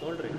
சொல்கிறேன்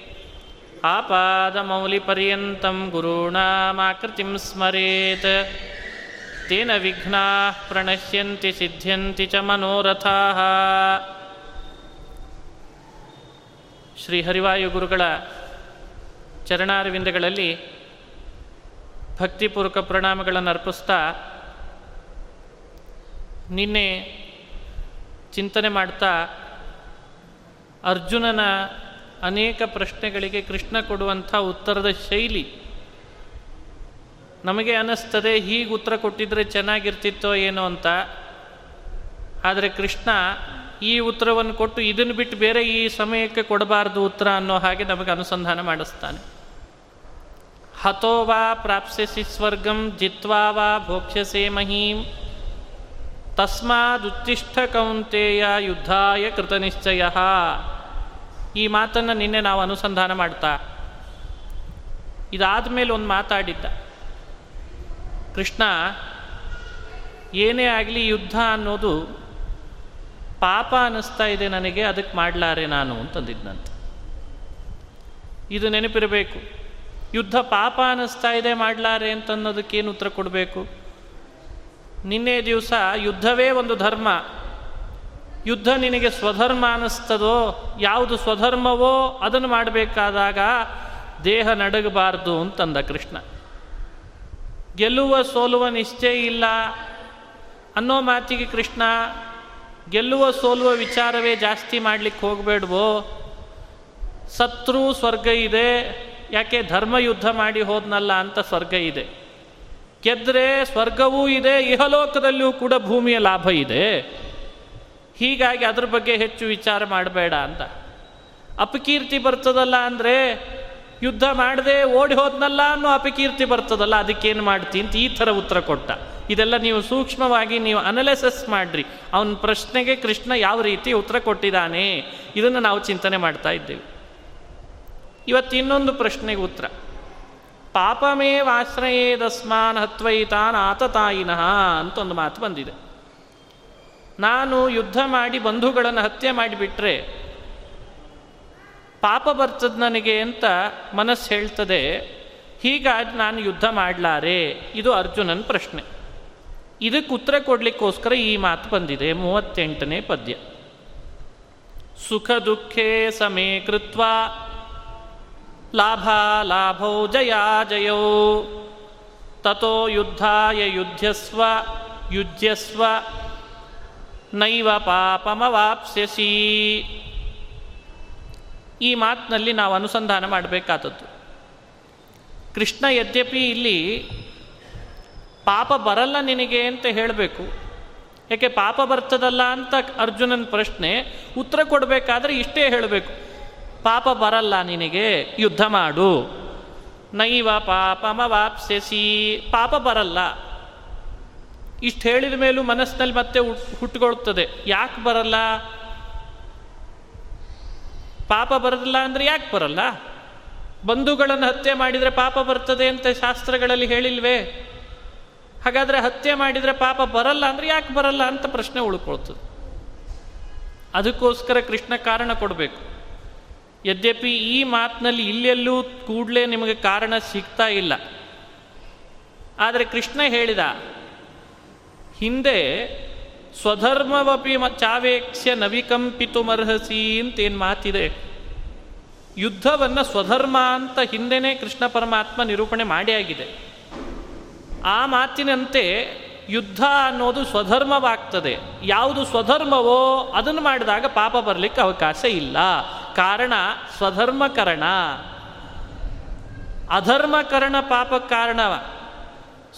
आपादमौलिपर्यन्तं गुरूणामाकृतिं स्मरेत् तेन विघ्नाः प्रणश्यन्ति सिद्ध्यन्ति च मनोरथाः ಶ್ರೀ ಹರಿವಾಯು ಗುರುಗಳ ಚರಣಾರವಿಂದಗಳಲ್ಲಿ ಭಕ್ತಿಪೂರ್ವಕ ಪ್ರಣಾಮಗಳನ್ನು ಅರ್ಪಿಸ್ತಾ ನಿನ್ನೆ ಚಿಂತನೆ ಮಾಡ್ತಾ ಅರ್ಜುನನ ಅನೇಕ ಪ್ರಶ್ನೆಗಳಿಗೆ ಕೃಷ್ಣ ಕೊಡುವಂಥ ಉತ್ತರದ ಶೈಲಿ. ನಮಗೆ ಅನ್ನಿಸ್ತದೆ ಹೀಗೆ ಉತ್ತರ ಕೊಟ್ಟಿದ್ರೆ ಚೆನ್ನಾಗಿರ್ತಿತ್ತೋ ಏನೋ ಅಂತ. ಆದರೆ ಕೃಷ್ಣ ಈ ಉತ್ತರವನ್ನು ಕೊಟ್ಟು ಇದನ್ನು ಬಿಟ್ಟು ಬೇರೆ ಈ ಸಮಯಕ್ಕೆ ಕೊಡಬಾರ್ದು ಉತ್ತರ ಅನ್ನೋ ಹಾಗೆ ನಮಗೆ ಅನುಸಂಧಾನ ಮಾಡಿಸ್ತಾನೆ. ಹತೋವಾ ಪ್ರಾಪ್ಸ್ಯಸಿ ಸ್ವರ್ಗಂ ಜಿತ್ವಾ ವಾ ಭೋಕ್ಷ್ಯಸೆ ಮಹೀಂ. ತಸ್ಮಾದುತ್ತಿಷ್ಠ ಕೌಂತೆಯ ಯುದ್ಧಾಯ ಕೃತನಿಶ್ಚಯ. ಈ ಮಾತನ್ನು ನಿನ್ನೆ ನಾವು ಅನುಸಂಧಾನ ಮಾಡ್ತಾ ಇದಾದ ಮೇಲೆ ಒಂದು ಮಾತಾಡಿದ್ದ. ಕೃಷ್ಣ, ಏನೇ ಆಗಲಿ ಯುದ್ಧ ಅನ್ನೋದು ಪಾಪ ಅನ್ನಿಸ್ತಾ ಇದೆ ನನಗೆ, ಅದಕ್ಕೆ ಮಾಡಲಾರೆ ನಾನು ಅಂತಂದಿದ್ನಂತೆ. ಇದು ನೆನಪಿರಬೇಕು. ಯುದ್ಧ ಪಾಪ ಅನ್ನಿಸ್ತಾ ಇದೆ, ಮಾಡಲಾರೆ ಅಂತನ್ನೋದಕ್ಕೇನು ಉತ್ತರ ಕೊಡಬೇಕು? ನಿನ್ನೆ ದಿವಸ ಯುದ್ಧವೇ ಒಂದು ಧರ್ಮ. ಯುದ್ಧ ನಿನಗೆ ಸ್ವಧರ್ಮ ಅನ್ನಿಸ್ತದೋ, ಯಾವುದು ಸ್ವಧರ್ಮವೋ ಅದನ್ನು ಮಾಡಬೇಕಾದಾಗ ದೇಹ ನಡಗಬಾರ್ದು ಅಂತಂದ ಕೃಷ್ಣ. ಗೆಲ್ಲುವ ಸೋಲುವ ನಿಶ್ಚಯ ಇಲ್ಲ ಅನ್ನೋ ಮಾತಿಗೆ ಕೃಷ್ಣ, ಗೆಲ್ಲುವ ಸೋಲುವ ವಿಚಾರವೇ ಜಾಸ್ತಿ ಮಾಡಲಿಕ್ಕೆ ಹೋಗಬೇಡ್ವೋ? ಸತ್ರು ಸ್ವರ್ಗ ಇದೆ, ಯಾಕೆ ಧರ್ಮ ಯುದ್ಧ ಮಾಡಿ ಹೋದ್ನಲ್ಲ ಅಂತ ಸ್ವರ್ಗ ಇದೆ. ಗೆದ್ದರೆ ಸ್ವರ್ಗವೂ ಇದೆ, ಇಹಲೋಕದಲ್ಲಿಯೂ ಕೂಡ ಭೂಮಿಯ ಲಾಭ ಇದೆ. ಹೀಗಾಗಿ ಅದ್ರ ಬಗ್ಗೆ ಹೆಚ್ಚು ವಿಚಾರ ಮಾಡಬೇಡ ಅಂತ. ಅಪಕೀರ್ತಿ ಬರ್ತದಲ್ಲ ಅಂದರೆ ಯುದ್ಧ ಮಾಡದೆ ಓಡಿ ಹೋದ್ನಲ್ಲ ಅನ್ನೋ ಅಪಕೀರ್ತಿ ಬರ್ತದಲ್ಲ, ಅದಕ್ಕೇನು ಮಾಡ್ತಿ ಅಂತ ಈ ಥರ ಉತ್ತರ ಕೊಟ್ಟ. ಇದೆಲ್ಲ ನೀವು ಸೂಕ್ಷ್ಮವಾಗಿ ನೀವು ಅನಲೈಸಸ್ ಮಾಡ್ರಿ. ಅವನ ಪ್ರಶ್ನೆಗೆ ಕೃಷ್ಣ ಯಾವ ರೀತಿ ಉತ್ತರ ಕೊಟ್ಟಿದ್ದಾನೆ, ಇದನ್ನು ನಾವು ಚಿಂತನೆ ಮಾಡ್ತಾ ಇದ್ದೇವೆ. ಇವತ್ತು ಇನ್ನೊಂದು ಪ್ರಶ್ನೆಗೆ ಉತ್ತರ. ಪಾಪಮೇವಾಶ್ರಯೇದಸ್ಮಾನ್ ಹತ್ವೈತಾನ್ ಆತತಾಯಿನಃ ಅಂತ ಒಂದು ಮಾತು ಬಂದಿದೆ. ನಾನು ಯುದ್ಧ ಮಾಡಿ ಬಂಧುಗಳನ್ನು ಹತ್ಯೆ ಮಾಡಿಬಿಟ್ರೆ ಪಾಪ ಬರ್ತದ ನನಗೆ ಅಂತ ಮನಸ್ಸು ಹೇಳ್ತದೆ, ಹೀಗಾಗಿ ನಾನು ಯುದ್ಧ ಮಾಡಲಾರೆ? ಇದು ಅರ್ಜುನನ ಪ್ರಶ್ನೆ. ಇದಕ್ಕೆ ಉತ್ತರ ಕೊಡಲಿಕ್ಕೋಸ್ಕರ ಈ ಮಾತು ಬಂದಿದೆ, ಮೂವತ್ತೆಂಟನೇ ಪದ್ಯ. ಸುಖ ದುಃಖೇ ಸಮೇ ಕೃತ್ವ, ಲಾಭ ಲಾಭೌ ಜಯಾ ಜಯೌ ತಥೋ ಯುದ್ಧಾಯ ಯುದ್ಧಸ್ವ ಯುಜ್ಯಸ್ವ ನೈವ ಪಾಪಮವಾಪ್ಸ್ಯಸಿ. ಈ ಮಾತಿನಲ್ಲಿ ನಾವು ಅನುಸಂಧಾನ ಮಾಡಬೇಕಾದದ್ದು. ಕೃಷ್ಣ ಯದ್ಯಪಿ ಇಲ್ಲಿ ಪಾಪ ಬರಲ್ಲ ನಿನಗೆ ಅಂತ ಹೇಳಬೇಕು. ಯಾಕೆ ಪಾಪ ಬರ್ತದಲ್ಲ ಅಂತ ಅರ್ಜುನನ ಪ್ರಶ್ನೆ ಉತ್ತರ ಕೊಡಬೇಕಾದ್ರೆ ಇಷ್ಟೇ ಹೇಳಬೇಕು. ಪಾಪ ಬರಲ್ಲ ನಿನಗೆ, ಯುದ್ಧ ಮಾಡು. ನೈವ ಪಾಪಮವಾಪ್ಸ್ಯಸಿ. ಪಾಪ ಬರಲ್ಲ. ಇಷ್ಟು ಹೇಳಿದ ಮೇಲೂ ಮನಸ್ಸಿನಲ್ಲಿ ಮತ್ತೆ ಹುಟ್ಟುಕೊಳ್ಳುತ್ತದೆ ಯಾಕೆ ಬರಲ್ಲ? ಪಾಪ ಬರಲ್ಲ ಅಂದರೆ ಯಾಕೆ ಬರಲ್ಲ? ಬಂಧುಗಳನ್ನು ಹತ್ಯೆ ಮಾಡಿದರೆ ಪಾಪ ಬರ್ತದೆ ಅಂತ ಶಾಸ್ತ್ರಗಳಲ್ಲಿ ಹೇಳಿಲ್ವೇ? ಹಾಗಾದರೆ ಹತ್ಯೆ ಮಾಡಿದರೆ ಪಾಪ ಬರಲ್ಲ ಅಂದರೆ ಯಾಕೆ ಬರಲ್ಲ ಅಂತ ಪ್ರಶ್ನೆ ಉಳ್ಕೊಳ್ತದೆ. ಅದಕ್ಕೋಸ್ಕರ ಕೃಷ್ಣ ಕಾರಣ ಕೊಡಬೇಕು. ಯದ್ಯಪಿ ಈ ಮಾತಿನಲ್ಲಿ ಇಲ್ಲೆಲ್ಲೂ ಕೂಡಲೇ ನಿಮಗೆ ಕಾರಣ ಸಿಗ್ತಾ ಇಲ್ಲ. ಆದರೆ ಕೃಷ್ಣ ಹೇಳಿದ ಹಿಂದೆ ಸ್ವಧರ್ಮವಪಿ ಚಾವೇಕ್ಷ್ಯ ನವಿಕಂಪಿತುಮರ್ಹಸಿ ಅಂತೇನು ಮಾತಿದೆ. ಯುದ್ಧವನ್ನು ಸ್ವಧರ್ಮ ಅಂತ ಹಿಂದೆನೇ ಕೃಷ್ಣ ಪರಮಾತ್ಮ ನಿರೂಪಣೆ ಮಾಡಿ ಆಗಿದೆ. ಆ ಮಾತಿನಂತೆ ಯುದ್ಧ ಅನ್ನೋದು ಸ್ವಧರ್ಮವಾಗ್ತದೆ. ಯಾವುದು ಸ್ವಧರ್ಮವೋ ಅದನ್ನು ಮಾಡಿದಾಗ ಪಾಪ ಬರಲಿಕ್ಕೆ ಅವಕಾಶ ಇಲ್ಲ. ಕಾರಣ ಸ್ವಧರ್ಮಕರಣ. ಅಧರ್ಮಕರಣ ಪಾಪ ಕಾರಣ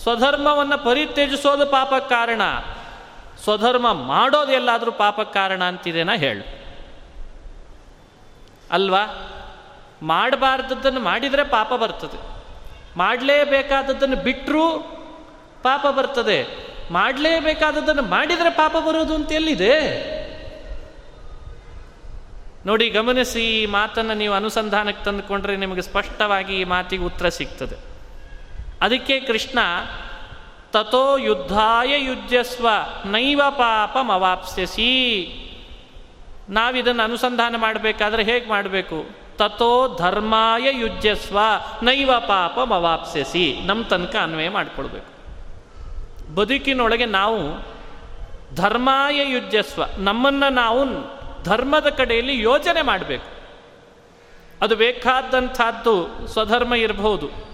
ಸ್ವಧರ್ಮವನ್ನು ಪರಿತ್ಯಜಿಸೋದು ಪಾಪ ಕಾರಣ. ಸ್ವಧರ್ಮ ಮಾಡೋದು ಎಲ್ಲಾದರೂ ಪಾಪ ಕಾರಣ ಅಂತಿದೆನಾ ಹೇಳು. ಅಲ್ವಾ? ಮಾಡಬಾರ್ದದ್ದನ್ನು ಮಾಡಿದರೆ ಪಾಪ ಬರ್ತದೆ. ಮಾಡಲೇಬೇಕಾದದ್ದನ್ನು ಬಿಟ್ಟರೂ ಪಾಪ ಬರ್ತದೆ. ಮಾಡಲೇಬೇಕಾದದ್ದನ್ನು ಮಾಡಿದರೆ ಪಾಪ ಬರೋದು ಅಂತ ಎಲ್ಲಿದೆ? ನೋಡಿ ಗಮನಿಸಿ ಈ ಮಾತನ್ನು ನೀವು ಅನುಸಂಧಾನಕ್ಕೆ ತಂದುಕೊಂಡ್ರೆ ನಿಮಗೆ ಸ್ಪಷ್ಟವಾಗಿ ಈ ಮಾತಿಗೆ ಉತ್ತರ ಸಿಗ್ತದೆ. ಅದಕ್ಕೆ ಕೃಷ್ಣ ತಥೋ ಯುದ್ಧಾಯ ಯುಜ್ಯಸ್ವ ನೈವ ಪಾಪಮವಾಪ್ಸ್ಯಸಿ ನಾವು ನಾವಿದನ್ನು ಅನುಸಂಧಾನ ಮಾಡಬೇಕಾದ್ರೆ ಹೇಗೆ ಮಾಡಬೇಕು? ತಥೋ ಧರ್ಮಾಯ ಯುಜ್ಯಸ್ವ ನೈವ ಪಾಪಮವಾಪ್ಸ್ಯಸಿ ನಮ್ಮ ತನಕ ಅನ್ವಯ ಮಾಡಿಕೊಳ್ಬೇಕು. ಬದುಕಿನೊಳಗೆ ನಾವು ಧರ್ಮಾಯ ಯುಜ್ಯಸ್ವ ನಮ್ಮನ್ನು ನಾವು ಧರ್ಮದ ಕಡೆಯಲ್ಲಿ ಯೋಚನೆ ಮಾಡಬೇಕು. ಅದು ಬೇಕಾದಂಥದ್ದು ಸ್ವಧರ್ಮ ಇರಬಹುದು.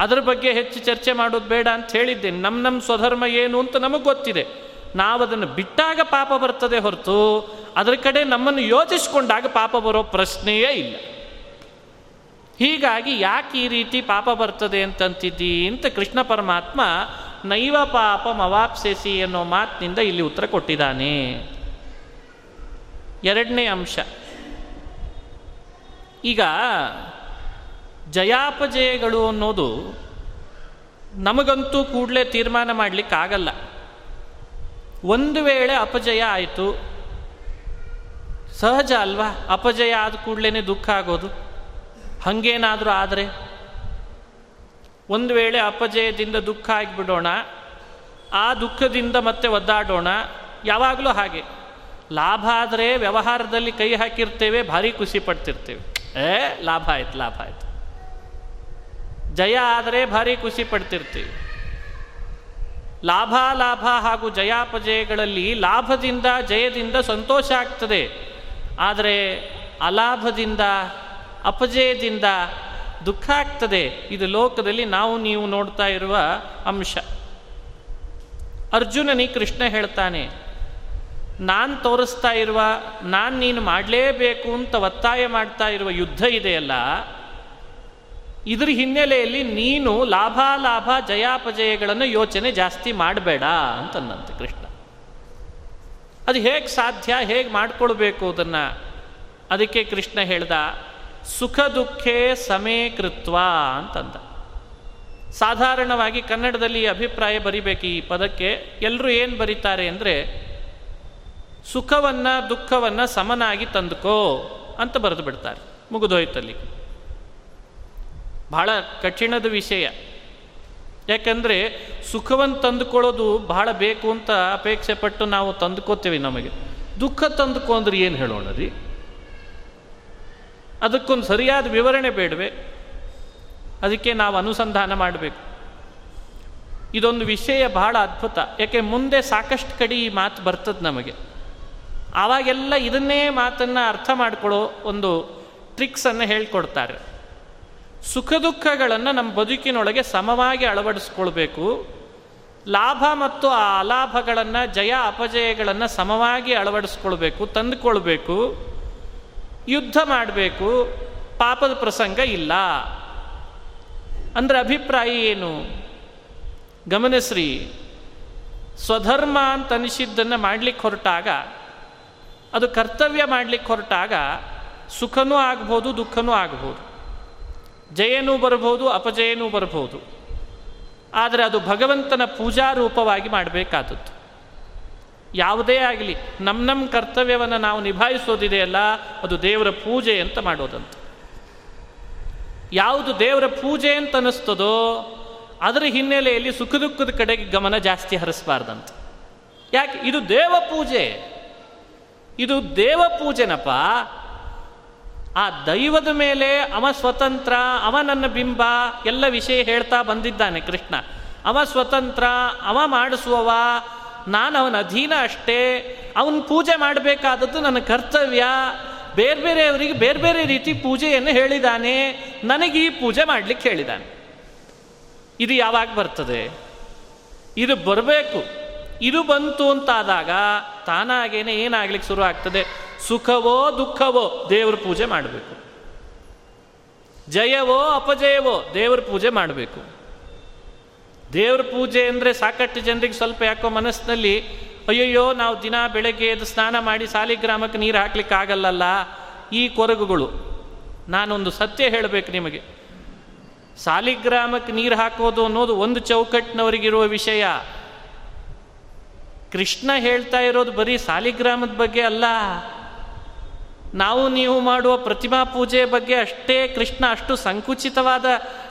ಅದರ ಬಗ್ಗೆ ಹೆಚ್ಚು ಚರ್ಚೆ ಮಾಡೋದು ಬೇಡ ಅಂತ ಹೇಳಿದ್ದೇನೆ. ನಮ್ಮ ನಮ್ಮ ಸ್ವಧರ್ಮ ಏನು ಅಂತ ನಮಗೆ ಗೊತ್ತಿದೆ. ನಾವು ಅದನ್ನು ಬಿಟ್ಟಾಗ ಪಾಪ ಬರ್ತದೆ ಹೊರತು ಅದರ ಕಡೆ ನಮ್ಮನ್ನು ಯೋಚಿಸ್ಕೊಂಡಾಗ ಪಾಪ ಬರೋ ಪ್ರಶ್ನೆಯೇ ಇಲ್ಲ. ಹೀಗಾಗಿ ಯಾಕೆ ಈ ರೀತಿ ಪಾಪ ಬರ್ತದೆ ಅಂತಂತಿದ್ದಿ ಅಂತ ಕೃಷ್ಣ ಪರಮಾತ್ಮ ನೈವ ಪಾಪ ಮವಾಪ್ಸೆಸಿ ಅನ್ನೋ ಮಾತಿನಿಂದ ಇಲ್ಲಿ ಉತ್ತರ ಕೊಟ್ಟಿದ್ದಾನೆ. ಎರಡನೇ ಅಂಶ. ಈಗ ಜಯಾಪಜಯಗಳು ಅನ್ನೋದು ನಮಗಂತೂ ಕೂಡಲೇ ತೀರ್ಮಾನ ಮಾಡಲಿಕ್ಕಾಗಲ್ಲ. ಒಂದು ವೇಳೆ ಅಪಜಯ ಆಯಿತು, ಸಹಜ ಅಲ್ವಾ? ಅಪಜಯ ಆದ ಕೂಡಲೇ ದುಃಖ ಆಗೋದು. ಹಾಗೇನಾದರೂ ಆದರೆ, ಒಂದು ವೇಳೆ ಅಪಜಯದಿಂದ ದುಃಖ ಆಗಿಬಿಡೋಣ, ಆ ದುಃಖದಿಂದ ಮತ್ತೆ ಒದ್ದಾಡೋಣ, ಯಾವಾಗಲೂ ಹಾಗೆ. ಲಾಭ ಆದರೆ ವ್ಯವಹಾರದಲ್ಲಿ ಕೈ ಹಾಕಿರ್ತೇವೆ, ಭಾರಿ ಖುಷಿ ಪಡ್ತಿರ್ತೇವೆ. ಏ, ಲಾಭ ಆಯ್ತು ಲಾಭ ಆಯ್ತು. ಜಯ ಆದರೆ ಭಾರಿ ಖುಷಿ ಪಡ್ತಿರ್ತೀವಿ. ಲಾಭ ಲಾಭ ಹಾಗೂ ಜಯಾಪಜಯಗಳಲ್ಲಿ ಲಾಭದಿಂದ, ಜಯದಿಂದ ಸಂತೋಷ ಆಗ್ತದೆ. ಆದರೆ ಅಲಾಭದಿಂದ, ಅಪಜಯದಿಂದ ದುಃಖ ಆಗ್ತದೆ. ಇದು ಲೋಕದಲ್ಲಿ ನಾವು ನೀವು ನೋಡ್ತಾ ಇರುವ ಅಂಶ. ಅರ್ಜುನನಿ ಕೃಷ್ಣ ಹೇಳ್ತಾನೆ, ನಾನು ತೋರಿಸ್ತಾ ಇರುವ, ನಾನು ನೀನು ಮಾಡಲೇಬೇಕು ಅಂತ ಒತ್ತಾಯ ಮಾಡ್ತಾ ಇರುವ ಯುದ್ಧ ಇದೆಯಲ್ಲ ಇದ್ರ ಹಿನ್ನೆಲೆಯಲ್ಲಿ ನೀನು ಲಾಭಾಲಾಭ ಜಯಾಪಜಯಗಳನ್ನು ಯೋಚನೆ ಜಾಸ್ತಿ ಮಾಡಬೇಡ ಅಂತಂದಂತೆ ಕೃಷ್ಣ. ಅದು ಹೇಗೆ ಸಾಧ್ಯ, ಹೇಗೆ ಮಾಡಿಕೊಳ್ಬೇಕು ಅದನ್ನು? ಅದಕ್ಕೆ ಕೃಷ್ಣ ಹೇಳ್ದ, ಸುಖ ದುಃಖೇ ಸಮೇ ಕೃತ್ವ ಅಂತಂದ. ಸಾಧಾರಣವಾಗಿ ಕನ್ನಡದಲ್ಲಿ ಅಭಿಪ್ರಾಯ ಬರಿಬೇಕು ಈ ಪದಕ್ಕೆ. ಎಲ್ಲರೂ ಏನು ಬರೀತಾರೆ ಅಂದರೆ, ಸುಖವನ್ನು ದುಃಖವನ್ನು ಸಮನಾಗಿ ತಂದುಕೋ ಅಂತ ಬರೆದು ಬಿಡ್ತಾರೆ. ಮುಗಿದೋಯ್ತಲ್ಲಿ ಬಹಳ ಕಠಿಣದ ವಿಷಯ. ಯಾಕಂದರೆ ಸುಖವನ್ನು ತಂದುಕೊಳ್ಳೋದು ಬಹಳ ಬೇಕು ಅಂತ ಅಪೇಕ್ಷೆ ಪಟ್ಟು ನಾವು ತಂದುಕೋತೇವೆ ನಮಗೆ. ದುಃಖ ತಂದುಕೊ ಅಂದ್ರೆ ಏನು ಹೇಳೋಣ ರೀ ಅದಕ್ಕೊಂದು ಸರಿಯಾದ ವಿವರಣೆ ಬೇಡವೆ. ಅದಕ್ಕೆ ನಾವು ಅನುಸಂಧಾನ ಮಾಡಬೇಕು. ಇದೊಂದು ವಿಷಯ ಬಹಳ ಅದ್ಭುತ. ಯಾಕೆ ಮುಂದೆ ಸಾಕಷ್ಟು ಕಡೆ ಈ ಮಾತು ಬರ್ತದೆ ನಮಗೆ. ಆವಾಗೆಲ್ಲ ಇದನ್ನೇ ಮಾತನ್ನು ಅರ್ಥ ಮಾಡಿಕೊಳ್ಳೋ ಒಂದು ಟ್ರಿಕ್ಸನ್ನು ಹೇಳ್ಕೊಡ್ತಾರೆ. ಸುಖ ದುಃಖಗಳನ್ನು ನಮ್ಮ ಬದುಕಿನೊಳಗೆ ಸಮವಾಗಿ ಅಳವಡಿಸ್ಕೊಳ್ಬೇಕು. ಲಾಭ ಮತ್ತು ಆ ಅಲಾಭಗಳನ್ನು, ಜಯ ಅಪಜಯಗಳನ್ನು ಸಮವಾಗಿ ಅಳವಡಿಸ್ಕೊಳ್ಬೇಕು, ತಂದುಕೊಳ್ಬೇಕು. ಯುದ್ಧ ಮಾಡಬೇಕು, ಪಾಪದ ಪ್ರಸಂಗ ಇಲ್ಲ. ಅಂದರೆ ಅಭಿಪ್ರಾಯ ಏನು? ಗಮನಿಸ್ರಿ ಸ್ವಧರ್ಮ ಅಂತ ಅನಿಸಿದ್ದನ್ನು ಮಾಡಲಿಕ್ಕೆ ಹೊರಟಾಗ, ಅದು ಕರ್ತವ್ಯ ಮಾಡಲಿಕ್ಕೆ ಹೊರಟಾಗ ಸುಖನೂ ಆಗ್ಬೋದು, ದುಃಖನೂ ಆಗ್ಬೋದು. ಜಯನೂ ಬರ್ಬೋದು ಅಪಜಯನೂ ಬರಬಹುದು. ಆದರೆ ಅದು ಭಗವಂತನ ಪೂಜಾ ರೂಪವಾಗಿ ಮಾಡಬೇಕಾದದ್ದು. ಯಾವುದೇ ಆಗಲಿ ನಮ್ಮ ನಮ್ಮ ಕರ್ತವ್ಯವನ್ನು ನಾವು ನಿಭಾಯಿಸೋದಿದೆಯಲ್ಲ ಅದು ದೇವರ ಪೂಜೆ ಅಂತ ಮಾಡೋದಂತ. ಯಾವುದು ದೇವರ ಪೂಜೆ ಅಂತ ಅನ್ನಿಸ್ತದೋ, ಅದರ ಹಿನ್ನೆಲೆಯಲ್ಲಿ ಸುಖ ದುಃಖದ ಕಡೆಗೆ ಗಮನ ಜಾಸ್ತಿ ಹರಿಸಬಾರ್ದಂತ. ಯಾಕೆ? ಇದು ದೇವ ಪೂಜೆ. ಇದು ದೇವ ಪೂಜೆನಪ್ಪ. ಆ ದೈವದ ಮೇಲೆ ಅವ ಸ್ವತಂತ್ರ ಅವ ನನ್ನ ಬಿಂಬ, ಎಲ್ಲ ವಿಷಯ ಹೇಳ್ತಾ ಬಂದಿದ್ದಾನೆ ಕೃಷ್ಣ. ಅವ ಸ್ವತಂತ್ರ, ಅವ ಮಾಡಿಸುವವ, ನಾನು ಅವನ ಅಧೀನ ಅಷ್ಟೇ, ಅವನ ಪೂಜೆ ಮಾಡಬೇಕಾದದ್ದು ನನ್ನ ಕರ್ತವ್ಯ. ಬೇರೆ ಬೇರೆಯವರಿಗೆ ಬೇರೆ ಬೇರೆ ರೀತಿ ಪೂಜೆಯನ್ನು ಹೇಳಿದ್ದಾನೆ ನನಗೆ ಈ ಪೂಜೆ ಮಾಡಲಿಕ್ಕೆ ಹೇಳಿದ್ದಾನೆ ಇದು ಯಾವಾಗ ಬರ್ತದೆ? ಇದು ಬರಬೇಕು. ಇದು ಬಂತು ಅಂತಾದಾಗ ತಾನಾಗೇನೆ ಏನಾಗ್ಲಿಕ್ಕೆ ಶುರು ಆಗ್ತದೆ ಸುಖವೋ ದುಃಖವೋ ದೇವ್ರ ಪೂಜೆ ಮಾಡಬೇಕು. ಜಯವೋ ಅಪಜಯವೋ ದೇವ್ರ ಪೂಜೆ ಮಾಡಬೇಕು. ದೇವ್ರ ಪೂಜೆ ಅಂದರೆ ಸಾಕಷ್ಟು ಜನರಿಗೆ ಸ್ವಲ್ಪ ಯಾಕೋ ಮನಸ್ಸಿನಲ್ಲಿ, ಅಯ್ಯಯ್ಯೋ, ನಾವು ದಿನ ಬೆಳಗ್ಗೆ ಎದ್ದು ಸ್ನಾನ ಮಾಡಿ ಸಾಲಿಗ್ರಾಮಕ್ಕೆ ನೀರು ಹಾಕ್ಲಿಕ್ಕೆ ಆಗಲ್ಲಲ್ಲ? ಈ ಕೊರಗುಗಳು. ನಾನೊಂದು ಸತ್ಯ ಹೇಳಬೇಕು ನಿಮಗೆ. ಸಾಲಿಗ್ರಾಮಕ್ಕೆ ನೀರು ಹಾಕೋದು ಅನ್ನೋದು ಒಂದು ಚೌಕಟ್ಟಿನವರಿಗಿರುವ ವಿಷಯ. ಕೃಷ್ಣ ಹೇಳ್ತಾ ಇರೋದು ಬರೀ ಸಾಲಿಗ್ರಾಮದ ಬಗ್ಗೆ ಅಲ್ಲ. ನಾವು ನೀವು ಮಾಡುವ ಪ್ರತಿಮಾ ಪೂಜೆ ಬಗ್ಗೆ ಅಷ್ಟೇ ಕೃಷ್ಣ ಅಷ್ಟು ಸಂಕುಚಿತವಾದ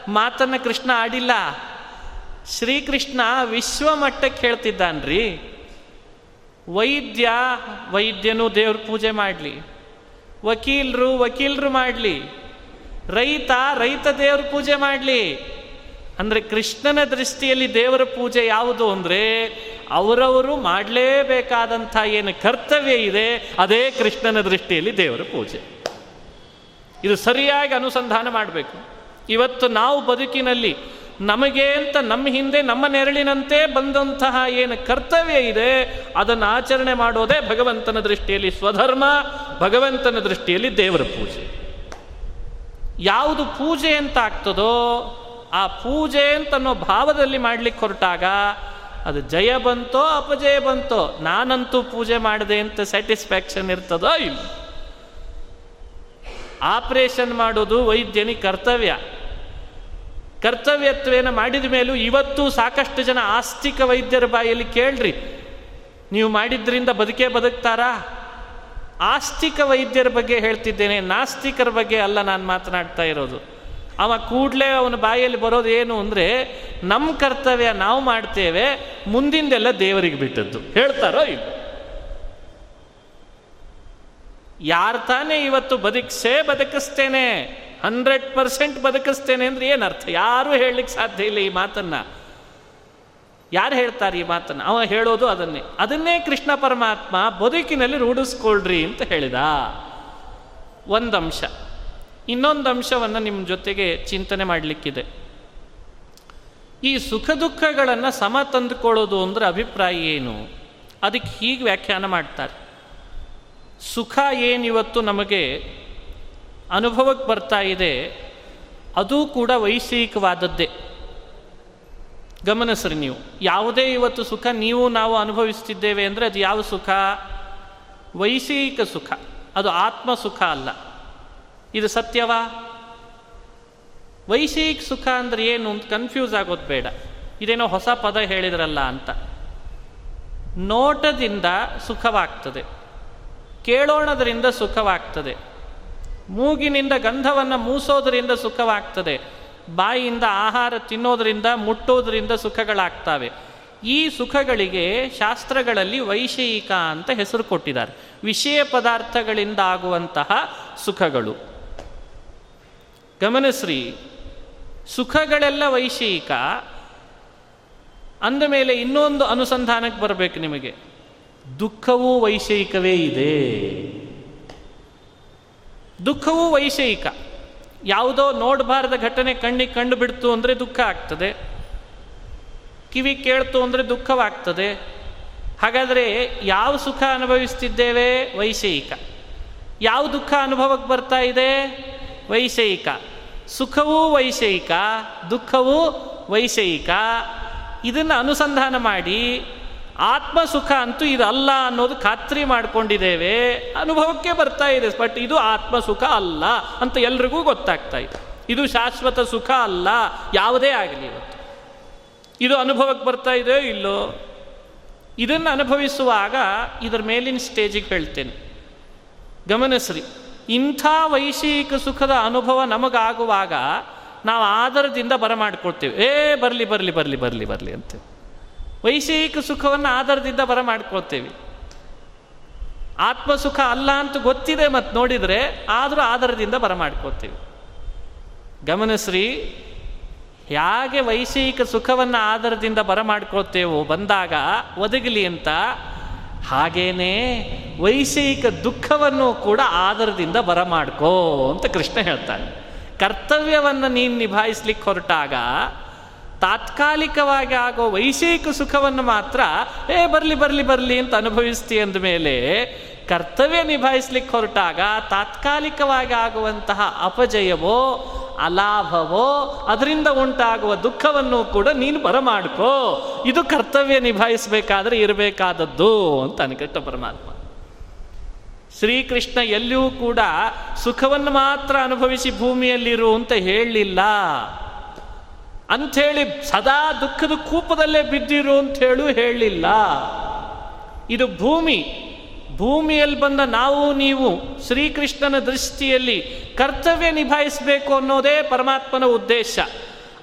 ಮಾತನ್ನು ಕೃಷ್ಣ ಆಡಿಲ್ಲ. ಶ್ರೀಕೃಷ್ಣ ವಿಶ್ವ ಮಟ್ಟಕ್ಕೆ ಹೇಳ್ತಿದ್ದಾನ್ರಿ. ವೈದ್ಯ, ವೈದ್ಯನು ದೇವ್ರ ಪೂಜೆ ಮಾಡಲಿ. ವಕೀಲರು ವಕೀಲರು ಮಾಡಲಿ. ರೈತ ರೈತ ದೇವ್ರ ಪೂಜೆ ಮಾಡಲಿ. ಅಂದರೆ ಕೃಷ್ಣನ ದೃಷ್ಟಿಯಲ್ಲಿ ದೇವರ ಪೂಜೆ ಯಾವುದು ಅಂದರೆ ಅವರವರು ಮಾಡಲೇಬೇಕಾದಂಥ ಏನು ಕರ್ತವ್ಯ ಇದೆ, ಅದೇ ಕೃಷ್ಣನ ದೃಷ್ಟಿಯಲ್ಲಿ ದೇವರ ಪೂಜೆ. ಇದು ಸರಿಯಾಗಿ ಅನುಸಂಧಾನ ಮಾಡಬೇಕು. ಇವತ್ತು ನಾವು ಬದುಕಿನಲ್ಲಿ ನಮಗೆ ಅಂತ ನಮ್ಮ ಹಿಂದೆ, ನಮ್ಮ ನೆರಳಿನಂತೆ ಬಂದಂತಹ ಏನು ಕರ್ತವ್ಯ ಇದೆ, ಅದನ್ನು ಆಚರಣೆ ಮಾಡೋದೇ ಭಗವಂತನ ದೃಷ್ಟಿಯಲ್ಲಿ ಸ್ವಧರ್ಮ, ಭಗವಂತನ ದೃಷ್ಟಿಯಲ್ಲಿ ದೇವರ ಪೂಜೆ. ಯಾವುದು ಪೂಜೆ ಅಂತ ಆಗ್ತದೋ, ಆ ಪೂಜೆ ಅಂತನ್ನೋ ಭಾವದಲ್ಲಿ ಮಾಡ್ಲಿಕ್ಕೆ ಹೊರಟಾಗ ಅದು ಜಯ ಬಂತೋ ಅಪಜಯ ಬಂತೋ ನಾನಂತೂ ಪೂಜೆ ಮಾಡಿದೆ ಅಂತ ಸ್ಯಾಟಿಸ್ಫ್ಯಾಕ್ಷನ್ ಇರ್ತದೋ ಇಲ್ಲ. ಆಪರೇಷನ್ ಮಾಡೋದು ವೈದ್ಯನಿ ಕರ್ತವ್ಯ. ಕರ್ತವ್ಯತ್ವೇನ ಮಾಡಿದ ಮೇಲೂ ಇವತ್ತು ಸಾಕಷ್ಟು ಜನ ಆಸ್ತಿಕ ವೈದ್ಯರ ಬಾಯಲ್ಲಿ ಕೇಳ್ರಿ. ನೀವು ಮಾಡಿದ್ರಿಂದ ಬದುಕೇ ಬದುಕ್ತಾರಾ? ಆಸ್ತಿಕ ವೈದ್ಯರ ಬಗ್ಗೆ ಹೇಳ್ತಿದ್ದೇನೆ, ನಾಸ್ತಿಕರ ಬಗ್ಗೆ ಅಲ್ಲ ನಾನು ಮಾತನಾಡ್ತಾ ಇರೋದು. ಅವ ಕೂಡಲೇ ಅವನ ಬಾಯಲ್ಲಿ ಬರೋದು ಏನು ಅಂದರೆ ನಮ್ಮ ಕರ್ತವ್ಯ ನಾವು ಮಾಡ್ತೇವೆ, ಮುಂದಿಂದೆಲ್ಲ ದೇವರಿಗೆ ಬಿಟ್ಟದ್ದು. ಹೇಳ್ತಾರೋ ಇಲ್ಲ? ಯಾರು ತಾನೇ ಇವತ್ತು ಬದುಕಿಸೇ ಬದುಕಿಸ್ತೇನೆ, ಹಂಡ್ರೆಡ್ ಪರ್ಸೆಂಟ್ ಬದುಕಿಸ್ತೇನೆ ಅಂದ್ರೆ ಏನರ್ಥ ಯಾರೂ ಹೇಳಲಿಕ್ಕೆ ಸಾಧ್ಯ ಇಲ್ಲ ಈ ಮಾತನ್ನ. ಯಾರು ಹೇಳ್ತಾರೆ ಈ ಮಾತನ್ನು? ಅವ ಹೇಳೋದು ಅದನ್ನೇ. ಅದನ್ನೇ ಕೃಷ್ಣ ಪರಮಾತ್ಮ ಬದುಕಿನಲ್ಲಿ ರೂಢಿಸ್ಕೊಳ್ರಿ ಅಂತ ಹೇಳಿದ. ಒಂದು ಅಂಶ. ಇನ್ನೊಂದು ಅಂಶವನ್ನು ನಿಮ್ಮ ಜೊತೆಗೆ ಚಿಂತನೆ ಮಾಡಲಿಕ್ಕಿದೆ. ಈ ಸುಖ ದುಃಖಗಳನ್ನು ಸಮ ತಂದುಕೊಳ್ಳೋದು ಅಂದರೆ ಅಭಿಪ್ರಾಯ ಏನು? ಅದಕ್ಕೆ ಹೀಗೆ ವ್ಯಾಖ್ಯಾನ ಮಾಡ್ತಾರೆ. ಸುಖ ಏನಿವತ್ತು ನಮಗೆ ಅನುಭವಕ್ಕೆ ಬರ್ತಾ ಇದೆ, ಅದು ಕೂಡ ವೈಷಯಿಕವಾದದ್ದೇ ಗಮನಿಸ್ರಿ ನೀವು. ಯಾವುದೇ ಇವತ್ತು ಸುಖ ನೀವು ನಾವು ಅನುಭವಿಸ್ತಿದ್ದೇವೆ ಅಂದರೆ ಅದು ಯಾವ ಸುಖ? ವೈಷಯಿಕ ಸುಖ. ಅದು ಆತ್ಮ ಸುಖ ಅಲ್ಲ. ಇದು ಸತ್ಯವಾ? ವೈಷಯಿಕ ಸುಖ ಅಂದರೆ ಏನು ಅಂತ ಕನ್ಫ್ಯೂಸ್ ಆಗೋದು ಬೇಡ. ಇದೇನೋ ಹೊಸ ಪದ ಹೇಳಿದ್ರಲ್ಲ ಅಂತ. ನೋಟದಿಂದ ಸುಖವಾಗ್ತದೆ. ಕೇಳೋಣದರಿಂದ ಸುಖವಾಗ್ತದೆ. ಮೂಗಿನಿಂದ ಗಂಧವನ್ನು ಮೂಸೋದರಿಂದ ಸುಖವಾಗ್ತದೆ. ಬಾಯಿಯಿಂದ ಆಹಾರ ತಿನ್ನೋದರಿಂದ ಮುಟ್ಟೋದರಿಂದ ಸುಖಗಳಾಗ್ತವೆ. ಈ ಸುಖಗಳಿಗೆ ಶಾಸ್ತ್ರಗಳಲ್ಲಿ ವೈಷಯಿಕ ಅಂತ ಹೆಸರು ಕೊಟ್ಟಿದ್ದಾರೆ. ವಿಷಯ ಪದಾರ್ಥಗಳಿಂದ ಆಗುವಂತಹ ಸುಖಗಳು. ಗಮನಿಸ್ರಿ. ಸುಖಗಳೆಲ್ಲ ವೈಷಯಿಕ ಅಂದ ಮೇಲೆ ಇನ್ನೊಂದು ಅನುಸಂಧಾನಕ್ಕೆ ಬರಬೇಕು ನಿಮಗೆ. ದುಃಖವೂ ವೈಷಯಿಕವೇ ಇದೆ. ದುಃಖವೂ ವೈಷಯಿಕ ಯಾವುದೋ ನೋಡಬಾರದ ಘಟನೆ ಕಣ್ಣಿಗೆ ಕಂಡು ಬಿಡ್ತು ಅಂದರೆ ದುಃಖ ಆಗ್ತದೆ. ಕಿವಿ ಕೇಳ್ತು ಅಂದರೆ ದುಃಖವಾಗ್ತದೆ. ಹಾಗಾದರೆ ಯಾವ ಸುಖ ಅನುಭವಿಸ್ತಿದ್ದೇವೆ? ವೈಷಯಿಕ ಯಾವ ದುಃಖ ಅನುಭವಕ್ಕೆ ಬರ್ತಾ ಇದೆ? ವೈಷಯಿಕ. ಸುಖವೂ ವೈಷಯಿಕ, ದುಃಖವೂ ವೈಷಯಿಕ. ಇದನ್ನು ಅನುಸಂಧಾನ ಮಾಡಿ ಆತ್ಮ ಸುಖ ಅಂತೂ ಇದಲ್ಲ ಅನ್ನೋದು ಖಾತ್ರಿ ಮಾಡಿಕೊಂಡಿದ್ದೇವೆ. ಅನುಭವಕ್ಕೆ ಬರ್ತಾ ಇದೆ, ಬಟ್ ಇದು ಆತ್ಮ ಸುಖ ಅಲ್ಲ ಅಂತ ಎಲ್ರಿಗೂ ಗೊತ್ತಾಗ್ತಾ ಇದೆ. ಇದು ಶಾಶ್ವತ ಸುಖ ಅಲ್ಲ, ಯಾವುದೇ ಆಗಲಿ ಇವತ್ತು. ಇದು ಅನುಭವಕ್ಕೆ ಬರ್ತಾ ಇದೆಯೋ ಇಲ್ಲೋ? ಇದನ್ನು ಅನುಭವಿಸುವಾಗ ಇದರ ಮೇಲಿನ ಸ್ಟೇಜಿಗೆ ಹೇಳ್ತೇನೆ. ಗಮನಿಸ್ರಿ ಇಂಥ ವೈಷಯಿಕ ಸುಖದ ಅನುಭವ ನಮಗಾಗುವಾಗ ನಾವು ಆಧಾರದಿಂದ ಬರಮಾಡ್ಕೊಳ್ತೇವೆ. ಏ, ಬರಲಿ ಬರಲಿ ಬರಲಿ ಬರಲಿ ಬರಲಿ ಅಂತ. ವೈಷಯಿಕ ಸುಖವನ್ನು ಆಧಾರದಿಂದ ಬರಮಾಡ್ಕೊಳ್ತೇವೆ. ಆತ್ಮಸುಖ ಅಲ್ಲ ಅಂತ ಗೊತ್ತಿದೆ ಮತ್ತು ನೋಡಿದರೆ ಆದರೂ ಆಧಾರದಿಂದ ಬರಮಾಡ್ಕೋತೀವಿ ಗಮನಿಸ್ರಿ ಹೇಗೆ ವೈಷಯಿಕ ಸುಖವನ್ನು ಆಧಾರದಿಂದ ಬರಮಾಡ್ಕೊಳ್ತೇವೋ ಬಂದಾಗ, ಒದಗಲಿ ಅಂತ ಹಾಗೇನೇ ವೈಷಯಿಕ ದುಃಖವನ್ನು ಕೂಡ ಆಧಾರದಿಂದ ಬರಮಾಡ್ಕೋ ಅಂತ ಕೃಷ್ಣ ಹೇಳ್ತಾನೆ. ಕರ್ತವ್ಯವನ್ನು ನೀನು ನಿಭಾಯಿಸ್ಲಿಕ್ಕೆ ಹೊರಟಾಗ ತಾತ್ಕಾಲಿಕವಾಗಿ ಆಗೋ ವೈಷಯಿಕ ಸುಖವನ್ನು ಮಾತ್ರ, ಏ, ಬರಲಿ ಬರಲಿ ಬರಲಿ ಅಂತ ಅನುಭವಿಸ್ತಿ ಅಂದ ಮೇಲೆ ಕರ್ತವ್ಯ ನಿಭಾಯಿಸ್ಲಿಕ್ಕೆ ಹೊರಟಾಗ ತಾತ್ಕಾಲಿಕವಾಗಿ ಆಗುವಂತಹ ಅಪಜಯವೋ, ಅಲಾಭವೋ, ಅದರಿಂದ ಉಂಟಾಗುವ ದುಃಖವನ್ನು ಕೂಡ ನೀನು ಬರಮಾಡ್ಕೋ. ಇದು ಕರ್ತವ್ಯ ನಿಭಾಯಿಸಬೇಕಾದ್ರೆ ಇರಬೇಕಾದದ್ದು ಅಂತ ಅನ್ಕೃಷ್ಣ ಪರಮಾತ್ಮ. ಶ್ರೀಕೃಷ್ಣ ಎಲ್ಲಿಯೂ ಕೂಡ ಸುಖವನ್ನು ಮಾತ್ರ ಅನುಭವಿಸಿ ಭೂಮಿಯಲ್ಲಿರು ಅಂತ ಹೇಳಲಿಲ್ಲ. ಅಂಥೇಳಿ ಸದಾ ದುಃಖದ ಕೂಪದಲ್ಲೇ ಬಿದ್ದಿರು ಅಂತ ಹೇಳು ಹೇಳಲಿಲ್ಲ ಇದು ಭೂಮಿ. ಭೂಮಿಯಲ್ಲಿ ಬಂದ ನಾವು, ನೀವು ಶ್ರೀಕೃಷ್ಣನ ದೃಷ್ಟಿಯಲ್ಲಿ ಕರ್ತವ್ಯ ನಿಭಾಯಿಸಬೇಕು ಅನ್ನೋದೇ ಪರಮಾತ್ಮನ ಉದ್ದೇಶ.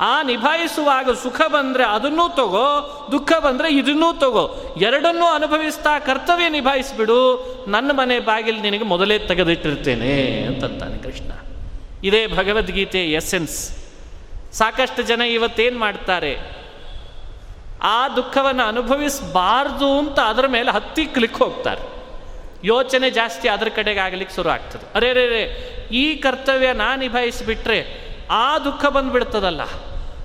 ಆ ನಿಭಾಯಿಸುವಾಗ ಸುಖ ಬಂದರೆ ಅದನ್ನೂ ತಗೋ, ದುಃಖ ಬಂದರೆ ಇದನ್ನೂ ತಗೋ. ಎರಡನ್ನೂ ಅನುಭವಿಸ್ತಾ ಕರ್ತವ್ಯ ನಿಭಾಯಿಸಿಬಿಡು. ನನ್ನ ಮನೆ ಬಾಗಿಲು ನಿನಗೆ ಮೊದಲೇ ತೆಗೆದಿಟ್ಟಿರ್ತೇನೆ ಅಂತಂತಾನೆ ಕೃಷ್ಣ. ಇದೇ ಭಗವದ್ಗೀತೆ ಎಸೆನ್ಸ್ ಸಾಕಷ್ಟು ಜನ ಇವತ್ತೇನು ಮಾಡ್ತಾರೆ? ಆ ದುಃಖವನ್ನು ಅನುಭವಿಸಬಾರ್ದು ಅಂತ ಅದರ ಮೇಲೆ ಹತ್ತಿ ಕ್ಲಿಕ್ ಹೋಗ್ತಾರೆ. ಯೋಚನೆ ಜಾಸ್ತಿ ಅದ್ರ ಕಡೆಗೆ ಆಗ್ಲಿಕ್ಕೆ ಶುರು ಆಗ್ತದೆ. ಅರೇ ರೇ ರೇ ಈ ಕರ್ತವ್ಯ ನಾ ನಿಭಾಯಿಸಿಬಿಟ್ರೆ ಆ ದುಃಖ ಬಂದ್ಬಿಡ್ತದಲ್ಲ?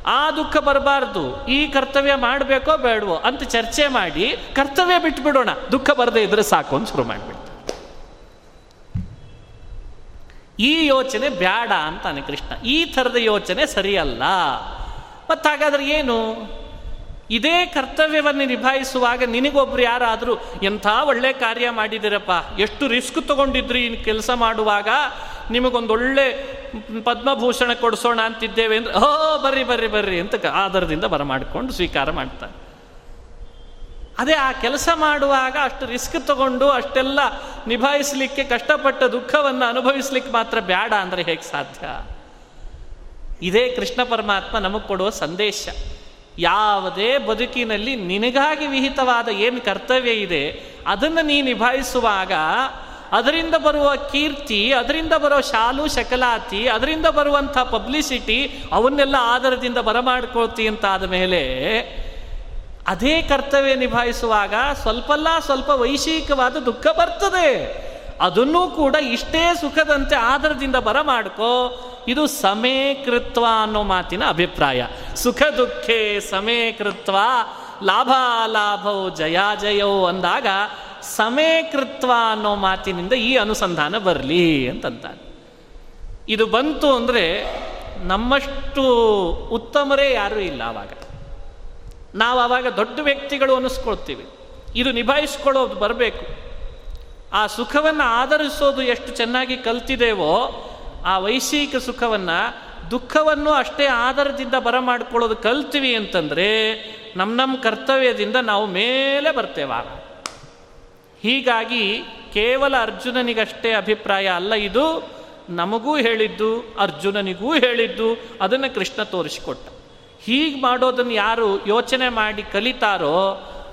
ಆ ದುಃಖ ಬರಬಾರ್ದು. ಈ ಕರ್ತವ್ಯ ಮಾಡಬೇಕೋ ಬೇಡವೋ ಅಂತ ಚರ್ಚೆ ಮಾಡಿ ಕರ್ತವ್ಯ ಬಿಟ್ಬಿಡೋಣ. ದುಃಖ ಬರದೇ ಇದ್ರೆ ಸಾಕು ಅಂತ ಶುರು ಮಾಡಿಬಿಡ್ತಾರೆ ಈ ಯೋಚನೆ ಬೇಡ ಅಂತಾನೆ ಕೃಷ್ಣ. ಈ ಥರದ ಯೋಚನೆ ಸರಿಯಲ್ಲ. ಮತ್ತು ಹಾಗಾದ್ರೆ ಏನು? ಇದೇ ಕರ್ತವ್ಯವನ್ನು ನಿಭಾಯಿಸುವಾಗ ನಿನಗೊಬ್ರು ಯಾರಾದರೂ ಎಂಥ ಒಳ್ಳೆ ಕಾರ್ಯ ಮಾಡಿದಿರಪ್ಪ ಎಷ್ಟು ರಿಸ್ಕ್ ತಗೊಂಡಿದ್ರಿ ಇನ್ನು ಕೆಲಸ ಮಾಡುವಾಗ? ನಿಮಗೊಂದೊಳ್ಳೆ ಪದ್ಮಭೂಷಣ ಕೊಡಿಸೋಣ ಅಂತಿದ್ದೇವೆ ಅಂದ್ರೆ ಓ ಬರ್ರಿ ಬರ್ರಿ ಬರ್ರಿ ಅಂತ ಆಧಾರದಿಂದ ಬರಮಾಡಿಕೊಂಡು ಸ್ವೀಕಾರ ಮಾಡ್ತಾರೆ. ಅದೇ ಆ ಕೆಲಸ ಮಾಡುವಾಗ ಅಷ್ಟು ರಿಸ್ಕ್ ತಗೊಂಡು ಅಷ್ಟೆಲ್ಲ ನಿಭಾಯಿಸಲಿಕ್ಕೆ ಕಷ್ಟಪಟ್ಟ ದುಃಖವನ್ನು ಅನುಭವಿಸ್ಲಿಕ್ಕೆ ಮಾತ್ರ ಬೇಡ ಅಂದರೆ ಹೇಗೆ ಸಾಧ್ಯ? ಇದೇ ಕೃಷ್ಣ ಪರಮಾತ್ಮ ನಮಗೆ ಕೊಡುವ ಸಂದೇಶ. ಯಾವುದೇ ಬದುಕಿನಲ್ಲಿ ನಿನಗಾಗಿ ವಿಹಿತವಾದ ಏನು ಕರ್ತವ್ಯ ಇದೆ, ಅದನ್ನು ನೀ ನಿಭಾಯಿಸುವಾಗ ಅದರಿಂದ ಬರುವ ಕೀರ್ತಿ, ಅದರಿಂದ ಬರೋ ಶಾಲು, ಶಕಲಾತಿ, ಅದರಿಂದ ಬರುವಂಥ ಪಬ್ಲಿಸಿಟಿ ಅವನ್ನೆಲ್ಲ ಆಧಾರದಿಂದ ಬರಮಾಡ್ಕೊಳ್ತಿ ಅಂತ ಮೇಲೆ ಅದೇ ಕರ್ತವ್ಯ ನಿಭಾಯಿಸುವಾಗ ಸ್ವಲ್ಪಲ್ಲ ಸ್ವಲ್ಪ ವೈಶಿಕವಾದ ದುಃಖ ಬರ್ತದೆ. ಅದನ್ನೂ ಕೂಡ ಇಷ್ಟೇ ಸುಖದಂತೆ ಆಧಾರದಿಂದ ಬರಮಾಡ್ಕೋ. ಇದು ಸಮೇ ಕೃತ್ವ ಅನ್ನೋ ಮಾತಿನ ಅಭಿಪ್ರಾಯ. ಸುಖ ದುಃಖೇ ಲಾಭೋ ಜಯ ಜಯೋ ಅಂದಾಗ ಸಮೇ ಕೃತ್ವ ಅನ್ನೋ ಮಾತಿನಿಂದ ಈ ಅನುಸಂಧಾನ ಬರಲಿ ಅಂತಂತಾನೆ. ಇದು ಬಂತು ಅಂದರೆ ನಮ್ಮಷ್ಟು ಉತ್ತಮರೇ ಯಾರೂ ಇಲ್ಲ ಆವಾಗ ನಾವು ಆವಾಗ ದೊಡ್ಡ ವ್ಯಕ್ತಿಗಳು ಅನ್ನಿಸ್ಕೊಳ್ತೀವಿ ಇದು ನಿಭಾಯಿಸ್ಕೊಳ್ಳೋದು ಬರಬೇಕು. ಆ ಸುಖವನ್ನು ಆಧರಿಸೋದು ಎಷ್ಟು ಚೆನ್ನಾಗಿ ಕಲ್ತಿದ್ದೇವೋ ಆ ವೈಶಿಕ ಸುಖವನ್ನು ದುಃಖವನ್ನು ಅಷ್ಟೇ ಆಧಾರದಿಂದ ಬರಮಾಡ್ಕೊಳ್ಳೋದು ಕಲ್ತೀವಿ ಅಂತಂದರೆ ನಮ್ಮ ನಮ್ಮ ಕರ್ತವ್ಯದಿಂದ ನಾವು ಮೇಲೆ ಬರ್ತೇವ ಹೀಗಾಗಿ ಕೇವಲ ಅರ್ಜುನನಿಗಷ್ಟೇ ಅಭಿಪ್ರಾಯ ಅಲ್ಲ ಇದು, ನಮಗೂ ಹೇಳಿದ್ದು, ಅರ್ಜುನನಿಗೂ ಹೇಳಿದ್ದು, ಅದನ್ನು ಕೃಷ್ಣ ತೋರಿಸಿಕೊಟ್ಟ. ಹೀಗೆ ಮಾಡೋದನ್ನು ಯಾರು ಯೋಚನೆ ಮಾಡಿ ಕಲಿತಾರೋ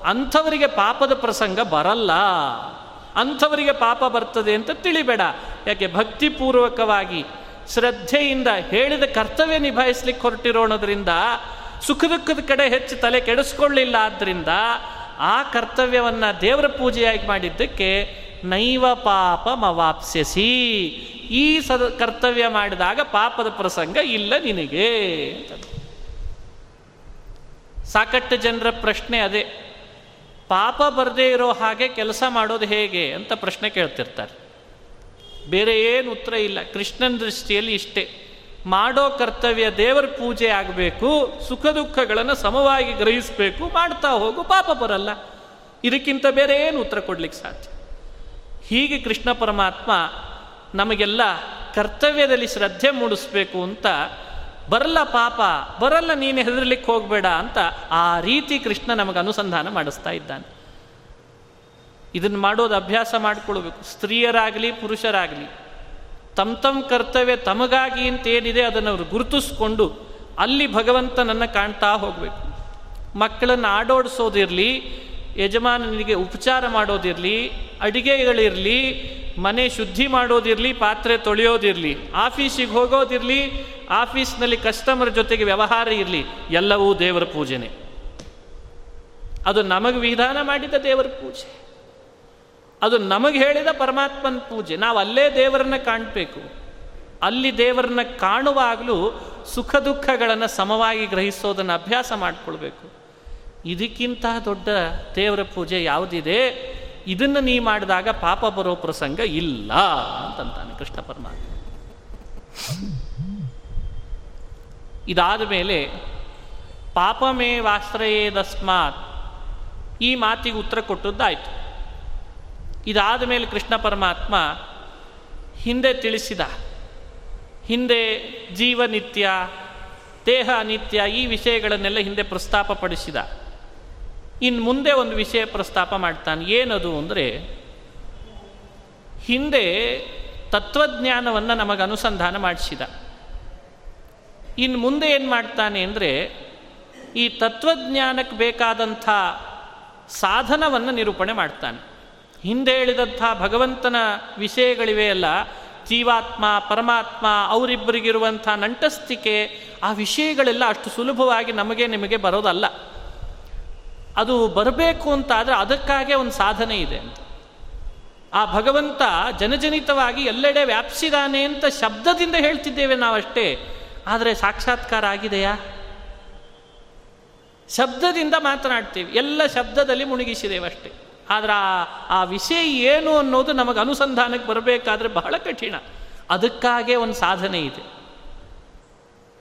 ಅಂಥವರಿಗೆ ಪಾಪದ ಪ್ರಸಂಗ ಬರಲ್ಲ. ಅಂಥವರಿಗೆ ಪಾಪ ಬರ್ತದೆ ಅಂತ ತಿಳಿಬೇಡ. ಯಾಕೆ ಭಕ್ತಿಪೂರ್ವಕವಾಗಿ ಶ್ರದ್ಧೆಯಿಂದ ಹೇಳಿದ ಕರ್ತವ್ಯ ನಿಭಾಯಿಸ್ಲಿಕ್ಕೆ ಹೊರಟಿರೋಣದ್ರಿಂದ ಸುಖ ದುಃಖದ ಕಡೆ ಹೆಚ್ಚು ತಲೆ ಕೆಡಿಸ್ಕೊಳ್ಳಿಲ್ಲ ಆದ್ದರಿಂದ ಆ ಕರ್ತವ್ಯವನ್ನು ದೇವರ ಪೂಜೆಯಾಗಿ ಮಾಡಿದ್ದಕ್ಕೆ ನೈವ ಪಾಪ ಮವಾಪ್ಸ್ಯಸಿ ಈ ಸದ ಕರ್ತವ್ಯ ಮಾಡಿದಾಗ ಪಾಪದ ಪ್ರಸಂಗ ಇಲ್ಲ ನಿನಗೆ ಅಂತ ಸಾಕಷ್ಟು ಜನರ ಪ್ರಶ್ನೆ ಅದೇ, ಪಾಪ ಬರದೇ ಇರೋ ಹಾಗೆ ಕೆಲಸ ಮಾಡೋದು ಹೇಗೆ ಅಂತ ಪ್ರಶ್ನೆ ಕೇಳ್ತಿರ್ತಾರೆ. ಬೇರೆ ಏನು ಉತ್ತರ ಇಲ್ಲ, ಕೃಷ್ಣನ ದೃಷ್ಟಿಯಲ್ಲಿ ಇಷ್ಟೇ. ಮಾಡೋ ಕರ್ತವ್ಯ ದೇವರ ಪೂಜೆ ಆಗಬೇಕು, ಸುಖ ದುಃಖಗಳನ್ನು ಸಮವಾಗಿ ಗ್ರಹಿಸಬೇಕು, ಮಾಡ್ತಾ ಹೋಗು, ಪಾಪ ಬರಲ್ಲ. ಇದಕ್ಕಿಂತ ಬೇರೆ ಏನು ಉತ್ತರ ಕೊಡ್ಲಿಕ್ಕೆ ಸಾಧ್ಯ? ಹೀಗೆ ಕೃಷ್ಣ ಪರಮಾತ್ಮ ನಮಗೆಲ್ಲ ಕರ್ತವ್ಯದಲ್ಲಿ ಶ್ರದ್ಧೆ ಮೂಡಿಸಬೇಕು ಅಂತ ಬರಲ್ಲ ಪಾಪ, ಬರಲ್ಲ ನೀನು ಹೆದರ್ಲಿಕ್ಕೆ ಹೋಗಬೇಡ ಅಂತ ಆ ರೀತಿ ಕೃಷ್ಣ ನಮಗೆ ಅನುಸಂಧಾನ ಮಾಡಿಸ್ತಾ ಇದ್ದಾನೆ. ಇದನ್ನು ಮಾಡೋದು ಅಭ್ಯಾಸ ಮಾಡಿಕೊಳ್ಬೇಕು. ಸ್ತ್ರೀಯರಾಗಲಿ, ಪುರುಷರಾಗಲಿ ತಮ್ಮ ತಮ್ಮ ಕರ್ತವ್ಯ ತಮಗಾಗಿ ಅಂತೇನಿದೆ ಅದನ್ನು ಅವರು ಗುರುತಿಸ್ಕೊಂಡು ಅಲ್ಲಿ ಭಗವಂತನನ್ನು ಕಾಣ್ತಾ ಹೋಗಬೇಕು. ಮಕ್ಕಳನ್ನು ಆಡೋಡಿಸೋದಿರಲಿ, ಯಜಮಾನನಿಗೆ ಉಪಚಾರ ಮಾಡೋದಿರಲಿ, ಅಡಿಗೆಗಳಿರಲಿ ಮನೆ ಶುದ್ಧಿ ಮಾಡೋದಿರಲಿ, ಪಾತ್ರೆ ತೊಳೆಯೋದಿರಲಿ, ಆಫೀಸಿಗೆ ಹೋಗೋದಿರಲಿ, ಆಫೀಸ್ನಲ್ಲಿ ಕಸ್ಟಮರ್ ಜೊತೆಗೆ ವ್ಯವಹಾರ ಇರಲಿ, ಎಲ್ಲವೂ ದೇವರ ಪೂಜೆನೆ. ಅದು ನಮಗೆ ವಿಧಾನ ಮಾಡಿದ ದೇವರ ಪೂಜೆ. ಅದು ನಮಗೆ ಹೇಳಿದ ಪರಮಾತ್ಮನ ಪೂಜೆ. ನಾವು ಅಲ್ಲೇ ದೇವರನ್ನ ಕಾಣಬೇಕು. ಅಲ್ಲಿ ದೇವರನ್ನ ಕಾಣುವಾಗಲೂ ಸುಖ ದುಃಖಗಳನ್ನು ಸಮವಾಗಿ ಗ್ರಹಿಸೋದನ್ನು ಅಭ್ಯಾಸ ಮಾಡಿಕೊಳ್ಬೇಕು. ಇದಕ್ಕಿಂತ ದೊಡ್ಡ ದೇವರ ಪೂಜೆ ಯಾವುದಿದೆ? ಇದನ್ನು ನೀ ಮಾಡಿದಾಗ ಪಾಪ ಬರೋ ಪ್ರಸಂಗ ಇಲ್ಲ ಅಂತಂತಾನೆ ಕೃಷ್ಣ ಪರಮಾತ್ಮ. ಇದಾದ ಮೇಲೆ ಪಾಪಮೇ ವಾಶ್ರಯೇದಸ್ಮಾತ್ ಈ ಮಾತಿಗೆ ಉತ್ತರ ಕೊಟ್ಟದ್ದಾಯಿತು. ಇದಾದ ಮೇಲೆ ಕೃಷ್ಣ ಪರಮಾತ್ಮ ಹಿಂದೆ ತಿಳಿಸಿದ, ಹಿಂದೆ ಜೀವನಿತ್ಯ, ದೇಹ ಅನಿತ್ಯ ಈ ವಿಷಯಗಳನ್ನೆಲ್ಲ ಹಿಂದೆ ಪ್ರಸ್ತಾಪ ಪಡಿಸಿದ. ಇನ್ನು ಮುಂದೆ ಒಂದು ವಿಷಯ ಪ್ರಸ್ತಾಪ ಮಾಡ್ತಾನೆ. ಏನದು ಅಂದರೆ, ಹಿಂದೆ ತತ್ವಜ್ಞಾನವನ್ನು ನಮಗೆ ಅನುಸಂಧಾನ ಮಾಡಿಸಿದ. ಇನ್ನು ಮುಂದೆ ಏನು ಮಾಡ್ತಾನೆ ಅಂದರೆ, ಈ ತತ್ವಜ್ಞಾನಕ್ಕೆ ಬೇಕಾದಂಥ ಸಾಧನವನ್ನು ನಿರೂಪಣೆ ಮಾಡ್ತಾನೆ. ಹಿಂದೆ ಹೇಳಿದಂಥ ಭಗವಂತನ ವಿಷಯಗಳಿವೆ ಅಲ್ಲ, ಜೀವಾತ್ಮ, ಪರಮಾತ್ಮ, ಅವರಿಬ್ಬರಿಗಿರುವಂಥ ನಂಟಸ್ತಿಕೆ, ಆ ವಿಷಯಗಳೆಲ್ಲ ಅಷ್ಟು ಸುಲಭವಾಗಿ ನಮಗೆ ನಿಮಗೆ ಬರೋದಲ್ಲ. ಅದು ಬರಬೇಕು ಅಂತ ಆದರೆ ಅದಕ್ಕಾಗೇ ಒಂದು ಸಾಧನೆ ಇದೆ. ಆ ಭಗವಂತ ಜನಜನಿತವಾಗಿ ಎಲ್ಲೆಡೆ ವ್ಯಾಪಿಸಿದಾನೆ ಅಂತ ಶಬ್ದದಿಂದ ಹೇಳ್ತಿದ್ದೇವೆ ನಾವಷ್ಟೇ. ಆದರೆ ಸಾಕ್ಷಾತ್ಕಾರ ಆಗಿದೆಯಾ? ಶಬ್ದದಿಂದ ಮಾತನಾಡ್ತೀವಿ. ಎಲ್ಲ ಶಬ್ದದಲ್ಲಿ ಅಷ್ಟೇ. ಆದರೆ ಆ ಆ ವಿಷಯ ಏನು ಅನ್ನೋದು ನಮಗೆ ಅನುಸಂಧಾನಕ್ಕೆ ಬರಬೇಕಾದ್ರೆ ಬಹಳ ಕಠಿಣ. ಅದಕ್ಕಾಗೇ ಒಂದು ಸಾಧನೆ ಇದೆ.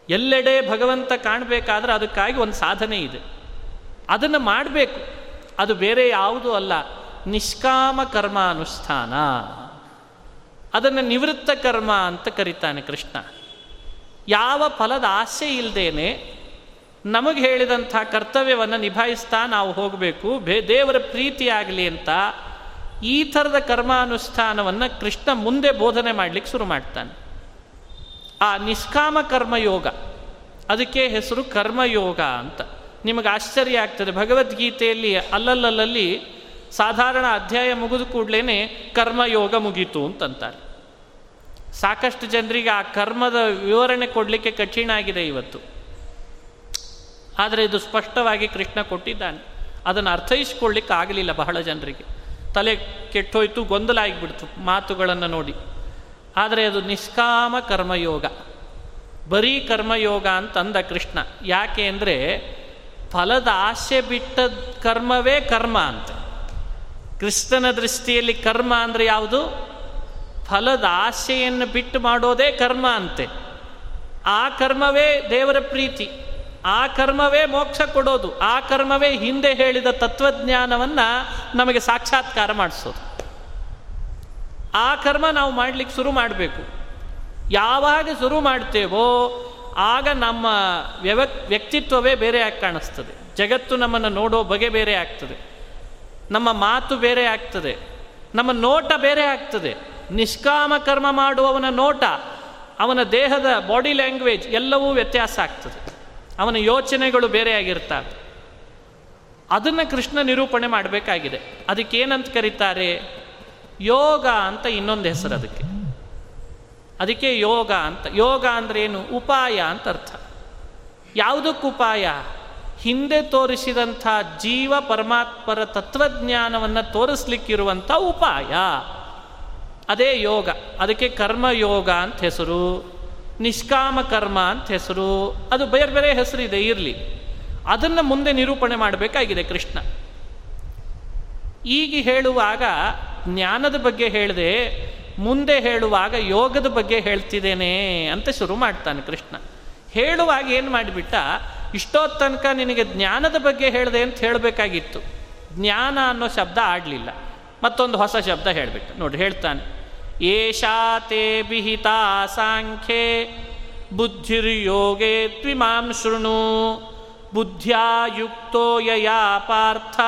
ಎಲ್ಲೆಡೆ ಭಗವಂತ ಕಾಣಬೇಕಾದ್ರೆ ಅದಕ್ಕಾಗಿ ಒಂದು ಸಾಧನೆ ಇದೆ. ಅದನ್ನು ಮಾಡಬೇಕು. ಅದು ಬೇರೆ ಯಾವುದೂ ಅಲ್ಲ. ನಿಷ್ಕಾಮ ಕರ್ಮ ಅನುಷ್ಠಾನ ಅದನ್ನು ನಿವೃತ್ತ ಕರ್ಮ ಅಂತ ಕರೀತಾನೆ ಕೃಷ್ಣ. ಯಾವ ಫಲದ ಆಸೆ ಇಲ್ಲದೇನೆ ನಮಗೆ ಹೇಳಿದಂಥ ಕರ್ತವ್ಯವನ್ನು ನಿಭಾಯಿಸ್ತಾ ನಾವು ಹೋಗಬೇಕು. ಬೇ ದೇವರ ಪ್ರೀತಿಯಾಗಲಿ ಅಂತ ಈ ಥರದ ಕರ್ಮಾನುಷ್ಠಾನವನ್ನು ಕೃಷ್ಣ ಮುಂದೆ ಬೋಧನೆ ಮಾಡಲಿಕ್ಕೆ ಶುರು ಮಾಡ್ತಾನೆ. ಆ ನಿಷ್ಕಾಮ ಕರ್ಮಯೋಗ. ಅದಕ್ಕೆ ಹೆಸರು ಕರ್ಮಯೋಗ ಅಂತ. ನಿಮಗೆ ಆಶ್ಚರ್ಯ ಆಗ್ತದೆ. ಭಗವದ್ಗೀತೆಯಲ್ಲಿ ಅಲ್ಲಲ್ಲಲ್ಲಿ ಸಾಧಾರಣ ಅಧ್ಯಾಯ ಮುಗಿದ ಕೂಡಲೇ ಕರ್ಮಯೋಗ ಮುಗೀತು ಅಂತಂತಾರೆ. ಸಾಕಷ್ಟು ಜನರಿಗೆ ಆ ಕರ್ಮದ ವಿವರಣೆ ಕೊಡಲಿಕ್ಕೆ ಕಠಿಣ ಆಗಿದೆ ಇವತ್ತು. ಆದರೆ ಇದು ಸ್ಪಷ್ಟವಾಗಿ ಕೃಷ್ಣ ಕೊಟ್ಟಿದ್ದಾನೆ. ಅದನ್ನು ಅರ್ಥೈಸ್ಕೊಳ್ಳಿಕ್ಕೆ ಆಗಲಿಲ್ಲ ಬಹಳ ಜನರಿಗೆ. ತಲೆ ಕೆಟ್ಟೋಯ್ತು, ಗೊಂದಲ ಆಗಿಬಿಡ್ತು ಮಾತುಗಳನ್ನು ನೋಡಿ. ಆದರೆ ಅದು ನಿಷ್ಕಾಮ ಕರ್ಮಯೋಗ. ಬರೀ ಕರ್ಮಯೋಗ ಅಂತಂದ ಕೃಷ್ಣ. ಯಾಕೆ ಅಂದರೆ ಫಲದ ಆಸೆ ಬಿಟ್ಟ ಕರ್ಮವೇ ಕರ್ಮ ಅಂತ. ಕೃಷ್ಣನ ದೃಷ್ಟಿಯಲ್ಲಿ ಕರ್ಮ ಅಂದರೆ ಯಾವುದು? ಫಲದ ಆಸೆಯನ್ನು ಬಿಟ್ಟು ಮಾಡೋದೇ ಕರ್ಮ ಅಂತೆ. ಆ ಕರ್ಮವೇ ದೇವರ ಪ್ರೀತಿ. ಆ ಕರ್ಮವೇ ಮೋಕ್ಷ ಕೊಡೋದು. ಆ ಕರ್ಮವೇ ಹಿಂದೆ ಹೇಳಿದ ತತ್ವಜ್ಞಾನವನ್ನು ನಮಗೆ ಸಾಕ್ಷಾತ್ಕಾರ ಮಾಡಿಸೋದು. ಆ ಕರ್ಮ ನಾವು ಮಾಡಲಿಕ್ಕೆ ಶುರು ಮಾಡಬೇಕು. ಯಾವಾಗ ಶುರು ಮಾಡ್ತೇವೋ ಆಗ ನಮ್ಮ ವ್ಯವ ವ್ಯಕ್ತಿತ್ವವೇ ಬೇರೆಯಾಗಿ ಕಾಣಿಸ್ತದೆ. ಜಗತ್ತು ನಮ್ಮನ್ನು ನೋಡೋ ಬಗೆ ಬೇರೆ ಆಗ್ತದೆ. ನಮ್ಮ ಮಾತು ಬೇರೆ ಆಗ್ತದೆ. ನಮ್ಮ ನೋಟ ಬೇರೆ ಆಗ್ತದೆ. ನಿಷ್ಕಾಮ ಕರ್ಮ ಮಾಡುವವನ ನೋಟ, ಅವನ ದೇಹದ ಬಾಡಿ ಲ್ಯಾಂಗ್ವೇಜ್ ಎಲ್ಲವೂ ವ್ಯತ್ಯಾಸ ಆಗ್ತದೆ. ಅವನ ಯೋಚನೆಗಳು ಬೇರೆಯಾಗಿರ್ತವೆ ಅದನ್ನು ಕೃಷ್ಣ ನಿರೂಪಣೆ ಮಾಡಬೇಕಾಗಿದೆ. ಅದಕ್ಕೇನಂತ ಕರೀತಾರೆ? ಯೋಗ ಅಂತ ಇನ್ನೊಂದು ಹೆಸರು ಅದಕ್ಕೆ. ಅದಕ್ಕೆ ಯೋಗ ಅಂತ, ಯೋಗ ಅಂದ್ರೆ ಏನು ಉಪಾಯ ಅಂತ ಅರ್ಥ. ಯಾವುದಕ್ಕೆ ಉಪಾಯ? ಹಿಂದೆ ತೋರಿಸಿದಂಥ ಜೀವ ಪರಮಾತ್ಮರ ತತ್ವಜ್ಞಾನವನ್ನು ತೋರಿಸ್ಲಿಕ್ಕಿರುವಂಥ ಉಪಾಯ. ಅದೇ ಯೋಗ. ಅದಕ್ಕೆ ಕರ್ಮಯೋಗ ಅಂತ ಹೆಸರು. ನಿಷ್ಕಾಮ ಕರ್ಮ ಅಂತ ಹೆಸರು. ಅದು ಬೇರೆ ಬೇರೆ ಹೆಸರಿದೆ ಇರಲಿ. ಅದನ್ನು ಮುಂದೆ ನಿರೂಪಣೆ ಮಾಡಬೇಕಾಗಿದೆ ಕೃಷ್ಣ. ಈಗ ಹೇಳುವಾಗ ಜ್ಞಾನದ ಬಗ್ಗೆ ಹೇಳಿದೆ ಮುಂದೆ ಹೇಳುವಾಗ ಯೋಗದ ಬಗ್ಗೆ ಹೇಳ್ತಿದ್ದೇನೆ ಅಂತ ಶುರು ಮಾಡ್ತಾನೆ ಕೃಷ್ಣ. ಹೇಳುವಾಗ ಏನು ಮಾಡಿಬಿಟ್ಟ? ಇಷ್ಟೋ ತನಕ ನಿನಗೆ ಜ್ಞಾನದ ಬಗ್ಗೆ ಹೇಳಿದೆ ಅಂತ ಹೇಳಬೇಕಾಗಿತ್ತು. ಜ್ಞಾನ ಅನ್ನೋ ಶಬ್ದ ಆಡಲಿಲ್ಲ. ಮತ್ತೊಂದು ಹೊಸ ಶಬ್ದ ಹೇಳಿಬಿಟ್ಟು. ನೋಡಿ, ಹೇಳ್ತಾನೆ. ಏಷಾತೆ ಬಿಹಿತಾ ಸಾಂಖ್ಯೆ ಬುದ್ಧಿರ್ಯೋಗೇ ತ್ವಿಮಾಂ ಶೃಣು ಬುದ್ಧಿಯುಕ್ತೋ ಯುಕ್ತೋ ಯಯಾ ಪಾರ್ಥ,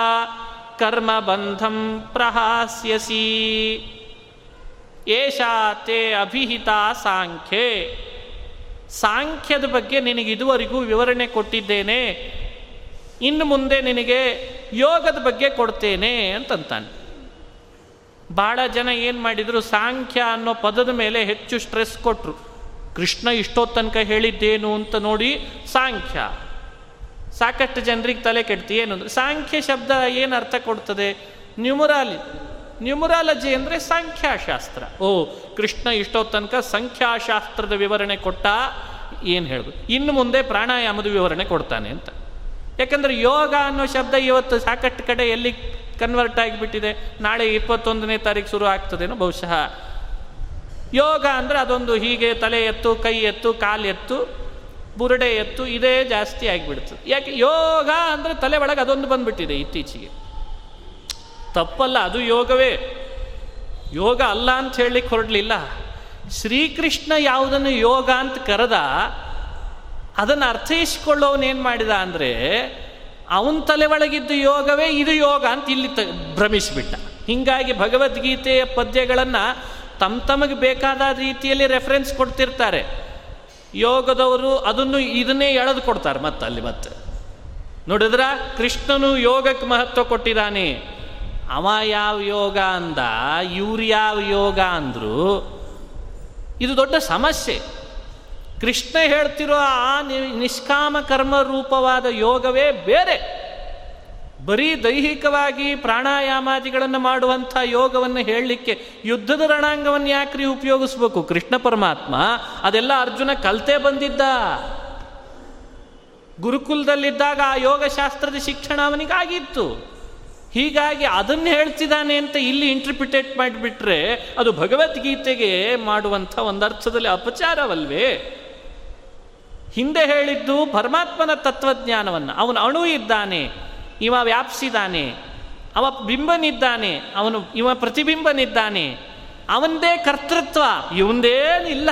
ಕರ್ಮ ಬಂಧಂ ಪ್ರಹಾಸ್ಯಸಿ. ಏಷಾ ತೇ ಅಭಿಹಿತ ಸಾಂಖ್ಯೆ. ಸಾಂಖ್ಯದ ಬಗ್ಗೆ ನಿನಗೆ ಇದುವರೆಗೂ ವಿವರಣೆ ಕೊಟ್ಟಿದ್ದೇನೆ. ಇನ್ನು ಮುಂದೆ ನಿನಗೆ ಯೋಗದ ಬಗ್ಗೆ ಕೊಡ್ತೇನೆ ಅಂತಂತಾನೆ. ಭಾಳ ಜನ ಏನು ಮಾಡಿದರು, ಸಾಂಖ್ಯ ಅನ್ನೋ ಪದದ ಮೇಲೆ ಹೆಚ್ಚು ಸ್ಟ್ರೆಸ್ ಕೊಟ್ಟರು ಕೃಷ್ಣ ಇಷ್ಟೋ ತನಕ ಹೇಳಿದ್ದೇನು ಅಂತ ನೋಡಿ ಸಾಂಖ್ಯ. ಸಾಕಷ್ಟು ಜನರಿಗೆ ತಲೆ ಕೆಡ್ತಿ ಏನು ಸಾಂಖ್ಯ ಶಬ್ದ ಏನು ಅರ್ಥ ಕೊಡ್ತದೆ? ನ್ಯೂಮರಾಲಿ. ನ್ಯೂಮರಾಲಜಿ ಅಂದರೆ ಸಂಖ್ಯಾಶಾಸ್ತ್ರ. ಓ, ಕೃಷ್ಣ ಇಷ್ಟೋ ತನಕ ಸಂಖ್ಯಾಶಾಸ್ತ್ರದ ವಿವರಣೆ ಕೊಟ್ಟ ಏನು ಹೇಳಬೇಕು? ಇನ್ನು ಮುಂದೆ ಪ್ರಾಣಾಯಾಮದ ವಿವರಣೆ ಕೊಡ್ತಾನೆ ಅಂತ. ಯಾಕಂದರೆ ಯೋಗ ಅನ್ನೋ ಶಬ್ದ ಇವತ್ತು ಸಾಕಷ್ಟು ಕಡೆ ಎಲ್ಲಿ ಕನ್ವರ್ಟ್ ಆಗಿಬಿಟ್ಟಿದೆ? ನಾಳೆ ಇಪ್ಪತ್ತೊಂದನೇ ತಾರೀಕು ಶುರು ಆಗ್ತದೇನೋ ಬಹುಶಃ. ಯೋಗ ಅಂದರೆ ಅದೊಂದು ಹೀಗೆ ತಲೆ ಎತ್ತು, ಕೈ ಎತ್ತು, ಕಾಲು ಎತ್ತು, ಬುರುಡೆ ಎತ್ತು, ಇದೇ ಜಾಸ್ತಿ ಆಗಿಬಿಡ್ತದೆ. ಯಾಕೆ? ಯೋಗ ಅಂದರೆ ತಲೆ ಒಳಗೆ ಅದೊಂದು ಬಂದುಬಿಟ್ಟಿದೆ ಇತ್ತೀಚೆಗೆ. ತಪ್ಪಲ್ಲ, ಅದು ಯೋಗವೇ. ಯೋಗ ಅಲ್ಲ ಅಂತ ಹೇಳಲಿಕ್ಕೆ ಹೊರಡಲಿಲ್ಲ. ಶ್ರೀಕೃಷ್ಣ ಯಾವುದನ್ನು ಯೋಗ ಅಂತ ಕರೆದ, ಅದನ್ನು ಏನು ಮಾಡಿದ ಅಂದರೆ, ಅವನ ತಲೆ ಒಳಗಿದ್ದ ಯೋಗವೇ, ಇದು ಯೋಗ ಅಂತ ಇಲ್ಲಿ ತ, ಭ್ರಮಿಸಿಬಿಟ್ಟ. ಹೀಗಾಗಿ ಭಗವದ್ಗೀತೆಯ ಪದ್ಯಗಳನ್ನು ತಮ್ಮ ತಮಗೆ ಬೇಕಾದ ರೀತಿಯಲ್ಲಿ ರೆಫರೆನ್ಸ್ ಕೊಡ್ತಿರ್ತಾರೆ. ಯೋಗದವರು ಅದನ್ನು ಇದನ್ನೇ ಎಳೆದು ಕೊಡ್ತಾರೆ ಮತ್ತೆ ಅಲ್ಲಿ ಮತ್ತೆ. ನೋಡಿದ್ರ? ಕೃಷ್ಣನು ಯೋಗಕ್ಕೆ ಮಹತ್ವ ಕೊಟ್ಟಿದ್ದಾನೆ. ಅವ ಯಾವ ಯೋಗ ಅಂದ, ಇವ್ರು ಯೋಗ ಅಂದರು, ಇದು ದೊಡ್ಡ ಸಮಸ್ಯೆ. ಕೃಷ್ಣ ಹೇಳ್ತಿರೋ ಆ ನಿಷ್ಕಾಮ ಕರ್ಮ ರೂಪವಾದ ಯೋಗವೇ ಬೇರೆ. ಬರೀ ದೈಹಿಕವಾಗಿ ಪ್ರಾಣಾಯಾಮಾದಿಗಳನ್ನು ಮಾಡುವಂಥ ಯೋಗವನ್ನು ಹೇಳಲಿಕ್ಕೆ ಯುದ್ಧದ ರಣಾಂಗವನ್ನು ಯಾಕ್ರಿ ಉಪಯೋಗಿಸ್ಬೇಕು? ಕೃಷ್ಣ ಪರಮಾತ್ಮ, ಅದೆಲ್ಲ ಅರ್ಜುನ ಕಲ್ತೇ ಬಂದಿದ್ದ. ಗುರುಕುಲದಲ್ಲಿದ್ದಾಗ ಆ ಯೋಗಶಾಸ್ತ್ರದ ಶಿಕ್ಷಣ ಅವನಿಗಾಗಿತ್ತು. ಹೀಗಾಗಿ ಅದನ್ನು ಹೇಳ್ತಿದ್ದಾನೆ ಅಂತ ಇಲ್ಲಿ ಇಂಟರ್ಪ್ರಿಟೇಟ್ ಮಾಡಿಬಿಟ್ರೆ ಅದು ಭಗವದ್ಗೀತೆಗೆ ಮಾಡುವಂಥ ಒಂದು ಅರ್ಥದಲ್ಲಿ ಅಪಚಾರವಲ್ವೇ? ಹಿಂದೆ ಹೇಳಿದ್ದು ಪರಮಾತ್ಮನ ತತ್ವಜ್ಞಾನವನ್ನು. ಅವನು ಅಣು ಇದ್ದಾನೆ, ಇವ ವ್ಯಾಪಿಸಿದ್ದಾನೆ ಅವ ಬಿಂಬನಿದ್ದಾನೆ, ಅವನು, ಇವ ಪ್ರತಿಬಿಂಬನಿದ್ದಾನೆ. ಅವನದೇ ಕರ್ತೃತ್ವ ಇವಂದೇನಿಲ್ಲ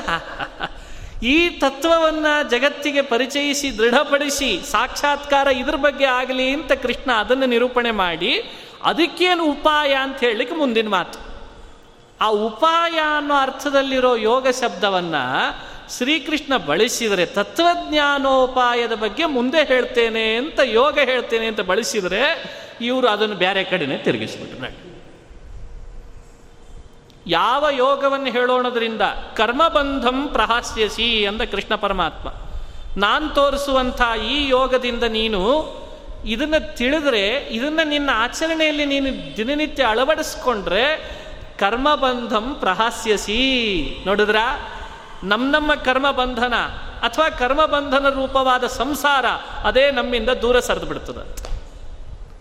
ಈ ತತ್ವವನ್ನು ಜಗತ್ತಿಗೆ ಪರಿಚಯಿಸಿ ದೃಢಪಡಿಸಿ ಸಾಕ್ಷಾತ್ಕಾರ ಇದ್ರ ಬಗ್ಗೆ ಆಗಲಿ ಅಂತ ಕೃಷ್ಣ ಅದನ್ನು ನಿರೂಪಣೆ ಮಾಡಿ, ಅದಕ್ಕೇನು ಉಪಾಯ ಅಂತ ಹೇಳಲಿಕ್ಕೆ ಮುಂದಿನ ಮಾತು. ಆ ಉಪಾಯ ಅನ್ನೋ ಅರ್ಥದಲ್ಲಿರೋ ಯೋಗ ಶಬ್ದವನ್ನು ಶ್ರೀಕೃಷ್ಣ ಬಳಸಿದರೆ, ತತ್ವಜ್ಞಾನೋಪಾಯದ ಬಗ್ಗೆ ಮುಂದೆ ಹೇಳ್ತೇನೆ ಅಂತ ಯೋಗ ಹೇಳ್ತೇನೆ ಅಂತ ಬಳಸಿದರೆ, ಇವರು ಅದನ್ನು ಬೇರೆ ಕಡೆನೆ ತಿರುಗಿಸ್ಬಿಟ್ರು. ಯಾವ ಯೋಗವನ್ನು ಹೇಳೋಣದ್ರಿಂದ ಕರ್ಮಬಂಧಂ ಪ್ರಹಾಸ್ಯಸಿ ಅಂದ ಕೃಷ್ಣ ಪರಮಾತ್ಮ. ನಾನು ತೋರಿಸುವಂಥ ಈ ಯೋಗದಿಂದ ನೀನು ಇದನ್ನು ತಿಳಿದ್ರೆ, ಇದನ್ನು ನಿನ್ನ ಆಚರಣೆಯಲ್ಲಿ ನೀನು ದಿನನಿತ್ಯ ಅಳವಡಿಸ್ಕೊಂಡ್ರೆ ಕರ್ಮಬಂಧಂ ಪ್ರಹಾಸ್ಯಸಿ. ನೋಡಿದ್ರ? ನಮ್ಮ ನಮ್ಮ ಕರ್ಮಬಂಧನ ಅಥವಾ ಕರ್ಮಬಂಧನ ರೂಪವಾದ ಸಂಸಾರ ಅದೇ ನಮ್ಮಿಂದ ದೂರ ಸರಿದು ಬಿಡ್ತದೆ.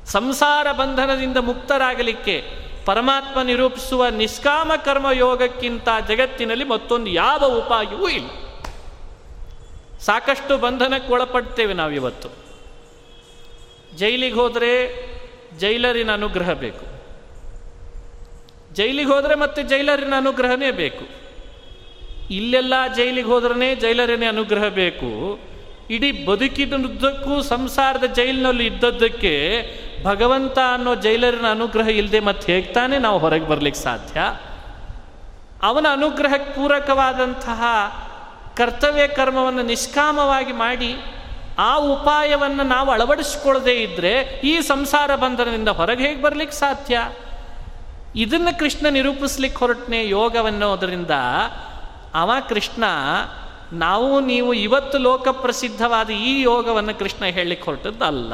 ಸಂಸಾರ ಬಂಧನದಿಂದ ಮುಕ್ತರಾಗಲಿಕ್ಕೆ ಪರಮಾತ್ಮ ನಿರೂಪಿಸುವ ನಿಷ್ಕಾಮ ಕರ್ಮ ಯೋಗಕ್ಕಿಂತ ಜಗತ್ತಿನಲ್ಲಿ ಮತ್ತೊಂದು ಯಾವ ಉಪಾಯವೂ ಇಲ್ಲ. ಸಾಕಷ್ಟು ಬಂಧನಕ್ಕೆ ಒಳಪಡ್ತೇವೆ ನಾವಿವತ್ತು. ಜೈಲಿಗೆ ಹೋದರೆ ಜೈಲರಿನ ಅನುಗ್ರಹ ಬೇಕು. ಜೈಲಿಗೆ ಹೋದರೆ ಮತ್ತೆ ಜೈಲರಿನ ಅನುಗ್ರಹನೇ ಬೇಕು. ಇಲ್ಲೆಲ್ಲ ಜೈಲಿಗೆ ಹೋದ್ರೇ ಜೈಲರಿನ ಅನುಗ್ರಹ ಬೇಕು. ಇಡೀ ಬದುಕಿದುದ್ದಕ್ಕೂ ಸಂಸಾರದ ಜೈಲಿನಲ್ಲಿ ಇದ್ದದ್ದಕ್ಕೆ ಭಗವಂತ ಅನ್ನೋ ಜೈಲರಿನ ಅನುಗ್ರಹ ಇಲ್ಲದೆ ಮತ್ತೆ ಹೇಗೆ ತಾನೇ ನಾವು ಹೊರಗೆ ಬರ್ಲಿಕ್ಕೆ ಸಾಧ್ಯ? ಅವನ ಅನುಗ್ರಹಕ್ಕೆ ಪೂರಕವಾದಂತಹ ಕರ್ತವ್ಯ ಕರ್ಮವನ್ನು ನಿಷ್ಕಾಮವಾಗಿ ಮಾಡಿ ಆ ಉಪಾಯವನ್ನು ನಾವು ಅಳವಡಿಸ್ಕೊಳ್ಳದೆ ಇದ್ದರೆ ಈ ಸಂಸಾರ ಬಂಧನದಿಂದ ಹೊರಗೆ ಹೇಗೆ ಬರ್ಲಿಕ್ಕೆ ಸಾಧ್ಯ? ಇದನ್ನು ಕೃಷ್ಣ ನಿರೂಪಿಸ್ಲಿಕ್ಕೆ ಹೊರಟನೆ ಯೋಗವನ್ನೋದರಿಂದ ಅವ ಕೃಷ್ಣ, ನಾವು ನೀವು ಇವತ್ತು ಲೋಕಪ್ರಸಿದ್ಧವಾದ ಈ ಯೋಗವನ್ನು ಕೃಷ್ಣ ಹೇಳಲಿಕ್ಕೆ ಹೊರಟದ್ದಲ್ಲ.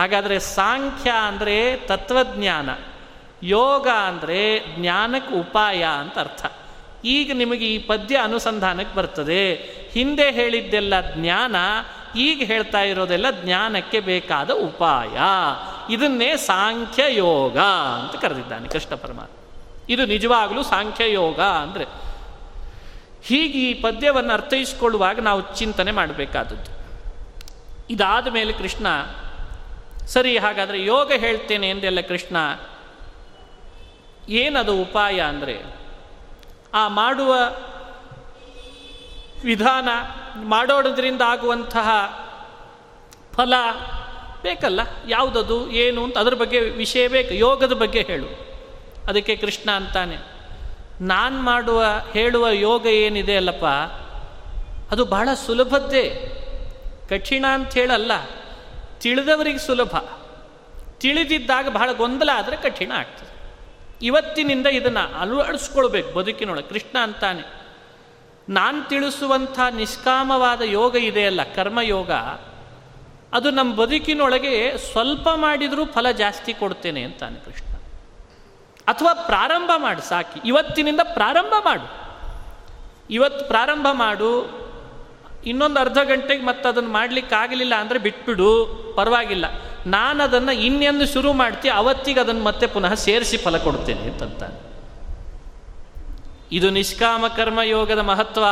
ಹಾಗಾದರೆ ಸಾಂಖ್ಯ ಅಂದರೆ ತತ್ವಜ್ಞಾನ, ಯೋಗ ಅಂದರೆ ಜ್ಞಾನಕ್ಕೆ ಉಪಾಯ ಅಂತ ಅರ್ಥ. ಈಗ ನಿಮಗೆ ಈ ಪದ್ಯ ಅನುಸಂಧಾನಕ್ಕೆ ಬರ್ತದೆ. ಹಿಂದೆ ಹೇಳಿದ್ದೆಲ್ಲ ಜ್ಞಾನ, ಈಗ ಹೇಳ್ತಾ ಇರೋದೆಲ್ಲ ಜ್ಞಾನಕ್ಕೆ ಬೇಕಾದ ಉಪಾಯ. ಇದನ್ನೇ ಸಾಂಖ್ಯ ಯೋಗ ಅಂತ ಕರೆದಿದ್ದಾನೆ ಕೃಷ್ಣ ಪರಮಾತ್ಮ. ಇದು ನಿಜವಾಗಲೂ ಸಾಂಖ್ಯ ಯೋಗ ಅಂದರೆ. ಹೀಗೆ ಈ ಪದ್ಯವನ್ನು ಅರ್ಥೈಸಿಕೊಳ್ಳುವಾಗ ನಾವು ಚಿಂತನೆ ಮಾಡಬೇಕಾದದ್ದು. ಇದಾದ ಮೇಲೆ ಕೃಷ್ಣ ಸರಿ, ಹಾಗಾದರೆ ಯೋಗ ಹೇಳ್ತೇನೆ ಎಂದೆಲ್ಲ ಕೃಷ್ಣ? ಏನದು ಉಪಾಯ ಅಂದರೆ? ಆ ಮಾಡುವ ವಿಧಾನ, ಮಾಡೋದ್ರಿಂದ ಆಗುವಂತಹ ಫಲ ಬೇಕಲ್ಲ? ಯಾವುದದು, ಏನು ಅಂತ ಅದ್ರ ಬಗ್ಗೆ ವಿಷಯ ಬೇಕು. ಯೋಗದ ಬಗ್ಗೆ ಹೇಳು. ಅದಕ್ಕೆ ಕೃಷ್ಣ ಅಂತಾನೆ. ನಾನು ಮಾಡುವ, ಹೇಳುವ ಯೋಗ ಏನಿದೆ ಅಲ್ಲಪ್ಪ, ಅದು ಬಹಳ ಸುಲಭದ್ದೇ. ಕಠಿಣ ಅಂತ ಹೇಳಲ್ಲ. ತಿಳಿದವರಿಗೆ ಸುಲಭ. ತಿಳಿದಿದ್ದಾಗ ಬಹಳ ಗೊಂದಲ ಆದರೆ ಕಠಿಣ ಆಗ್ತದೆ. ಇವತ್ತಿನಿಂದ ಇದನ್ನು ಅಳವಡಿಸ್ಕೊಳ್ಬೇಕು ಬದುಕಿನೊಳಗೆ. ಕೃಷ್ಣ ಅಂತಾನೆ, ನಾನು ತಿಳಿಸುವಂಥ ನಿಷ್ಕಾಮವಾದ ಯೋಗ ಇದೆಯಲ್ಲ, ಕರ್ಮಯೋಗ, ಅದು ನಮ್ಮ ಬದುಕಿನೊಳಗೆ ಸ್ವಲ್ಪ ಮಾಡಿದರೂ ಫಲ ಜಾಸ್ತಿ ಕೊಡ್ತೇನೆ ಅಂತಾನೆ ಕೃಷ್ಣ. ಅಥವಾ ಪ್ರಾರಂಭ ಮಾಡು, ಸಾಕಿ. ಇವತ್ತಿನಿಂದ ಪ್ರಾರಂಭ ಮಾಡು. ಇವತ್ತು ಪ್ರಾರಂಭ ಮಾಡು ಇನ್ನೊಂದು ಅರ್ಧ ಗಂಟೆಗೆ ಮತ್ತೆ ಅದನ್ನು ಮಾಡ್ಲಿಕ್ಕೆ ಆಗಲಿಲ್ಲ ಅಂದರೆ ಬಿಟ್ಬಿಡು, ಪರವಾಗಿಲ್ಲ. ನಾನು ಅದನ್ನು ಇನ್ನೆಂದು ಶುರು ಮಾಡ್ತೀವಿ ಅವತ್ತಿಗೆ ಅದನ್ನು ಮತ್ತೆ ಪುನಃ ಸೇರಿಸಿ ಫಲ ಕೊಡ್ತೇನೆ ಅಂತಂತ. ಇದು ನಿಷ್ಕಾಮ ಕರ್ಮ ಯೋಗದ ಮಹತ್ವ.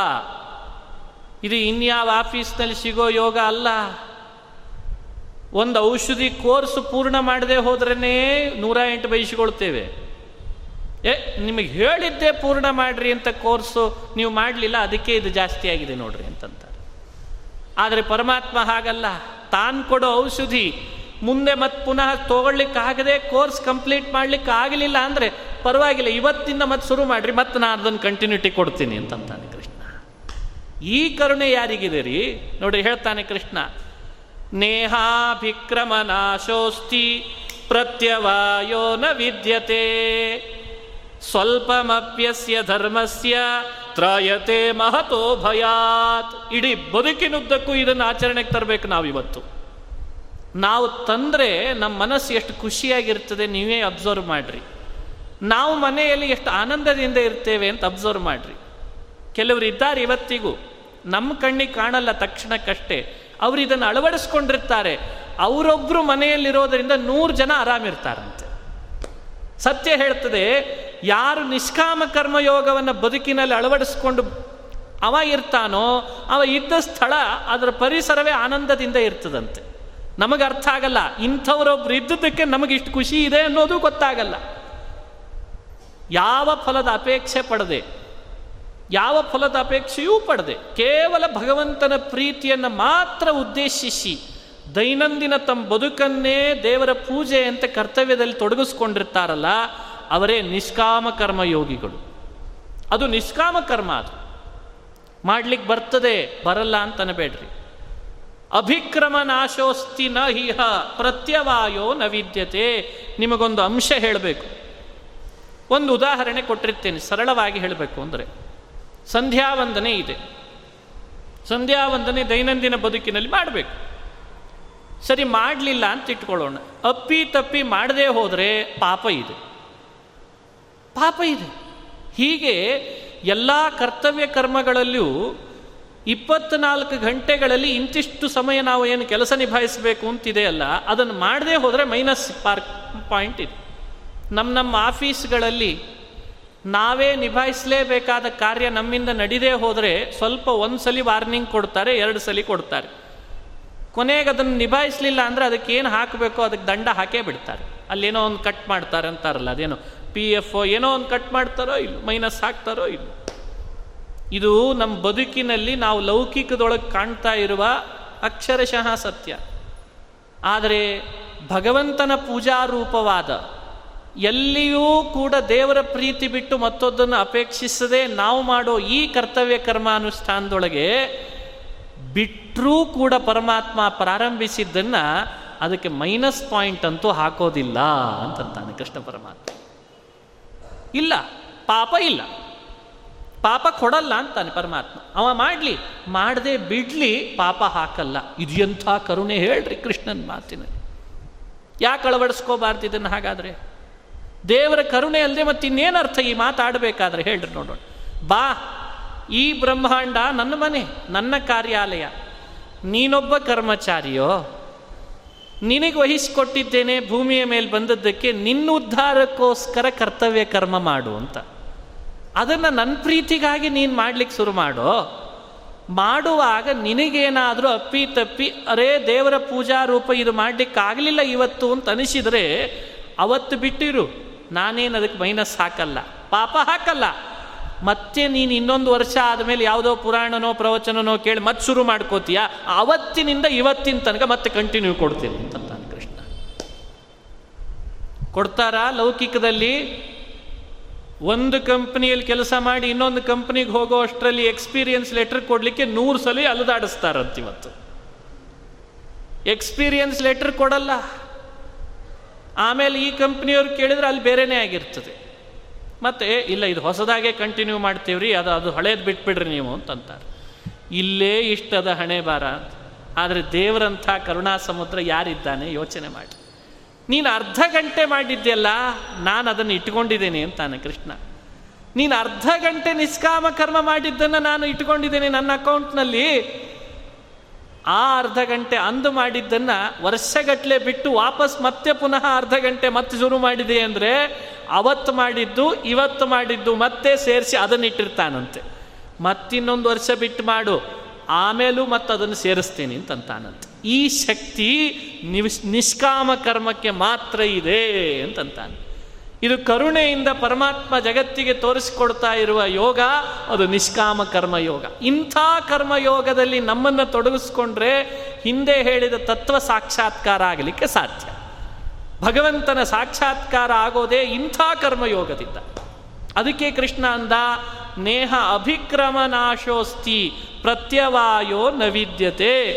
ಇದು ಇನ್ಯಾವ ಆಫೀಸ್ನಲ್ಲಿ ಸಿಗೋ ಯೋಗ ಅಲ್ಲ. ಒಂದು ಔಷಧಿ ಕೋರ್ಸ್ ಪೂರ್ಣ ಮಾಡದೆ ಹೋದ್ರೇ ನೂರ ಎಂಟು ಬಯಸಿಕೊಳ್ತೇವೆ. ಏ, ನಿಮಗೆ ಹೇಳಿದ್ದೆ ಪೂರ್ಣ ಮಾಡ್ರಿ ಅಂತ ಕೋರ್ಸು ನೀವು ಮಾಡಲಿಲ್ಲ, ಅದಕ್ಕೆ ಇದು ಜಾಸ್ತಿ ಆಗಿದೆ ನೋಡ್ರಿ ಅಂತಂತಾರೆ ಆದರೆ ಪರಮಾತ್ಮ ಹಾಗಲ್ಲ. ತಾನು ಕೊಡೋ ಔಷಧಿ ಮುಂದೆ ಮತ್ತೆ ಪುನಃ ತಗೊಳ್ಳಿಕ್ಕಾಗದೆ ಕೋರ್ಸ್ ಕಂಪ್ಲೀಟ್ ಮಾಡ್ಲಿಕ್ಕೆ ಆಗಲಿಲ್ಲ ಅಂದರೆ ಪರವಾಗಿಲ್ಲ, ಇವತ್ತಿಂದ ಮತ್ತೆ ಶುರು ಮಾಡ್ರಿ ಮತ್ತೆ ನಾನು ಅದನ್ನು ಕಂಟಿನ್ಯೂಟಿ ಕೊಡ್ತೀನಿ ಅಂತಂತಾನೆ ಕೃಷ್ಣ. ಈ ಕರುಣೆ ಯಾರಿಗಿದೆ ರೀ ನೋಡಿ ಹೇಳ್ತಾನೆ ಕೃಷ್ಣ ನೇಹಾಭಿಕ್ರಮನಾಶೋಸ್ತಿ ಪ್ರತ್ಯವಾಯೋ ನ ವಿದ್ಯತೆ. ಸ್ವಲ್ಪಮಪ್ಯಸ್ಯ ಧರ್ಮಸ್ಯ ತ್ರಾಯತೆ ಮಹತೋ ಭಯಾತ್. ಇಡೀ ಬದುಕಿನುದ್ದಕ್ಕೂ ಇದನ್ನು ಆಚರಣೆಗೆ ತರಬೇಕು ನಾವು ಇವತ್ತು ನಾವು ತಂದರೆ ನಮ್ಮ ಮನಸ್ಸು ಎಷ್ಟು ಖುಷಿಯಾಗಿರ್ತದೆ ನೀವೇ ಅಬ್ಸರ್ವ್ ಮಾಡಿರಿ. ನಾವು ಮನೆಯಲ್ಲಿ ಎಷ್ಟು ಆನಂದದಿಂದ ಇರ್ತೇವೆ ಅಂತ ಅಬ್ಸರ್ವ್ ಮಾಡಿರಿ. ಕೆಲವರು ಇದ್ದಾರೆ ಇವತ್ತಿಗೂ. ನಮ್ಮ ಕಣ್ಣಿಗೆ ಕಾಣಲ್ಲ ತಕ್ಷಣಕ್ಕಷ್ಟೇ. ಅವರು ಇದನ್ನು ಅಳವಡಿಸ್ಕೊಂಡಿರ್ತಾರೆ. ಅವರೊಬ್ಬರು ಮನೆಯಲ್ಲಿರೋದರಿಂದ ನೂರು ಜನ ಆರಾಮಿರ್ತಾರಂತೆ. ಸತ್ಯ ಹೇಳ್ತದೆ, ಯಾರು ನಿಷ್ಕಾಮ ಕರ್ಮಯೋಗವನ್ನು ಬದುಕಿನಲ್ಲಿ ಅಳವಡಿಸ್ಕೊಂಡು ಅವ ಇರ್ತಾನೋ, ಅವ ಇದ್ದ ಸ್ಥಳ ಅದರ ಪರಿಸರವೇ ಆನಂದದಿಂದ ಇರ್ತದಂತೆ. ನಮಗೆ ಅರ್ಥ ಆಗಲ್ಲ, ಇಂಥವರೊಬ್ರು ಇದ್ದದಕ್ಕೆ ನಮಗೆ ಇಷ್ಟು ಖುಷಿ ಇದೆ ಅನ್ನೋದು ಗೊತ್ತಾಗಲ್ಲ. ಯಾವ ಫಲದ ಅಪೇಕ್ಷೆ ಪಡದೆ, ಯಾವ ಫಲದ ಅಪೇಕ್ಷೆಯೂ ಪಡದೆ, ಕೇವಲ ಭಗವಂತನ ಪ್ರೀತಿಯನ್ನು ಮಾತ್ರ ಉದ್ದೇಶಿಸಿ ದೈನಂದಿನ ತಮ್ಮ ಬದುಕನ್ನೇ ದೇವರ ಪೂಜೆ ಅಂತ ಕರ್ತವ್ಯದಲ್ಲಿ ತೊಡಗಿಸ್ಕೊಂಡಿರ್ತಾರಲ್ಲ, ಅವರೇ ನಿಷ್ಕಾಮ ಕರ್ಮ ಯೋಗಿಗಳು. ಅದು ನಿಷ್ಕಾಮ ಕರ್ಮ ಅದು. ಮಾಡ್ಲಿಕ್ಕೆ ಬರ್ತದೆ, ಬರಲ್ಲ ಅಂತ ಅನ್ಬೇಡ್ರಿ. ಅಭಿಕ್ರಮ ನಾಶೋಸ್ತಿ ನ ಹಿಹ ಪ್ರತ್ಯವಾಯೋ ನ ವಿದ್ಯತೆ. ನಿಮಗೊಂದು ಅಂಶ ಹೇಳಬೇಕು. ಒಂದು ಉದಾಹರಣೆ ಕೊಟ್ಟಿರ್ತೇನೆ, ಸರಳವಾಗಿ ಹೇಳಬೇಕು ಅಂದರೆ. ಸಂಧ್ಯಾವಂದನೆ ಇದೆ. ಸಂಧ್ಯಾವಂದನೆ ದೈನಂದಿನ ಬದುಕಿನಲ್ಲಿ ಮಾಡಬೇಕು. ಸರಿ ಮಾಡಲಿಲ್ಲ ಅಂತ ಇಟ್ಕೊಳ್ಳೋಣ. ಅಪ್ಪಿ ತಪ್ಪಿ ಮಾಡದೇ ಹೋದರೆ ಪಾಪ ಇದೆ. ಪಾಪ ಇದೆ. ಹೀಗೆ ಎಲ್ಲ ಕರ್ತವ್ಯ ಕರ್ಮಗಳಲ್ಲಿಯೂ ಇಪ್ಪತ್ನಾಲ್ಕು ಗಂಟೆಗಳಲ್ಲಿ ಇಂತಿಷ್ಟು ಸಮಯ ನಾವು ಏನು ಕೆಲಸ ನಿಭಾಯಿಸಬೇಕು ಅಂತಿದೆಯಲ್ಲ, ಅದನ್ನು ಮಾಡದೇ ಹೋದರೆ ಮೈನಸ್ ಪಾರ್ಕ್ ಪಾಯಿಂಟ್ ಇದೆ. ನಮ್ಮ ನಮ್ಮ ಆಫೀಸ್ಗಳಲ್ಲಿ ನಾವೇ ನಿಭಾಯಿಸಲೇಬೇಕಾದ ಕಾರ್ಯ ನಮ್ಮಿಂದ ನಡೀದೇ ಹೋದರೆ ಸ್ವಲ್ಪ ಒಂದು ಸಲ ವಾರ್ನಿಂಗ್ ಕೊಡ್ತಾರೆ ಎರಡು ಸಲ ಕೊಡ್ತಾರೆ. ಕೊನೆಗೆ ಅದನ್ನು ನಿಭಾಯಿಸಲಿಲ್ಲ ಅಂದರೆ ಅದಕ್ಕೆ ಏನು ಹಾಕಬೇಕೋ ಅದಕ್ಕೆ ದಂಡ ಹಾಕೇ ಬಿಡ್ತಾರೆ. ಅಲ್ಲೇನೋ ಒಂದು ಕಟ್ ಮಾಡ್ತಾರೆ ಅಂತಾರಲ್ಲ, ಅದೇನೋ ಪಿ ಎಫ್ ಏನೋ ಒಂದು ಕಟ್ ಮಾಡ್ತಾರೋ ಇಲ್ಲ ಮೈನಸ್ ಹಾಕ್ತಾರೋ ಇಲ್ಲ. ಇದು ನಮ್ಮ ಬದುಕಿನಲ್ಲಿ ನಾವು ಲೌಕಿಕದೊಳಗೆ ಕಾಣ್ತಾ ಇರುವ ಅಕ್ಷರಶಃ ಸತ್ಯ. ಆದರೆ ಭಗವಂತನ ಪೂಜಾರೂಪವಾದ ಎಲ್ಲಿಯೂ ಕೂಡ ದೇವರ ಪ್ರೀತಿ ಬಿಟ್ಟು ಮತ್ತೊಂದನ್ನು ಅಪೇಕ್ಷಿಸದೆ ನಾವು ಮಾಡೋ ಈ ಕರ್ತವ್ಯ ಕರ್ಮಾನುಷ್ಠಾನದೊಳಗೆ ಬಿಟ್ಟರೂ ಕೂಡ ಪರಮಾತ್ಮ ಪ್ರಾರಂಭಿಸಿದ್ದನ್ನು ಅದಕ್ಕೆ ಮೈನಸ್ ಪಾಯಿಂಟ್ ಅಂತೂ ಹಾಕೋದಿಲ್ಲ ಅಂತಂತಾನೆ ಕೃಷ್ಣ ಪರಮಾತ್ಮ. ಇಲ್ಲ, ಪಾಪ ಇಲ್ಲ. ಪಾಪ ಕೊಡಲ್ಲ ಅಂತಾನೆ ಪರಮಾತ್ಮ. ಅವ ಮಾಡಲಿ, ಮಾಡದೆ ಬಿಡ್ಲಿ ಪಾಪ ಹಾಕಲ್ಲ. ಇದು ಎಂಥ ಕರುಣೆ ಹೇಳ್ರಿ ಕೃಷ್ಣನ ಮಾತಿನಲ್ಲಿ. ಯಾಕೆ ಅಳವಡಿಸ್ಕೋಬಾರ್ದು ಇದನ್ನು ಹಾಗಾದರೆ? ದೇವರ ಕರುಣೆ ಅಲ್ಲದೆ ಅರ್ಥ ಈ ಮಾತಾಡಬೇಕಾದ್ರೆ ಹೇಳ್ರಿ ನೋಡೋಣ. ಬಾ ಈ ಬ್ರಹ್ಮಾಂಡ ನನ್ನ ಮನೆ, ನನ್ನ ಕಾರ್ಯಾಲಯ. ನೀನೊಬ್ಬ ಕರ್ಮಚಾರಿಯೋ? ನಿನಗೆ ವಹಿಸಿಕೊಟ್ಟಿದ್ದೇನೆ, ಭೂಮಿಯ ಮೇಲೆ ಬಂದದ್ದಕ್ಕೆ ನಿನ್ನ ಉದ್ಧಾರಕ್ಕೋಸ್ಕರ ಕರ್ತವ್ಯ ಕರ್ಮ ಮಾಡು ಅಂತ. ಅದನ್ನು ನನ್ನ ಪ್ರೀತಿಗಾಗಿ ನೀನು ಮಾಡ್ಲಿಕ್ಕೆ ಶುರು ಮಾಡೋ? ಮಾಡುವಾಗ ನಿನಗೇನಾದರೂ ಅಪ್ಪಿ ತಪ್ಪಿ, ಅರೇ ದೇವರ ಪೂಜಾ ರೂಪ ಇದು ಮಾಡಲಿಕ್ಕಾಗಲಿಲ್ಲ ಇವತ್ತು ಅಂತ ಅನಿಸಿದರೆ ಅವತ್ತು ಬಿಟ್ಟಿರು. ನಾನೇನು ಅದಕ್ಕೆ ಮೈನಸ್ ಹಾಕಲ್ಲ. ಪಾಪ ಹಾಕಲ್ಲ. ಮತ್ತೆ ನೀನು ಇನ್ನೊಂದು ವರ್ಷ ಆದಮೇಲೆ ಯಾವುದೋ ಪುರಾಣನೋ ಪ್ರವಚನನೋ ಕೇಳಿ ಮತ್ತೆ ಶುರು ಮಾಡ್ಕೋತೀಯ? ಅವತ್ತಿನಿಂದ ಇವತ್ತಿನ ತನಕ ಮತ್ತೆ ಕಂಟಿನ್ಯೂ ಕೊಡ್ತೀನಿ ಕೃಷ್ಣ. ಕೊಡ್ತಾರಾ ಲೌಕಿಕದಲ್ಲಿ? ಒಂದು ಕಂಪ್ನಿಯಲ್ಲಿ ಕೆಲಸ ಮಾಡಿ ಇನ್ನೊಂದು ಕಂಪ್ನಿಗೆ ಹೋಗೋ ಅಷ್ಟರಲ್ಲಿ ಎಕ್ಸ್ಪೀರಿಯನ್ಸ್ ಲೆಟರ್ ಕೊಡಲಿಕ್ಕೆ ನೂರು ಸಲ ಅಲದಾಡಿಸ್ತಾರಂತ ಇವತ್ತು. ಎಕ್ಸ್ಪೀರಿಯನ್ಸ್ ಲೆಟರ್ ಕೊಡಲ್ಲ. ಆಮೇಲೆ ಈ ಕಂಪ್ನಿಯವ್ರು ಕೇಳಿದ್ರೆ ಅಲ್ಲಿ ಬೇರೆನೇ ಆಗಿರ್ತದೆ. ಮತ್ತೆ, ಇಲ್ಲ, ಇದು ಹೊಸದಾಗೆ ಕಂಟಿನ್ಯೂ ಮಾಡ್ತೀವ್ರಿ, ಅದು ಅದು ಹಳೇದು ಬಿಟ್ಬಿಡ್ರಿ ನೀವು ಅಂತಂತಾರೆ. ಇಲ್ಲೇ ಇಷ್ಟದ ಹಣೆ ಬಾರ ಆದರೆ ದೇವರಂಥ ಕರುಣಾ ಸಮುದ್ರ ಯಾರಿದ್ದಾನೆ ಯೋಚನೆ ಮಾಡಿ. ನೀನು ಅರ್ಧ ಗಂಟೆ ಮಾಡಿದ್ಯಲ್ಲ, ನಾನು ಅದನ್ನು ಇಟ್ಕೊಂಡಿದ್ದೇನೆ ಅಂತಾನೆ ಕೃಷ್ಣ. ನೀನು ಅರ್ಧ ಗಂಟೆ ನಿಷ್ಕಾಮ ಕರ್ಮ ಮಾಡಿದ್ದನ್ನು ನಾನು ಇಟ್ಕೊಂಡಿದ್ದೇನೆ ನನ್ನ ಅಕೌಂಟ್ನಲ್ಲಿ ಆ ಅರ್ಧ ಗಂಟೆ ಅಂದು ಮಾಡಿದ್ದನ್ನು ವರ್ಷಗಟ್ಟಲೆ ಬಿಟ್ಟು ವಾಪಸ್ ಮತ್ತೆ ಪುನಃ ಅರ್ಧ ಗಂಟೆ ಮತ್ತೆ ಶುರು ಮಾಡಿದೆ ಅಂದರೆ ಅವತ್ತು ಮಾಡಿದ್ದು, ಇವತ್ತು ಮಾಡಿದ್ದು ಮತ್ತೆ ಸೇರಿಸಿ ಅದನ್ನು ಇಟ್ಟಿರ್ತಾನಂತೆ. ಮತ್ತಿನ್ನೊಂದು ವರ್ಷ ಬಿಟ್ಟು ಮಾಡು, ಆಮೇಲೂ ಮತ್ತೆ ಅದನ್ನು ಸೇರಿಸ್ತೀನಿ ಅಂತಂತಾನಂತೆ. ಈ ಶಕ್ತಿ ನಿಷ್ಕಾಮ ಕರ್ಮಕ್ಕೆ ಮಾತ್ರ ಇದೆ ಅಂತಂತಾನೆ. ಇದು ಕರುಣೆಯಿಂದ ಪರಮಾತ್ಮ ಜಗತ್ತಿಗೆ ತೋರಿಸಿಕೊಡ್ತಾ ಇರುವ ಯೋಗ, ಅದು ನಿಷ್ಕಾಮ ಕರ್ಮಯೋಗ. ಇಂಥ ಕರ್ಮಯೋಗದಲ್ಲಿ ನಮ್ಮನ್ನು ತೊಡಗಿಸ್ಕೊಂಡ್ರೆ ಹಿಂದೆ ಹೇಳಿದ ತತ್ವ ಸಾಕ್ಷಾತ್ಕಾರ ಆಗಲಿಕ್ಕೆ ಸಾಧ್ಯ. ಭಗವಂತನ ಸಾಕ್ಷಾತ್ಕಾರ ಆಗೋದೇ ಇಂಥ ಕರ್ಮಯೋಗದಿಂದ. ಅದಕ್ಕೆ ಕೃಷ್ಣ ಅಂದ, ನೇಹ ಅಭಿಕ್ರಮ ನಾಶೋಸ್ತಿ, ಪ್ರತ್ಯವಾಯೋ ನವಿದ್ಯತೆ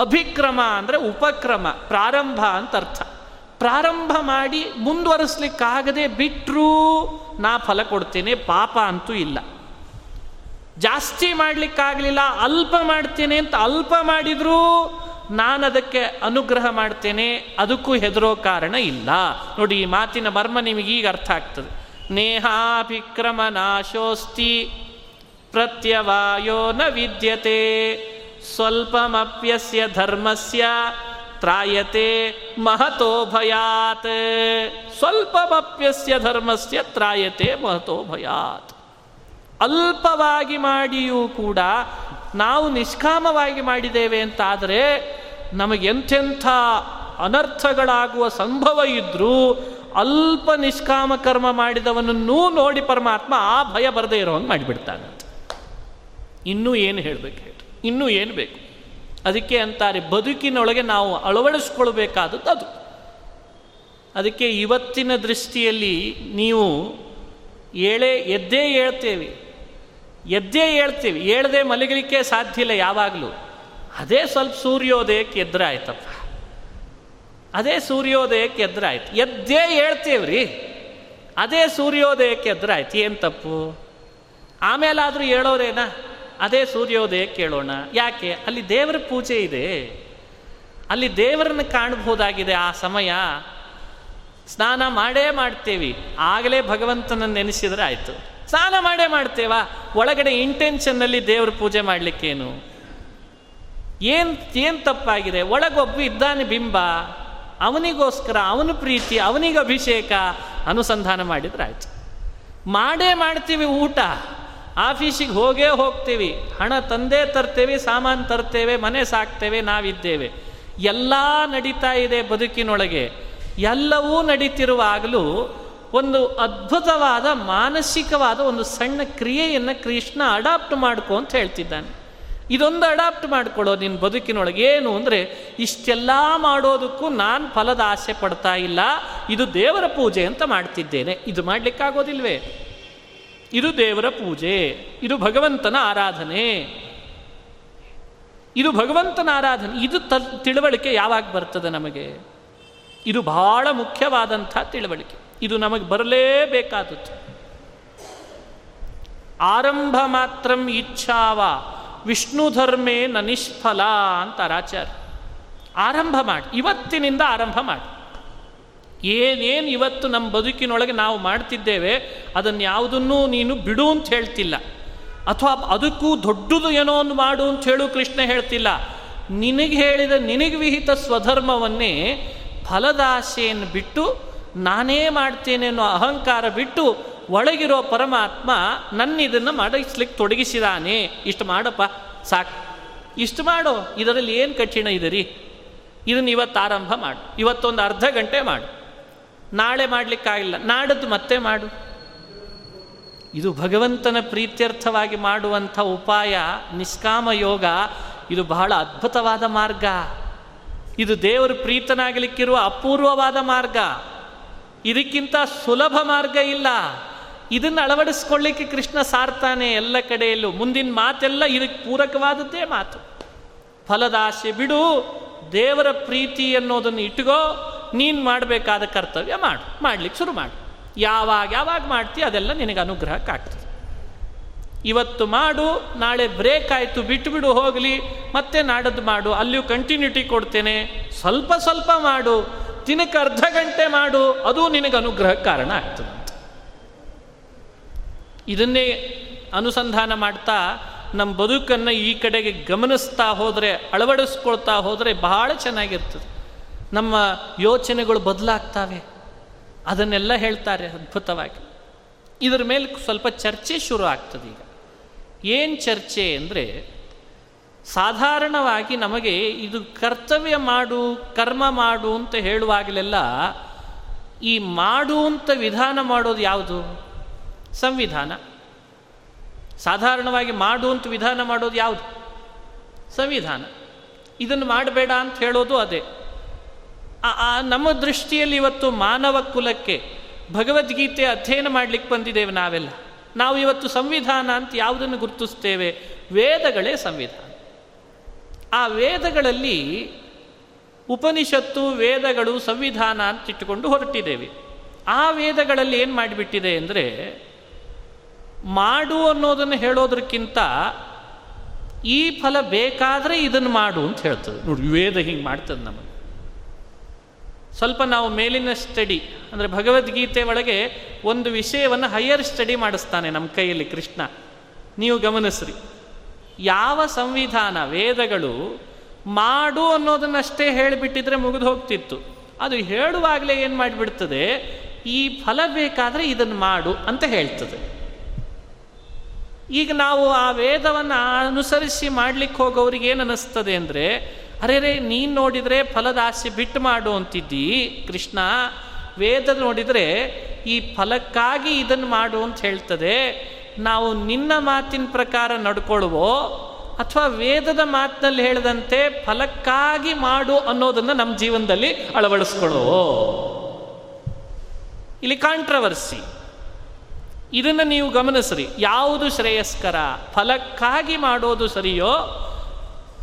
ಅಭಿಕ್ರಮ ಅಂದರೆ ಉಪಕ್ರಮ, ಪ್ರಾರಂಭ ಅಂತ ಅರ್ಥ ಪ್ರಾರಂಭ ಮಾಡಿ ಮುಂದುವರಿಸ್ಲಿಕ್ಕಾಗದೆ ಬಿಟ್ಟರೂ ನಾ ಫಲ ಕೊಡ್ತೇನೆ, ಪಾಪ ಅಂತೂ ಇಲ್ಲ. ಜಾಸ್ತಿ ಮಾಡಲಿಕ್ಕಾಗಲಿಲ್ಲ, ಅಲ್ಪ ಮಾಡ್ತೇನೆ ಅಂತ ಅಲ್ಪ ಮಾಡಿದರೂ ನಾನು ಅದಕ್ಕೆ ಅನುಗ್ರಹ ಮಾಡ್ತೇನೆ, ಅದಕ್ಕೂ ಹೆದರೋ ಕಾರಣ ಇಲ್ಲ. ನೋಡಿ, ಈ ಮಾತಿನ ಮರ್ಮ ನಿಮಗೆ ಈಗ ಅರ್ಥ ಆಗ್ತದೆ. ನೇಹಾಭಿಕ್ರಮ ನಾಶೋಸ್ತಿ, ಪ್ರತ್ಯವಾಯೋ ನ ವಿದ್ಯತೆ, ಸ್ವಲ್ಪಮಪ್ಯಸ್ಯ ಧರ್ಮಸ್ಯ ತ್ರಾಯತೆ ಮಹತೋ ಭಯಾತ್ ಸ್ವಲ್ಪಮಪ್ಯಸ್ಯ ಧರ್ಮಸ್ಯ ತ್ರಾಯತೆ ಮಹತೋ ಭಯಾತ್ ಅಲ್ಪವಾಗಿ ಮಾಡಿಯೂ ಕೂಡ ನಾವು ನಿಷ್ಕಾಮವಾಗಿ ಮಾಡಿದ್ದೇವೆ ಅಂತಾದರೆ ನಮಗೆಂಥೆಂಥ ಅನರ್ಥಗಳಾಗುವ ಸಂಭವ ಇದ್ದರೂ ಅಲ್ಪ ನಿಷ್ಕಾಮ ಕರ್ಮ ಮಾಡಿದವನನ್ನೂ ನೋಡಿ ಪರಮಾತ್ಮ ಆ ಭಯ ಬರದೇ ಇರೋ ಹಂಗೆ ಮಾಡಿಬಿಡ್ತಾನಂತೆ. ಇನ್ನೂ ಏನು ಹೇಳಬೇಕು ಹೇಳಿ ಇನ್ನೂ ಏನು ಬೇಕು? ಅದಕ್ಕೆ ಅಂತಾರೆ, ಬದುಕಿನೊಳಗೆ ನಾವು ಅಳವಡಿಸ್ಕೊಳ್ಬೇಕಾದದ್ದು ಅದು. ಅದಕ್ಕೆ ಇವತ್ತಿನ ದೃಷ್ಟಿಯಲ್ಲಿ ನೀವು ಏಳೇ, ಎದ್ದೇ ಹೇಳ್ತೇವೆ. ಎದ್ದೇ ಹೇಳ್ತೇವೆ. ಹೇಳ್ದೆ ಮಲಗಲಿಕ್ಕೆ ಸಾಧ್ಯ ಇಲ್ಲ ಯಾವಾಗಲೂ. ಅದೇ ಸ್ವಲ್ಪ ಸೂರ್ಯೋದಯಕ್ಕೆ ಎದ್ರೆ ಆಯ್ತಪ್ಪ ಅದೇ ಸೂರ್ಯೋದಯಕ್ಕೆ ಎದುರಾಯ್ತು. ಎದ್ದೇ ಹೇಳ್ತೇವ್ರಿ. ಅದೇ ಸೂರ್ಯೋದಯಕ್ಕೆ ಎದುರಾಯ್ತು. ಏನು ತಪ್ಪು? ಆಮೇಲಾದರೂ ಹೇಳೋರೇನಾ? ಅದೇ ಸೂರ್ಯೋದಯ ಕೇಳೋಣ. ಯಾಕೆ? ಅಲ್ಲಿ ದೇವರ ಪೂಜೆ ಇದೆ. ಅಲ್ಲಿ ದೇವರನ್ನು ಕಾಣಬಹುದಾಗಿದೆ ಆ ಸಮಯ. ಸ್ನಾನ ಮಾಡೇ ಮಾಡ್ತೇವಿ. ಆಗಲೇ ಭಗವಂತನನ್ನು ನೆನೆಸಿದ್ರೆ ಆಯಿತು. ಸ್ನಾನ ಮಾಡೇ ಮಾಡ್ತೇವಾ? ಒಳಗಡೆ ಇಂಟೆನ್ಷನ್ನಲ್ಲಿ ದೇವ್ರ ಪೂಜೆ ಮಾಡಲಿಕ್ಕೇನು? ಏನು ಏನು ತಪ್ಪಾಗಿದೆ? ಒಳಗೊಬ್ಬ ಇದ್ದಾನೆ ಬಿಂಬ. ಅವನಿಗೋಸ್ಕರ ಅವನ ಪ್ರೀತಿ, ಅವನಿಗೆ ಅಭಿಷೇಕ ಅನುಸಂಧಾನ ಮಾಡಿದ್ರೆ ಆಯ್ತು. ಮಾಡೇ ಮಾಡ್ತೀವಿ ಊಟ. ಆಫೀಸಿಗೆ ಹೋಗೇ ಹೋಗ್ತೀವಿ, ಹಣ ತಂದೇ ತರ್ತೇವೆ, ಸಾಮಾನು ತರ್ತೇವೆ, ಮನೆ ಸಾಕ್ತೇವೆ, ನಾವಿದ್ದೇವೆ. ಎಲ್ಲ ನಡೀತಾ ಇದೆ ಬದುಕಿನೊಳಗೆ. ಎಲ್ಲವೂ ನಡೀತಿರುವಾಗಲೂ ಒಂದು ಅದ್ಭುತವಾದ, ಮಾನಸಿಕವಾದ ಒಂದು ಸಣ್ಣ ಕ್ರಿಯೆಯನ್ನು ಕೃಷ್ಣ ಅಡಾಪ್ಟ್ ಮಾಡ್ಕೊ ಅಂತ ಹೇಳ್ತಿದ್ದಾನೆ. ಇದೊಂದು ಅಡಾಪ್ಟ್ ಮಾಡ್ಕೊಳ್ಳೋ ನಿನ್ನ ಬದುಕಿನೊಳಗೆ ಏನು ಅಂದರೆ, ಇಷ್ಟೆಲ್ಲ ಮಾಡೋದಕ್ಕೂ ನಾನು ಫಲದ ಆಸೆ ಪಡ್ತಾ ಇಲ್ಲ, ಇದು ದೇವರ ಪೂಜೆ ಅಂತ ಮಾಡ್ತಿದ್ದೇನೆ. ಇದು ಮಾಡಲಿಕ್ಕಾಗೋದಿಲ್ವೇ? ಇದು ದೇವರ ಪೂಜೆ, ಇದು ಭಗವಂತನ ಆರಾಧನೆ. ಇದು ಭಗವಂತನ ಆರಾಧನೆ. ಇದು ತ, ತಿಳುವಳಿಕೆ ಯಾವಾಗ ಬರ್ತದೆ ನಮಗೆ? ಇದು ಬಹಳ ಮುಖ್ಯವಾದಂಥ ತಿಳುವಳಿಕೆ. ಇದು ನಮಗೆ ಬರಲೇಬೇಕಾದದ್ದು. ಆರಂಭ ಮಾತ್ರ ಇಚ್ಛಾವ, ವಿಷ್ಣು ಧರ್ಮೇ ನ ನಿಷ್ಫಲ ಅಂತಾರೆ ಆಚಾರ್ಯ ಆರಂಭ ಮಾಡಿ, ಇವತ್ತಿನಿಂದ ಆರಂಭ ಮಾಡಿ. ಏನೇನು ಇವತ್ತು ನಮ್ಮ ಬದುಕಿನೊಳಗೆ ನಾವು ಮಾಡ್ತಿದ್ದೇವೆ ಅದನ್ನು ಯಾವುದನ್ನೂ ನೀನು ಬಿಡು ಅಂತ ಹೇಳ್ತಿಲ್ಲ. ಅಥವಾ ಅದಕ್ಕೂ ದೊಡ್ಡದು ಏನೋ ಒಂದು ಮಾಡು ಅಂತ ಹೇಳು ಕೃಷ್ಣ ಹೇಳ್ತಿಲ್ಲ. ನಿನಗೆ ಹೇಳಿದ ನಿನಗೆ ವಿಹಿತ ಸ್ವಧರ್ಮವನ್ನೇ ಫಲದಾಸೆಯನ್ನು ಬಿಟ್ಟು, ನಾನೇ ಮಾಡ್ತೇನೆ ಅನ್ನೋ ಅಹಂಕಾರ ಬಿಟ್ಟು ಒಳಗಿರೋ ಪರಮಾತ್ಮ ನನ್ನ ಇದನ್ನು ಮಾಡಿಸ್ಲಿಕ್ಕೆ ತೊಡಗಿಸಿದಾನೆ. ಇಷ್ಟು ಮಾಡಪ್ಪ, ಸಾಕು. ಇಷ್ಟು ಮಾಡು. ಇದರಲ್ಲಿ ಏನು ಕಠಿಣ ಇದೆ ರೀ ಇದನ್ನು ಇವತ್ತು ಆರಂಭ ಮಾಡು. ಇವತ್ತೊಂದು ಅರ್ಧ ಗಂಟೆ ಮಾಡು. ನಾಳೆ ಮಾಡಲಿಕ್ಕಾಗಿಲ್ಲ. ನಾಡದ್ದು ಮತ್ತೆ ಮಾಡು. ಇದು ಭಗವಂತನ ಪ್ರೀತ್ಯರ್ಥವಾಗಿ ಮಾಡುವಂಥ ಉಪಾಯ, ನಿಷ್ಕಾಮ ಯೋಗ. ಇದು ಬಹಳ ಅದ್ಭುತವಾದ ಮಾರ್ಗ. ಇದು ದೇವರು ಪ್ರೀತನಾಗಲಿಕ್ಕಿರುವ ಅಪೂರ್ವವಾದ ಮಾರ್ಗ. ಇದಕ್ಕಿಂತ ಸುಲಭ ಮಾರ್ಗ ಇಲ್ಲ. ಇದನ್ನು ಅಳವಡಿಸ್ಕೊಳ್ಳಿಕ್ಕೆ ಕೃಷ್ಣ ಸಾರ್ತಾನೆ ಎಲ್ಲ ಕಡೆಯಲ್ಲೂ. ಮುಂದಿನ ಮಾತೆಲ್ಲ ಇದಕ್ಕೆ ಪೂರಕವಾದದ್ದೇ ಮಾತು. ಫಲದಾಸೆ ಬಿಡು. ದೇವರ ಪ್ರೀತಿ ಅನ್ನೋದನ್ನು ಇಟ್ಕೋ. ನೀನು ಮಾಡಬೇಕಾದ ಕರ್ತವ್ಯ ಮಾಡು, ಮಾಡ್ಲಿಕ್ಕೆ ಶುರು ಮಾಡು. ಯಾವಾಗ ಯಾವಾಗ ಮಾಡ್ತೀಯ ಅದೆಲ್ಲ ನಿನಗೆ ಅನುಗ್ರಹಕ್ಕಾಗ್ತದೆ ಇವತ್ತು ಮಾಡು, ನಾಳೆ ಬ್ರೇಕ್ ಆಯಿತು, ಬಿಟ್ಟು ಬಿಡು, ಹೋಗಲಿ, ಮತ್ತೆ ನಾಡದ್ದು ಮಾಡು, ಅಲ್ಲಿಯೂ ಕಂಟಿನ್ಯೂಟಿ ಕೊಡ್ತೇನೆ. ಸ್ವಲ್ಪ ಸ್ವಲ್ಪ ಮಾಡು, ದಿನಕ್ಕೆ ಅರ್ಧ ಗಂಟೆ ಮಾಡು, ಅದು ನಿನಗೆ ಅನುಗ್ರಹ ಕಾರಣ ಆಗ್ತದೆ ಇದನ್ನೇ ಅನುಸಂಧಾನ ಮಾಡ್ತಾ ನಮ್ಮ ಬದುಕನ್ನು ಈ ಕಡೆಗೆ ಗಮನಿಸ್ತಾ ಹೋದರೆ, ಅಳವಡಿಸ್ಕೊಳ್ತಾ ಹೋದರೆ ಬಹಳ ಚೆನ್ನಾಗಿರ್ತದೆ. ನಮ್ಮ ಯೋಚನೆಗಳು ಬದಲಾಗ್ತವೆ. ಅದನ್ನೆಲ್ಲ ಹೇಳ್ತಾರೆ ಅದ್ಭುತವಾಗಿ. ಇದರ ಮೇಲೆ ಸ್ವಲ್ಪ ಚರ್ಚೆ ಶುರು ಆಗ್ತದೆ ಈಗ. ಏನು ಚರ್ಚೆ ಅಂದರೆ, ಸಾಧಾರಣವಾಗಿ ನಮಗೆ ಇದು ಕರ್ತವ್ಯ ಮಾಡು, ಕರ್ಮ ಮಾಡು ಅಂತ ಹೇಳುವಾಗಲೆಲ್ಲ ಈ ಮಾಡು ಅಂತ ವಿಧಾನ ಮಾಡೋದು ಯಾವುದು? ಸಂವಿಧಾನ. ಸಾಧಾರಣವಾಗಿ ಮಾಡು ಅಂತ ವಿಧಾನ ಮಾಡೋದು ಯಾವುದು? ಸಂವಿಧಾನ. ಇದನ್ನು ಮಾಡಬೇಡ ಅಂತ ಹೇಳೋದು ಅದೇ. ನಮ್ಮ ದೃಷ್ಟಿಯಲ್ಲಿ ಇವತ್ತು ಮಾನವ ಕುಲಕ್ಕೆ ಭಗವದ್ಗೀತೆ ಅಧ್ಯಯನ ಮಾಡಲಿಕ್ಕೆ ಬಂದಿದ್ದೇವೆ ನಾವೆಲ್ಲ. ನಾವು ಇವತ್ತು ಸಂವಿಧಾನ ಅಂತ ಯಾವುದನ್ನು ಗುರುತಿಸ್ತೇವೆ? ವೇದಗಳೇ ಸಂವಿಧಾನ. ಆ ವೇದಗಳಲ್ಲಿ ಉಪನಿಷತ್ತು, ವೇದಗಳು, ಸಂವಿಧಾನ ಅಂತ ಇಟ್ಟುಕೊಂಡು ಹೊರಟಿದ್ದೇವೆ. ಆ ವೇದಗಳಲ್ಲಿ ಏನು ಮಾಡಿಬಿಟ್ಟಿದೆ ಅಂದರೆ ಮಾಡು ಅನ್ನೋದನ್ನು ಹೇಳೋದಕ್ಕಿಂತ ಈ ಫಲ ಬೇಕಾದರೆ ಇದನ್ನು ಮಾಡು ಅಂತ ಹೇಳ್ತದೆ. ನೋಡಿ, ವೇದ ಹಿಂಗೆ ಮಾಡ್ತದೆ ನಮಗೆ. ಸ್ವಲ್ಪ ನಾವು ಮೇಲಿನ ಸ್ಟಡಿ, ಅಂದರೆ ಭಗವದ್ಗೀತೆ ಒಳಗೆ ಒಂದು ವಿಷಯವನ್ನು ಹೈಯರ್ ಸ್ಟಡಿ ಮಾಡಿಸ್ತಾನೆ ನಮ್ಮ ಕೈಯಲ್ಲಿ ಕೃಷ್ಣ. ನೀವು ಗಮನಿಸ್ರಿ. ಯಾವ ಸಂವಿಧಾನ, ವೇದಗಳು ಮಾಡು ಅನ್ನೋದನ್ನಷ್ಟೇ ಹೇಳಿಬಿಟ್ಟಿದ್ರೆ ಮುಗಿದು ಹೋಗ್ತಿತ್ತು. ಅದು ಹೇಳುವಾಗಲೇ ಏನು ಮಾಡಿಬಿಡ್ತದೆ? ಈ ಫಲ ಬೇಕಾದರೆ ಇದನ್ನು ಮಾಡು ಅಂತ ಹೇಳ್ತದೆ. ಈಗ ನಾವು ಆ ವೇದವನ್ನು ಅನುಸರಿಸಿ ಮಾಡ್ಲಿಕ್ಕೆ ಹೋಗೋರಿಗೆ ಏನು ಅನ್ನಿಸ್ತದೆ ಅಂದರೆ ಅರೆ ರೇ ನೀನು ನೋಡಿದರೆ ಫಲದ ಬಿಟ್ಟು ಮಾಡು ಅಂತಿದ್ದಿ, ಕೃಷ್ಣ. ವೇದ ನೋಡಿದರೆ ಈ ಫಲಕ್ಕಾಗಿ ಇದನ್ನು ಮಾಡು ಅಂತ ಹೇಳ್ತದೆ. ನಾವು ನಿನ್ನ ಮಾತಿನ ಪ್ರಕಾರ ನಡ್ಕೊಳ್ಳುವೋ, ಅಥವಾ ವೇದದ ಮಾತಿನಲ್ಲಿ ಹೇಳಿದಂತೆ ಫಲಕ್ಕಾಗಿ ಮಾಡು ಅನ್ನೋದನ್ನು ನಮ್ಮ ಜೀವನದಲ್ಲಿ ಅಳವಡಿಸ್ಕೊಳ್ಳುವೋ? ಇಲ್ಲಿ ಕಾಂಟ್ರವರ್ಸಿ ಇದನ್ನು ನೀವು ಗಮನಿಸ್ರಿ. ಯಾವುದು ಶ್ರೇಯಸ್ಕರ? ಫಲಕ್ಕಾಗಿ ಮಾಡೋದು ಸರಿಯೋ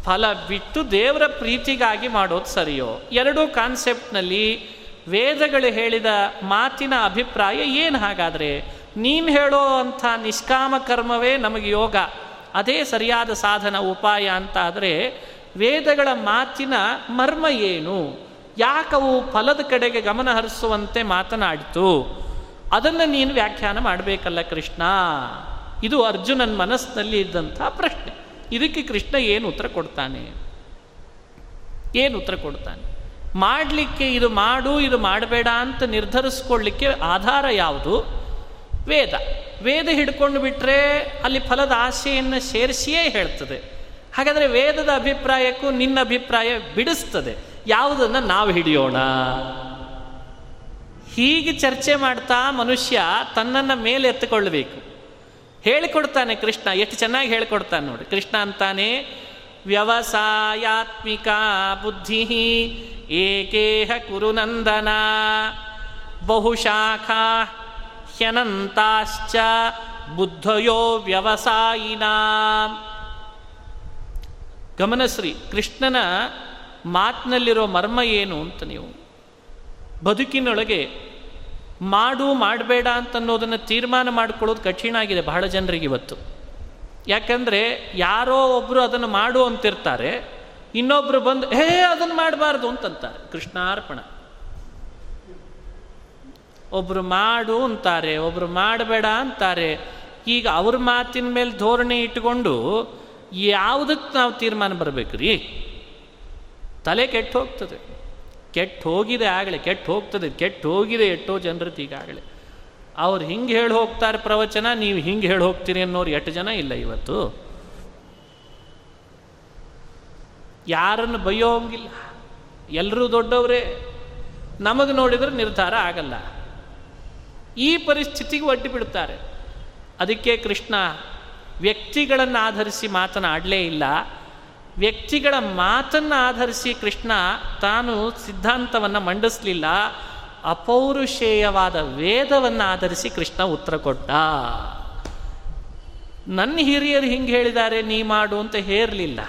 ಫಲ ಬಿಟ್ಟು ದೇವರ ಪ್ರೀತಿಗಾಗಿ ಮಾಡೋದು ಸರಿಯೋ? ಎರಡೂ ಕಾನ್ಸೆಪ್ಟ್ನಲ್ಲಿ ವೇದಗಳು ಹೇಳಿದ ಮಾತಿನ ಅಭಿಪ್ರಾಯ ಏನು ಹಾಗಾದರೆ? ನೀನು ಹೇಳೋ ಅಂಥ ನಿಷ್ಕಾಮ ಕರ್ಮವೇ ನಮಗೆ ಯೋಗ. ಅದೇ ಸರಿಯಾದ ಸಾಧನ, ಉಪಾಯ ಅಂತ ಆದರೆ ವೇದಗಳ ಮಾತಿನ ಮರ್ಮ ಏನು? ಯಾಕವು ಫಲದ ಕಡೆಗೆ ಗಮನ ಹರಿಸುವಂತೆ ಮಾತನಾಡಿತು? ಅದನ್ನು ನೀನು ವ್ಯಾಖ್ಯಾನ ಮಾಡಬೇಕಲ್ಲ ಕೃಷ್ಣ. ಇದು ಅರ್ಜುನನ ಮನಸ್ಸಿನಲ್ಲಿ ಇದ್ದಂಥ ಪ್ರಶ್ನೆ. ಇದಕ್ಕೆ ಕೃಷ್ಣ ಏನು ಉತ್ತರ ಕೊಡ್ತಾನೆ? ಏನು ಉತ್ತರ ಕೊಡ್ತಾನೆ? ಮಾಡಲಿಕ್ಕೆ ಇದು ಮಾಡು, ಇದು ಮಾಡಬೇಡ ಅಂತ ನಿರ್ಧರಿಸ್ಕೊಳ್ಳಿಕ್ಕೆ ಆಧಾರ ಯಾವುದು? ವೇದ. ವೇದ ಹಿಡ್ಕೊಂಡು ಬಿಟ್ಟರೆ ಅಲ್ಲಿ ಫಲದ ಆಶೆಯನ್ನು ಸೇರಿಸಿಯೇ ಹೇಳ್ತದೆ. ಹಾಗಾದರೆ ವೇದದ ಅಭಿಪ್ರಾಯಕ್ಕೂ ನಿನ್ನ ಅಭಿಪ್ರಾಯ ಬಿಡಿಸ್ತದೆ. ಯಾವುದನ್ನು ನಾವು ಹಿಡಿಯೋಣ? ಹೀಗೆ ಚರ್ಚೆ ಮಾಡ್ತಾ ಮನುಷ್ಯ ತನ್ನನ್ನು ಮೇಲೆ ಎತ್ತಿಕೊಳ್ಳಬೇಕು. ಹೇಳಿಕೊಡ್ತಾನೆ ಕೃಷ್ಣ, ಎಷ್ಟು ಚೆನ್ನಾಗಿ ಹೇಳಿಕೊಡ್ತಾನೆ ನೋಡಿ. ಕೃಷ್ಣ ಅಂತಾನೆ, ವ್ಯವಸಾಯಾತ್ಮಿಕ ಬುದ್ಧಿ, ಏಕೇಹ ಕುರುನಂದನ, ಬಹುಶಾಖಾ ಹ್ಯನಂತಾಶ್ಚ ಬುದ್ಧಯೋ ವ್ಯವಸಾಯಿನ. ಗಮನಶ್ರೀ ಕೃಷ್ಣನ ಮಾತಿನಲ್ಲಿರೋ ಮರ್ಮ ಏನು ಅಂತ ನೀವು ಬದುಕಿನೊಳಗೆ ಮಾಡು ಮಾಡಬೇಡ ಅಂತನ್ನೋದನ್ನು ತೀರ್ಮಾನ ಮಾಡಿಕೊಳ್ಳೋದು ಕಠಿಣ ಆಗಿದೆ ಬಹಳ ಜನರಿಗೆ ಇವತ್ತು. ಯಾಕಂದರೆ ಯಾರೋ ಒಬ್ಬರು ಅದನ್ನು ಮಾಡು ಅಂತಿರ್ತಾರೆ ಇನ್ನೊಬ್ಬರು ಬಂದು, ಹೇ, ಅದನ್ನು ಮಾಡಬಾರ್ದು ಅಂತಂತಾರೆ. ಕೃಷ್ಣಾರ್ಪಣ. ಒಬ್ಬರು ಮಾಡು ಅಂತಾರೆ ಒಬ್ಬರು ಮಾಡಬೇಡ ಅಂತಾರೆ. ಈಗ ಅವ್ರ ಮಾತಿನ ಮೇಲೆ ಧೋರಣೆ ಇಟ್ಟುಕೊಂಡು ಯಾವುದಕ್ಕೆ ನಾವು ತೀರ್ಮಾನ ಬರಬೇಕು ರೀ ತಲೆ ಕೆಟ್ಟು ಹೋಗ್ತದೆ. ಕೆಟ್ಟು ಹೋಗಿದೆ ಆಗಲೇ ಕೆಟ್ಟು ಹೋಗ್ತದೆ ಕೆಟ್ಟು ಹೋಗಿದೆ ಎಷ್ಟೋ ಜನರದ್ದು ಈಗಾಗಲೇ. ಅವ್ರು ಹಿಂಗೆ ಹೇಳಿ ಹೋಗ್ತಾರೆ ಪ್ರವಚನ, ನೀವು ಹಿಂಗೆ ಹೇಳಿ ಹೋಗ್ತೀರಿ ಅನ್ನೋರು ಎಷ್ಟು ಜನ ಇಲ್ಲ ಇವತ್ತು. ಯಾರನ್ನು ಬೈಯೋಂಗಿಲ್ಲ ಎಲ್ಲರೂ ದೊಡ್ಡವರೇ. ನಮಗೆ ನೋಡಿದ್ರೆ ನಿರ್ಧಾರ ಆಗಲ್ಲ. ಈ ಪರಿಸ್ಥಿತಿಗೆ ಒಡ್ಡಿ ಬಿಡ್ತಾರೆ. ಅದಕ್ಕೆ ಕೃಷ್ಣ ವ್ಯಕ್ತಿಗಳನ್ನು ಆಧರಿಸಿ ಮಾತನಾಡಲೇ ಇಲ್ಲ. ವ್ಯಕ್ತಿಗಳ ಮಾತನ್ನು ಆಧರಿಸಿ ಕೃಷ್ಣ ತಾನು ಸಿದ್ಧಾಂತವನ್ನು ಮಂಡಿಸಲಿಲ್ಲ, ಅಪೌರುಷೇಯವಾದ ವೇದವನ್ನು ಆಧರಿಸಿ ಕೃಷ್ಣ ಉತ್ತರ ಕೊಟ್ಟ. ನನ್ನ ಹಿರಿಯರು ಹಿಂಗೆ ಹೇಳಿದ್ದಾರೆ, ನೀ ಮಾಡು ಅಂತ ಹೇರಲಿಲ್ಲ.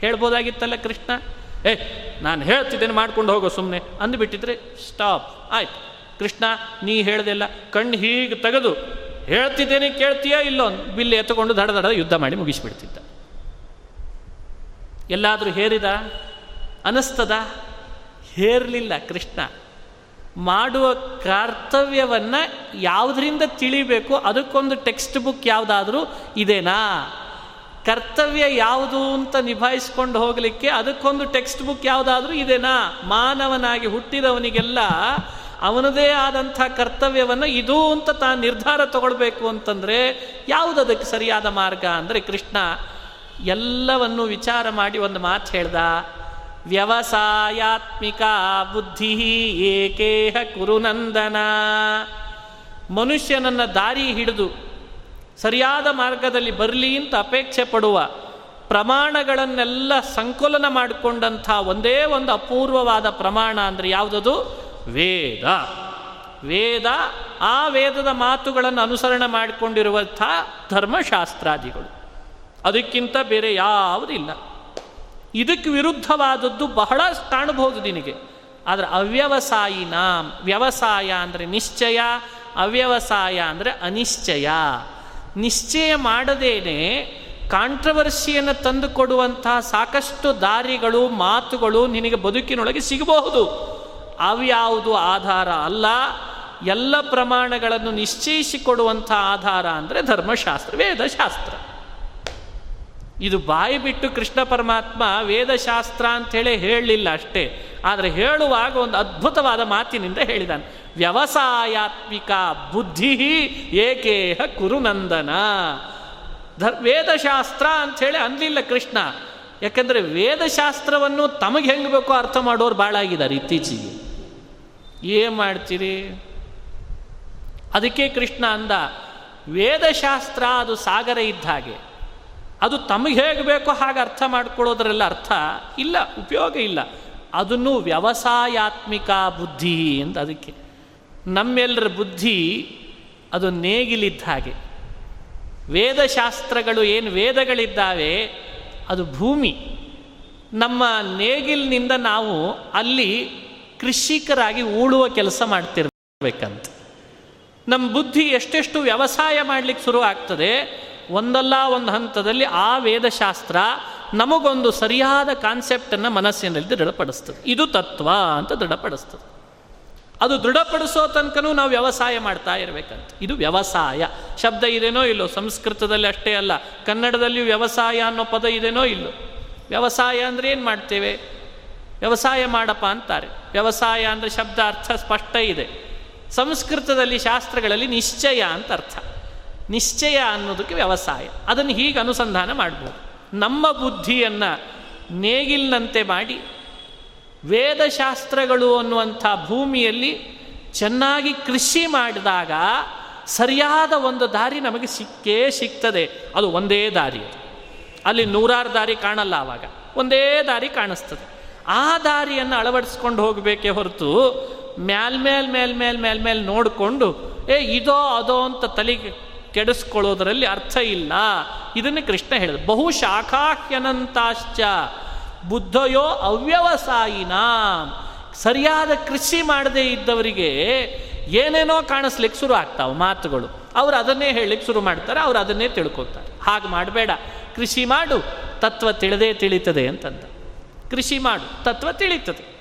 ಹೇಳ್ಬೋದಾಗಿತ್ತಲ್ಲ ಕೃಷ್ಣ? ಏ, ನಾನು ಹೇಳ್ತಿದ್ದೇನೆ ಮಾಡ್ಕೊಂಡು ಹೋಗೋ ಸುಮ್ಮನೆ ಅಂದುಬಿಟ್ಟಿದ್ರೆ, ಸ್ಟಾಪ್, ಆಯ್ತು. ಕೃಷ್ಣ, ನೀ ಹೇಳ್ದೆಲ್ಲ ಕಣ್ಣು ಹೀಗೆ ತೆಗೆದು. ಹೇಳ್ತಿದ್ದೇನೆ ಕೇಳ್ತೀಯಾ ಇಲ್ಲೋ? ಬಿಲ್ಲೆ ಎತ್ತುಕೊಂಡು ದಡ ದಡ ಯುದ್ಧ ಮಾಡಿ ಮುಗಿಸ್ಬಿಡ್ತಿದ್ದ. ಎಲ್ಲಾದರೂ ಹೇರಿದ? ಅನಿಸ್ತದ? ಹೇರಲಿಲ್ಲ ಕೃಷ್ಣ. ಮಾಡುವ ಕರ್ತವ್ಯವನ್ನು ಯಾವುದರಿಂದ ತಿಳಿಬೇಕು? ಅದಕ್ಕೊಂದು ಟೆಕ್ಸ್ಟ್ ಬುಕ್ ಯಾವುದಾದ್ರೂ ಇದೇನಾ? ಕರ್ತವ್ಯ ಯಾವುದು ಅಂತ ನಿಭಾಯಿಸ್ಕೊಂಡು ಹೋಗಲಿಕ್ಕೆ ಅದಕ್ಕೊಂದು ಟೆಕ್ಸ್ಟ್ ಬುಕ್ ಯಾವುದಾದ್ರೂ ಇದೇನಾ? ಮಾನವನಾಗಿ ಹುಟ್ಟಿದವನಿಗೆಲ್ಲ ಅವನದೇ ಆದಂಥ ಕರ್ತವ್ಯವನ್ನು ಇದು ಅಂತ ತಾನು ನಿರ್ಧಾರ ತಗೊಳ್ಬೇಕು ಅಂತಂದರೆ ಯಾವುದದಕ್ಕೆ ಸರಿಯಾದ ಮಾರ್ಗ ಅಂದರೆ ಕೃಷ್ಣ ಎಲ್ಲವನ್ನು ವಿಚಾರ ಮಾಡಿ ಒಂದು ಮಾತು ಹೇಳ್ದ, ವ್ಯವಸಾಯಾತ್ಮಿಕ ಬುದ್ಧಿ ಏಕೇಹ ಕುರುನಂದನ. ಮನುಷ್ಯನನ್ನು ದಾರಿ ಹಿಡಿದು ಸರಿಯಾದ ಮಾರ್ಗದಲ್ಲಿ ಬರಲಿ ಅಂತ ಅಪೇಕ್ಷೆ ಪಡುವ ಪ್ರಮಾಣಗಳನ್ನೆಲ್ಲ ಸಂಕಲನ ಮಾಡಿಕೊಂಡಂಥ ಒಂದೇ ಒಂದು ಅಪೂರ್ವವಾದ ಪ್ರಮಾಣ ಅಂದರೆ ಯಾವುದದು? ವೇದ. ವೇದ, ಆ ವೇದದ ಮಾತುಗಳನ್ನು ಅನುಸರಣೆ ಮಾಡಿಕೊಂಡಿರುವಂಥ ಧರ್ಮಶಾಸ್ತ್ರಾದಿಗಳು. ಅದಕ್ಕಿಂತ ಬೇರೆ ಯಾವುದಿಲ್ಲ ಇದಕ್ಕೆ ವಿರುದ್ಧವಾದದ್ದು ಬಹಳ ಕಾಣಬಹುದು ನಿನಗೆ. ಆದರೆ ಅವ್ಯವಸಾಯಿನ ವ್ಯವಸಾಯ ಅಂದರೆ ನಿಶ್ಚಯ, ಅವ್ಯವಸಾಯ ಅಂದರೆ ಅನಿಶ್ಚಯ. ನಿಶ್ಚಯ ಮಾಡದೇನೆ ಕಾಂಟ್ರವರ್ಸಿಯನ್ನು ತಂದು ಕೊಡುವಂತಹ ಸಾಕಷ್ಟು ದಾರಿಗಳು, ಮಾತುಗಳು ನಿನಗೆ ಬದುಕಿನೊಳಗೆ ಸಿಗಬಹುದು. ಅವ್ಯಾವುದು ಆಧಾರ ಅಲ್ಲ, ಎಲ್ಲ ಪ್ರಮಾಣಗಳನ್ನು ನಿಶ್ಚಯಿಸಿಕೊಡುವಂಥ ಆಧಾರ ಅಂದರೆ ಧರ್ಮಶಾಸ್ತ್ರ, ವೇದಶಾಸ್ತ್ರ. ಇದು ಬಾಯಿ ಬಿಟ್ಟು ಕೃಷ್ಣ ಪರಮಾತ್ಮ ವೇದಶಾಸ್ತ್ರ ಅಂಥೇಳಿ ಹೇಳಲಿಲ್ಲ ಅಷ್ಟೇ. ಆದರೆ ಹೇಳುವಾಗ ಒಂದು ಅದ್ಭುತವಾದ ಮಾತಿನಿಂದ ಹೇಳಿದಾನೆ. ವ್ಯವಸಾಯಾತ್ಮಿಕ ಬುದ್ಧಿ ಏಕೇಹ ಕುರುನಂದನ ಧರ್ ವೇದಶಾಸ್ತ್ರ ಅಂಥೇಳಿ ಅನ್ಲಿಲ್ಲ ಕೃಷ್ಣ. ಯಾಕಂದರೆ ವೇದಶಾಸ್ತ್ರವನ್ನು ತಮಗೆ ಹೆಂಗೆ ಬೇಕೋ ಅರ್ಥ ಮಾಡೋರು ಭಾಳ ಆಗಿದ್ದಾರೆ ಇತ್ತೀಚೆಗೆ. ಏನು ಮಾಡ್ತೀರಿ? ಅದಕ್ಕೆ ಕೃಷ್ಣ ಅಂದ, ವೇದಶಾಸ್ತ್ರ ಅದು ಸಾಗರ ಇದ್ದ ಹಾಗೆ. ಅದು ತಮಗೆ ಹೇಗೆ ಬೇಕೋ ಹಾಗೆ ಅರ್ಥ ಮಾಡ್ಕೊಳ್ಳೋದ್ರಲ್ಲಿ ಅರ್ಥ ಇಲ್ಲ, ಉಪಯೋಗ ಇಲ್ಲ. ಅದನ್ನು ವ್ಯವಸಾಯಾತ್ಮಿಕ ಬುದ್ಧಿ ಅಂತ ಅದಕ್ಕೆ. ನಮ್ಮೆಲ್ಲರ ಬುದ್ಧಿ ಅದು ನೇಗಿಲಿದ್ದ ಹಾಗೆ. ವೇದಶಾಸ್ತ್ರಗಳು ಏನು ವೇದಗಳಿದ್ದಾವೆ, ಅದು ಭೂಮಿ. ನಮ್ಮ ನೇಗಿಲಿನಿಂದ ನಾವು ಅಲ್ಲಿ ಕೃಷಿಕರಾಗಿ ಊಳುವ ಕೆಲಸ ಮಾಡ್ತಿರ್ಬೇಕಂತ. ನಮ್ಮ ಬುದ್ಧಿ ಎಷ್ಟೆಷ್ಟು ವ್ಯವಸಾಯ ಮಾಡಲಿಕ್ಕೆ ಶುರು ಆಗ್ತದೆ ಒಂದಲ್ಲ ಒಂದು ಹಂತದಲ್ಲಿ ಆ ವೇದಶಾಸ್ತ್ರ ನಮಗೊಂದು ಸರಿಯಾದ ಕಾನ್ಸೆಪ್ಟನ್ನು ಮನಸ್ಸಿನಲ್ಲಿ ದೃಢಪಡಿಸ್ತದೆ. ಇದು ತತ್ವ ಅಂತ ದೃಢಪಡಿಸ್ತದೆ. ಅದು ದೃಢಪಡಿಸೋ ತನಕನೂ ನಾವು ವ್ಯವಸಾಯ ಮಾಡ್ತಾ ಇರಬೇಕಂತ. ಇದು ವ್ಯವಸಾಯ. ಶಬ್ದ ಇದೇನೋ ಇಲ್ಲೋ, ಸಂಸ್ಕೃತದಲ್ಲಿ ಅಷ್ಟೇ ಅಲ್ಲ, ಕನ್ನಡದಲ್ಲಿಯೂ ವ್ಯವಸಾಯ ಅನ್ನೋ ಪದ ಇದೇನೋ ಇಲ್ಲೋ. ವ್ಯವಸಾಯ ಅಂದರೆ ಏನು ಮಾಡ್ತೇವೆ? ವ್ಯವಸಾಯ ಮಾಡಪ್ಪ ಅಂತಾರೆ. ವ್ಯವಸಾಯ ಅಂದರೆ ಶಬ್ದ ಅರ್ಥ ಸ್ಪಷ್ಟ ಇದೆ. ಸಂಸ್ಕೃತದಲ್ಲಿ ಶಾಸ್ತ್ರಗಳಲ್ಲಿ ನಿಶ್ಚಯ ಅಂತ ಅರ್ಥ. ನಿಶ್ಚಯ ಅನ್ನೋದಕ್ಕೆ ವ್ಯವಸಾಯ. ಅದನ್ನು ಹೀಗೆ ಅನುಸಂಧಾನ ಮಾಡ್ಬೋದು. ನಮ್ಮ ಬುದ್ಧಿಯನ್ನು ನೇಗಿಲಿನಂತೆ ಮಾಡಿ ವೇದಶಾಸ್ತ್ರಗಳು ಅನ್ನುವಂಥ ಭೂಮಿಯಲ್ಲಿ ಚೆನ್ನಾಗಿ ಕೃಷಿ ಮಾಡಿದಾಗ ಸರಿಯಾದ ಒಂದು ದಾರಿ ನಮಗೆ ಸಿಕ್ಕೇ ಸಿಗ್ತದೆ. ಅದು ಒಂದೇ ದಾರಿ ಅಲ್ಲಿ ನೂರಾರು ದಾರಿ ಕಾಣಲ್ಲ ಆವಾಗ. ಒಂದೇ ದಾರಿ ಕಾಣಿಸ್ತದೆ. ಆ ದಾರಿಯನ್ನು ಅಳವಡಿಸ್ಕೊಂಡು ಹೋಗಬೇಕೇ ಹೊರತು ಮೇಲ್ಮೇಲ್ ಮೇಲ್ ಮೇಲ್ ಮೇಲ್ ನೋಡಿಕೊಂಡು, ಏ, ಇದೋ, ಅದೋ ಅಂತ ತಲೆಗೆ ಕೆಡಿಸ್ಕೊಳ್ಳೋದರಲ್ಲಿ ಅರ್ಥ ಇಲ್ಲ. ಇದನ್ನು ಕೃಷ್ಣ ಹೇಳಿದ. ಬಹುಶಾಖಾಹ್ಯನಂತಾಶ್ಚ ಬುದ್ಧಯೋ ಅವ್ಯವಸಾಯಿನ. ಸರಿಯಾದ ಕೃಷಿ ಮಾಡದೇ ಇದ್ದವರಿಗೆ ಏನೇನೋ ಕಾಣಿಸ್ಲಿಕ್ಕೆ ಶುರು ಆಗ್ತಾವೆ ಮಾತುಗಳು. ಅವರು ಅದನ್ನೇ ಹೇಳಲಿಕ್ಕೆ ಶುರು ಮಾಡ್ತಾರೆ, ಅವರು ಅದನ್ನೇ ತಿಳ್ಕೊತಾರೆ. ಹಾಗೆ ಮಾಡಬೇಡ. ಕೃಷಿ ಮಾಡು, ತತ್ವ ತಿಳಿದೇ ತಿಳಿತದೆ ಅಂತಂದ. ಕೃಷಿ ಮಾಡು, ತತ್ವ ತಿಳಿತದೆ.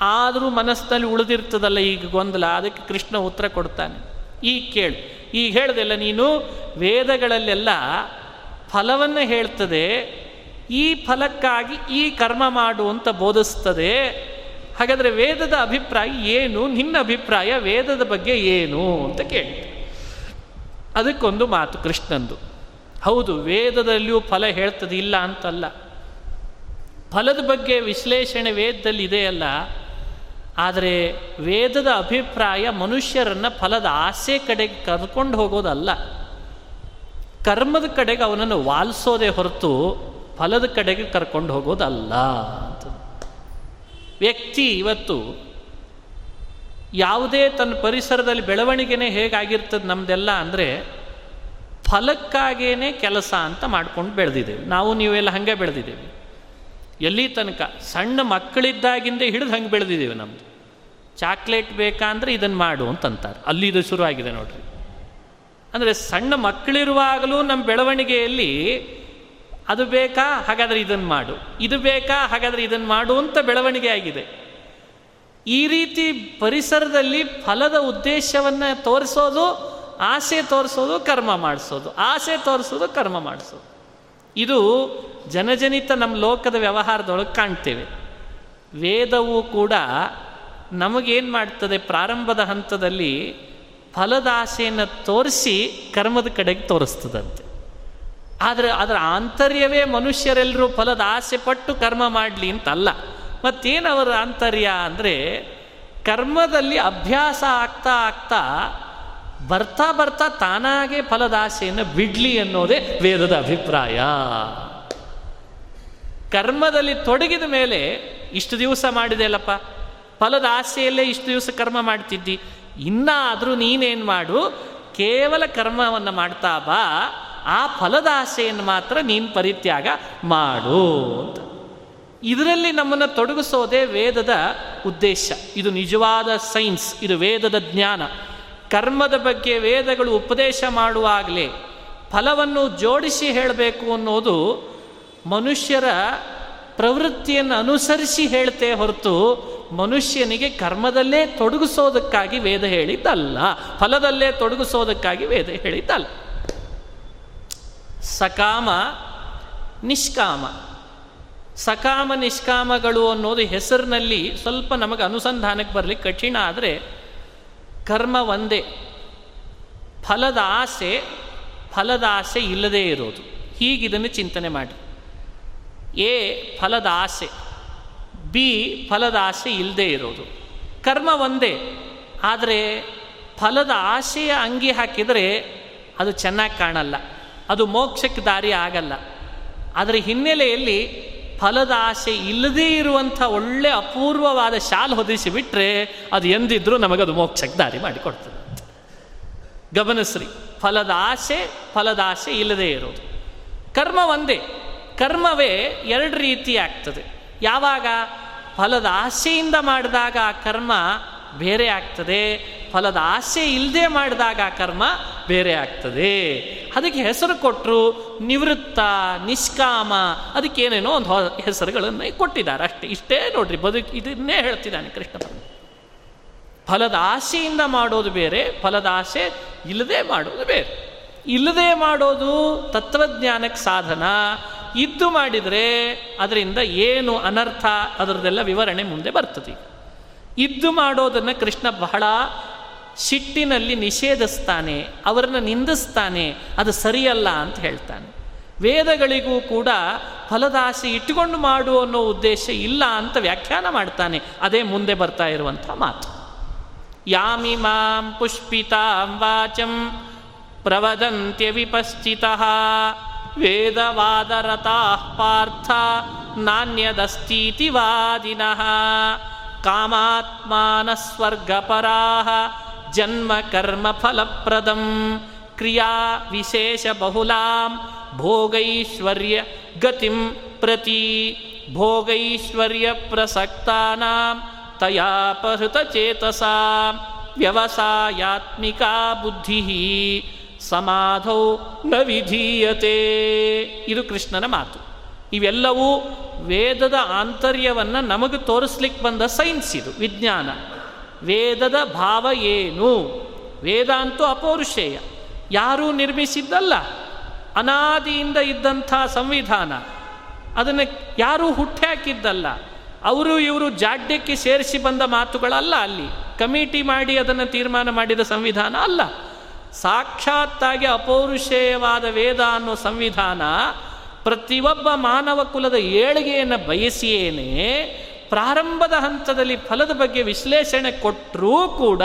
ಆದರೂ ಮನಸ್ಸಿನಲ್ಲಿ ಉಳಿದಿರ್ತದಲ್ಲ ಈಗ ಗೊಂದಲ, ಅದಕ್ಕೆ ಕೃಷ್ಣ ಉತ್ತರ ಕೊಡ್ತಾನೆ. ಈಗ ಕೇಳು. ಈಗ ಹೇಳ್ದೆಲ್ಲ ನೀನು ವೇದಗಳಲ್ಲೆಲ್ಲ ಫಲವನ್ನು ಹೇಳ್ತದೆ, ಈ ಫಲಕ್ಕಾಗಿ ಈ ಕರ್ಮ ಮಾಡು ಅಂತ ಬೋಧಿಸ್ತದೆ. ಹಾಗಾದರೆ ವೇದದ ಅಭಿಪ್ರಾಯ ಏನು? ನಿನ್ನ ಅಭಿಪ್ರಾಯ ವೇದದ ಬಗ್ಗೆ ಏನು ಅಂತ ಕೇಳಿ. ಅದಕ್ಕೊಂದು ಮಾತು ಕೃಷ್ಣಂದು. ಹೌದು, ವೇದದಲ್ಲಿಯೂ ಫಲ ಹೇಳ್ತದೆ ಇಲ್ಲ ಅಂತಲ್ಲ. ಫಲದ ಬಗ್ಗೆ ವಿಶ್ಲೇಷಣೆ ವೇದದಲ್ಲಿ ಇದೆಯಲ್ಲ ಆದರೆ ವೇದದ ಅಭಿಪ್ರಾಯ ಮನುಷ್ಯರನ್ನು ಫಲದ ಆಸೆ ಕಡೆಗೆ ಕರ್ಕೊಂಡು ಹೋಗೋದಲ್ಲ. ಕರ್ಮದ ಕಡೆಗೆ ಅವನನ್ನು ವಾಲಿಸೋದೇ ಹೊರತು ಫಲದ ಕಡೆಗೆ ಕರ್ಕೊಂಡು ಹೋಗೋದಲ್ಲ ಅಂತ. ವ್ಯಕ್ತಿ ಇವತ್ತು ಯಾವುದೇ ತನ್ನ ಪರಿಸರದಲ್ಲಿ ಬೆಳವಣಿಗೆನೇ ಹೇಗಾಗಿರ್ತದೆ ನಮ್ಮದೆಲ್ಲ ಅಂದರೆ ಫಲಕ್ಕಾಗೇನೆ ಕೆಲಸ ಅಂತ ಮಾಡ್ಕೊಂಡು ಬೆಳೆದಿದ್ದೇವೆ. ನಾವು ನೀವೆಲ್ಲ ಹಾಗೆ ಬೆಳೆದಿದ್ದೇವೆ. ಎಲ್ಲಿ ತನಕ ಸಣ್ಣ ಮಕ್ಕಳಿದ್ದಾಗಿಂದ ಹಿಡಿದು ಹಂಗೆ ಬೆಳೆದಿದ್ದೀವಿ ನಮ್ಮದು ಚಾಕ್ಲೇಟ್ ಬೇಕಾ ಅಂದರೆ ಇದನ್ನು ಮಾಡು ಅಂತಂತಾರೆ. ಅಲ್ಲಿ ಇದು ಶುರುವಾಗಿದೆ ನೋಡ್ರಿ. ಅಂದರೆ ಸಣ್ಣ ಮಕ್ಕಳಿರುವಾಗಲೂ ನಮ್ಮ ಬೆಳವಣಿಗೆಯಲ್ಲಿ ಅದು ಬೇಕಾ? ಹಾಗಾದರೆ ಇದನ್ನು ಮಾಡು. ಇದು ಬೇಕಾ? ಹಾಗಾದರೆ ಇದನ್ನು ಮಾಡು ಅಂತ ಬೆಳವಣಿಗೆ ಆಗಿದೆ. ಈ ರೀತಿ ಪರಿಸರದಲ್ಲಿ ಫಲದ ಉದ್ದೇಶವನ್ನು ತೋರಿಸೋದು, ಆಸೆ ತೋರಿಸೋದು, ಕರ್ಮ ಮಾಡಿಸೋದು. ಆಸೆ ತೋರಿಸೋದು, ಕರ್ಮ ಮಾಡಿಸೋದು. ಇದು ಜನಜನಿತ ನಮ್ಮ ಲೋಕದ ವ್ಯವಹಾರದೊಳಗೆ ಕಾಣ್ತೇವೆ. ವೇದವು ಕೂಡ ನಮಗೇನು ಮಾಡ್ತದೆ? ಪ್ರಾರಂಭದ ಹಂತದಲ್ಲಿ ಫಲದಾಸೆಯನ್ನು ತೋರಿಸಿ ಕರ್ಮದ ಕಡೆಗೆ ತೋರಿಸ್ತದಂತೆ. ಆದರೆ ಅದರ ಆಂತರ್ಯವೇ ಮನುಷ್ಯರೆಲ್ಲರೂ ಫಲದ ಆಸೆ ಪಟ್ಟು ಕರ್ಮ ಮಾಡಲಿ ಅಂತಲ್ಲ. ಮತ್ತೇನು ಅವರ ಆಂತರ್ಯ ಅಂದರೆ ಕರ್ಮದಲ್ಲಿ ಅಭ್ಯಾಸ ಆಗ್ತಾ ಆಗ್ತಾ ಬರ್ತಾ ಬರ್ತಾ ತಾನಾಗೆ ಫಲದಾಸೆಯನ್ನು ಬಿಡ್ಲಿ ಅನ್ನೋದೇ ವೇದದ ಅಭಿಪ್ರಾಯ. ಕರ್ಮದಲ್ಲಿ ತೊಡಗಿದ ಮೇಲೆ ಇಷ್ಟು ದಿವಸ ಮಾಡಿದೆ ಅಲ್ಲಪ್ಪ. ಫಲದ ಆಸೆಯಲ್ಲೇ ಇಷ್ಟು ದಿವಸ ಕರ್ಮ ಮಾಡ್ತಿದ್ದಿ. ಇನ್ನಾದರೂ ನೀನೇನು ಮಾಡು, ಕೇವಲ ಕರ್ಮವನ್ನು ಮಾಡ್ತಾ ಬಾ, ಆ ಫಲದ ಆಸೆಯನ್ನು ಮಾತ್ರ ನೀನು ಪರಿತ್ಯಾಗ ಮಾಡು ಅಂತ. ಇದರಲ್ಲಿ ನಮ್ಮನ್ನು ತೊಡಗಿಸೋದೇ ವೇದದ ಉದ್ದೇಶ. ಇದು ನಿಜವಾದ ಸೈನ್ಸ್. ಇದು ವೇದದ ಜ್ಞಾನ. ಕರ್ಮದ ಬಗ್ಗೆ ವೇದಗಳು ಉಪದೇಶ ಮಾಡುವಾಗಲೇ ಫಲವನ್ನು ಜೋಡಿಸಿ ಹೇಳಬೇಕು ಅನ್ನೋದು ಮನುಷ್ಯರ ಪ್ರವೃತ್ತಿಯನ್ನು ಅನುಸರಿಸಿ ಹೇಳ್ತೇ ಹೊರತು ಮನುಷ್ಯನಿಗೆ ಕರ್ಮದಲ್ಲೇ ತೊಡಗಿಸೋದಕ್ಕಾಗಿ ವೇದ ಹೇಳಿದ್ದಲ್ಲ. ಫಲದಲ್ಲೇ ತೊಡಗಿಸೋದಕ್ಕಾಗಿ ವೇದ ಹೇಳಿದ್ದಲ್ಲ. ಸಕಾಮ, ನಿಷ್ಕಾಮ. ಸಕಾಮ, ನಿಷ್ಕಾಮಗಳು ಅನ್ನೋದು ಹೆಸರಿನಲ್ಲಿ ಸ್ವಲ್ಪ ನಮಗೆ ಅನುಸಂಧಾನಕ್ಕೆ ಬರಲಿಕ್ಕೆ ಕಠಿಣ ಆದರೆ ಕರ್ಮ ಒಂದೇ. ಫಲದ ಆಸೆ ಫಲದ ಆಸೆ ಇಲ್ಲದೇ ಇರೋದು. ಹೀಗಿದನ್ನು ಚಿಂತನೆ ಮಾಡಿ. ಎ, ಫಲದ ಆಸೆ. ಬಿ, ಫಲದ ಆಸೆ ಇಲ್ಲದೇ ಇರೋದು. ಕರ್ಮ ಒಂದೇ. ಆದರೆ ಫಲದ ಆಸೆಯ ಅಂಗಿ ಹಾಕಿದರೆ ಅದು ಚೆನ್ನಾಗಿ ಕಾಣಲ್ಲ. ಅದು ಮೋಕ್ಷಕ್ಕೆ ದಾರಿ ಆಗಲ್ಲ. ಅದರ ಹಿನ್ನೆಲೆಯಲ್ಲಿ ಫಲದ ಆಸೆ ಇಲ್ಲದೇ ಇರುವಂಥ ಒಳ್ಳೆ ಅಪೂರ್ವವಾದ ಶಾಲ್ ಹೊದಿಸಿ ಬಿಟ್ಟರೆ ಅದು ಎಂದಿದ್ರೂ ನಮಗದು ಮೋಕ್ಷಕ್ಕೆ ದಾರಿ ಮಾಡಿಕೊಡ್ತದೆ. ಗಮನಿಸ್ರಿ, ಫಲದ ಆಸೆ ಫಲದ ಆಸೆ ಇಲ್ಲದೇ ಇರೋದು. ಕರ್ಮ ಒಂದೇ, ಕರ್ಮವೇ ಎರಡು ರೀತಿ ಆಗ್ತದೆ. ಯಾವಾಗ? ಫಲದ ಆಸೆಯಿಂದ ಮಾಡಿದಾಗ ಆ ಕರ್ಮ ಬೇರೆ ಆಗ್ತದೆ, ಫಲದ ಆಸೆ ಇಲ್ಲದೆ ಮಾಡಿದಾಗ ಆ ಕರ್ಮ ಬೇರೆ ಆಗ್ತದೆ. ಅದಕ್ಕೆ ಹೆಸರು ಕೊಟ್ಟರು ನಿವೃತ್ತ, ನಿಷ್ಕಾಮ, ಅದಕ್ಕೇನೇನೋ ಒಂದು ಹೆಸರುಗಳನ್ನು ಕೊಟ್ಟಿದ್ದಾರೆ ಅಷ್ಟೇ. ಇಷ್ಟೇ ನೋಡ್ರಿ, ಬದುಕು, ಇದನ್ನೇ ಹೇಳ್ತಿದ್ದಾನೆ ಕೃಷ್ಣ ಫಲದ ಆಸೆಯಿಂದ ಮಾಡೋದು ಬೇರೆ, ಫಲದ ಆಸೆ ಇಲ್ಲದೆ ಮಾಡೋದು ಬೇರೆ. ಇಲ್ಲದೆ ಮಾಡೋದು ತತ್ವಜ್ಞಾನಕ್ಕೆ ಸಾಧನ. ಇದ್ದು ಮಾಡಿದರೆ ಅದರಿಂದ ಏನು ಅನರ್ಥ ಅದರದೆಲ್ಲ ವಿವರಣೆ ಮುಂದೆ ಬರ್ತದೆ. ಇದ್ದು ಮಾಡೋದನ್ನು ಕೃಷ್ಣ ಬಹಳ ಸಿಟ್ಟಿನಲ್ಲಿ ನಿಷೇಧಿಸ್ತಾನೆ, ಅವರನ್ನು ನಿಂದಿಸ್ತಾನೆ, ಅದು ಸರಿಯಲ್ಲ ಅಂತ ಹೇಳ್ತಾನೆ. ವೇದಗಳಿಗೂ ಕೂಡ ಫಲದಾಸೆ ಇಟ್ಟುಕೊಂಡು ಮಾಡು ಅನ್ನೋ ಉದ್ದೇಶ ಇಲ್ಲ ಅಂತ ವ್ಯಾಖ್ಯಾನ ಮಾಡ್ತಾನೆ. ಅದೇ ಮುಂದೆ ಬರ್ತಾ ಇರುವಂಥ ಮಾತು. ಯಾಮಿ ಮಾಂ ಪುಷ್ಪಿತಾಂ ವಾಚಂ ಪ್ರವದಂತ್ಯ ವಿಪಶ್ಚಿತ. ವೇದವಾದರತಾ ಪಾರ್ಥ ನಾಣ್ಯದಸ್ತೀತಿ ವಾದಿನಃ ಕಾಮಾತ್ಮಾನಸ್ವರ್ಗಪರಾ. ಜನ್ಮ ಕರ್ಮ ಫಲಪ್ರದಂ ಕ್ರಿಯಾ ವಿಶೇಷ ಬಹುಲಾಂ ಭೋಗೈಶ್ವರ್ಯ ಗತಿಂ ಪ್ರತಿ ಭೋಗೈಶ್ವರ್ಯ ಪ್ರಸಕ್ತಾನಾಂ ತಯಾಪಹೃತ ಚೇತಸಾ ವ್ಯವಸಾಯಾತ್ಮಿಕಾ ಬುದ್ಧಿ ಸಮಾಧೌ ನ ವಿಧೀಯತೆ ಇದು ಕೃಷ್ಣನ ಮಾತು. ಇವೆಲ್ಲವೂ ವೇದದ ಆಂತರ್ಯವನ್ನು ನಮಗೆ ತೋರಿಸ್ಲಿಕ್ಕೆ ಬಂದ ಸೈನ್ಸ್ ಇದು, ವಿಜ್ಞಾನ. ವೇದದ ಭಾವ ಏನು? ವೇದ ಅಂತೂ ಅಪೌರುಷೇಯ. ಯಾರೂ ನಿರ್ಮಿಸಿದ್ದಲ್ಲ. ಅನಾದಿಯಿಂದ ಇದ್ದಂಥ ಸಂವಿಧಾನ. ಅದನ್ನು ಯಾರೂ ಹುಟ್ಟಾಕಿದ್ದಲ್ಲ ಅವರು ಇವರು ಜಾಡ್ಯಕ್ಕೆ ಸೇರಿಸಿ ಬಂದ ಮಾತುಗಳಲ್ಲ ಅಲ್ಲಿ. ಕಮಿಟಿ ಮಾಡಿ ಅದನ್ನು ತೀರ್ಮಾನ ಮಾಡಿದ ಸಂವಿಧಾನ ಅಲ್ಲ. ಸಾಕ್ಷಾತ್ತಾಗಿ ಅಪೌರುಷೇಯವಾದ ವೇದ ಅನ್ನೋ ಸಂವಿಧಾನ ಪ್ರತಿಯೊಬ್ಬ ಮಾನವ ಕುಲದ ಏಳಿಗೆಯನ್ನು ಬಯಸಿಯೇನೆ ಪ್ರಾರಂಭದ ಹಂತದಲ್ಲಿ ಫಲದ ಬಗ್ಗೆ ವಿಶ್ಲೇಷಣೆ ಕೊಟ್ಟರೂ ಕೂಡ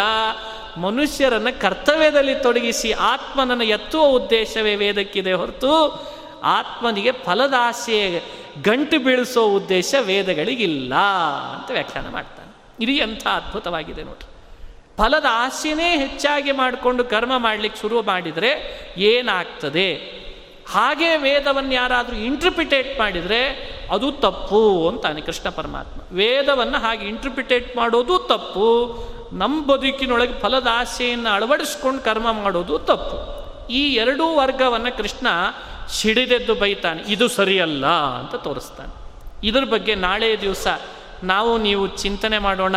ಮನುಷ್ಯರನ್ನು ಕರ್ತವ್ಯದಲ್ಲಿ ತೊಡಗಿಸಿ ಆತ್ಮನನ್ನು ಎತ್ತುವ ಉದ್ದೇಶವೇ ವೇದಕ್ಕಿದೆ ಹೊರತು ಆತ್ಮನಿಗೆ ಫಲದ ಆಸೆ ಗಂಟು ಬೀಳಿಸೋ ಉದ್ದೇಶ ವೇದಗಳಿಗಿಲ್ಲ ಅಂತ ವ್ಯಾಖ್ಯಾನ ಮಾಡ್ತಾನೆ. ಇದು ಎಂಥ ಅದ್ಭುತವಾಗಿದೆ ನೋಡ್ರಿ. ಫಲದ ಆಸೆಯೇ ಹೆಚ್ಚಾಗಿ ಮಾಡಿಕೊಂಡು ಕರ್ಮ ಮಾಡಲಿಕ್ಕೆ ಶುರು ಮಾಡಿದರೆ ಏನಾಗ್ತದೆ? ಹಾಗೆ ವೇದವನ್ನು ಯಾರಾದರೂ ಇಂಟರ್ಪ್ರಿಟೇಟ್ ಮಾಡಿದರೆ ಅದು ತಪ್ಪು ಅಂತಾನೆ ಕೃಷ್ಣ ಪರಮಾತ್ಮ. ವೇದವನ್ನು ಹಾಗೆ ಇಂಟರ್ಪ್ರಿಟೇಟ್ ಮಾಡೋದು ತಪ್ಪು. ನಮ್ಮ ಬದುಕಿನೊಳಗೆ ಫಲದ ಆಸೆಯನ್ನು ಅಳವಡಿಸ್ಕೊಂಡು ಕರ್ಮ ಮಾಡೋದು ತಪ್ಪು. ಈ ಎರಡೂ ವರ್ಗವನ್ನು ಕೃಷ್ಣ ಸಿಡಿದೆದ್ದು ಬೈತಾನೆ, ಇದು ಸರಿಯಲ್ಲ ಅಂತ ತೋರಿಸ್ತಾನೆ. ಇದ್ರ ಬಗ್ಗೆ ನಾಳೆ ದಿವಸ ನಾವು ನೀವು ಚಿಂತನೆ ಮಾಡೋಣ.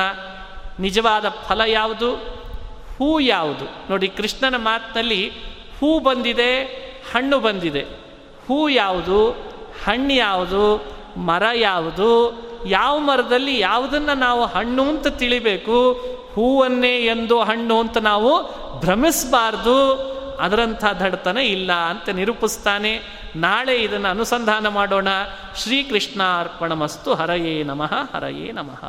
ನಿಜವಾದ ಫಲ ಯಾವುದು? ಹೂ ಯಾವುದು? ನೋಡಿ ಕೃಷ್ಣನ ಮಾತಿನಲ್ಲಿ ಹೂ ಬಂದಿದೆ ಹಣ್ಣು ಬಂದಿದೆ. ಹೂ ಯಾವುದು? ಹಣ್ಣು ಯಾವುದು? ಮರ ಯಾವುದು? ಯಾವ ಮರದಲ್ಲಿ ಯಾವುದನ್ನು ನಾವು ಹಣ್ಣು ಅಂತ ತಿಳಿಬೇಕು? ಹೂವನ್ನೇ ಎಂದು ಹಣ್ಣು ಅಂತ ನಾವು ಭ್ರಮಿಸಬಾರ್ದು. ಅದರಂಥ ದಡ್ತನ ಇಲ್ಲ ಅಂತ ನಿರೂಪಿಸ್ತಾನೆ. ನಾಳೆ ಇದನ್ನು ಅನುಸಂಧಾನ ಮಾಡೋಣ. ಶ್ರೀಕೃಷ್ಣ ಅರ್ಪಣಮಸ್ತು ಹರಯೇ ನಮಃ. ಹರಯೇ ನಮಃ.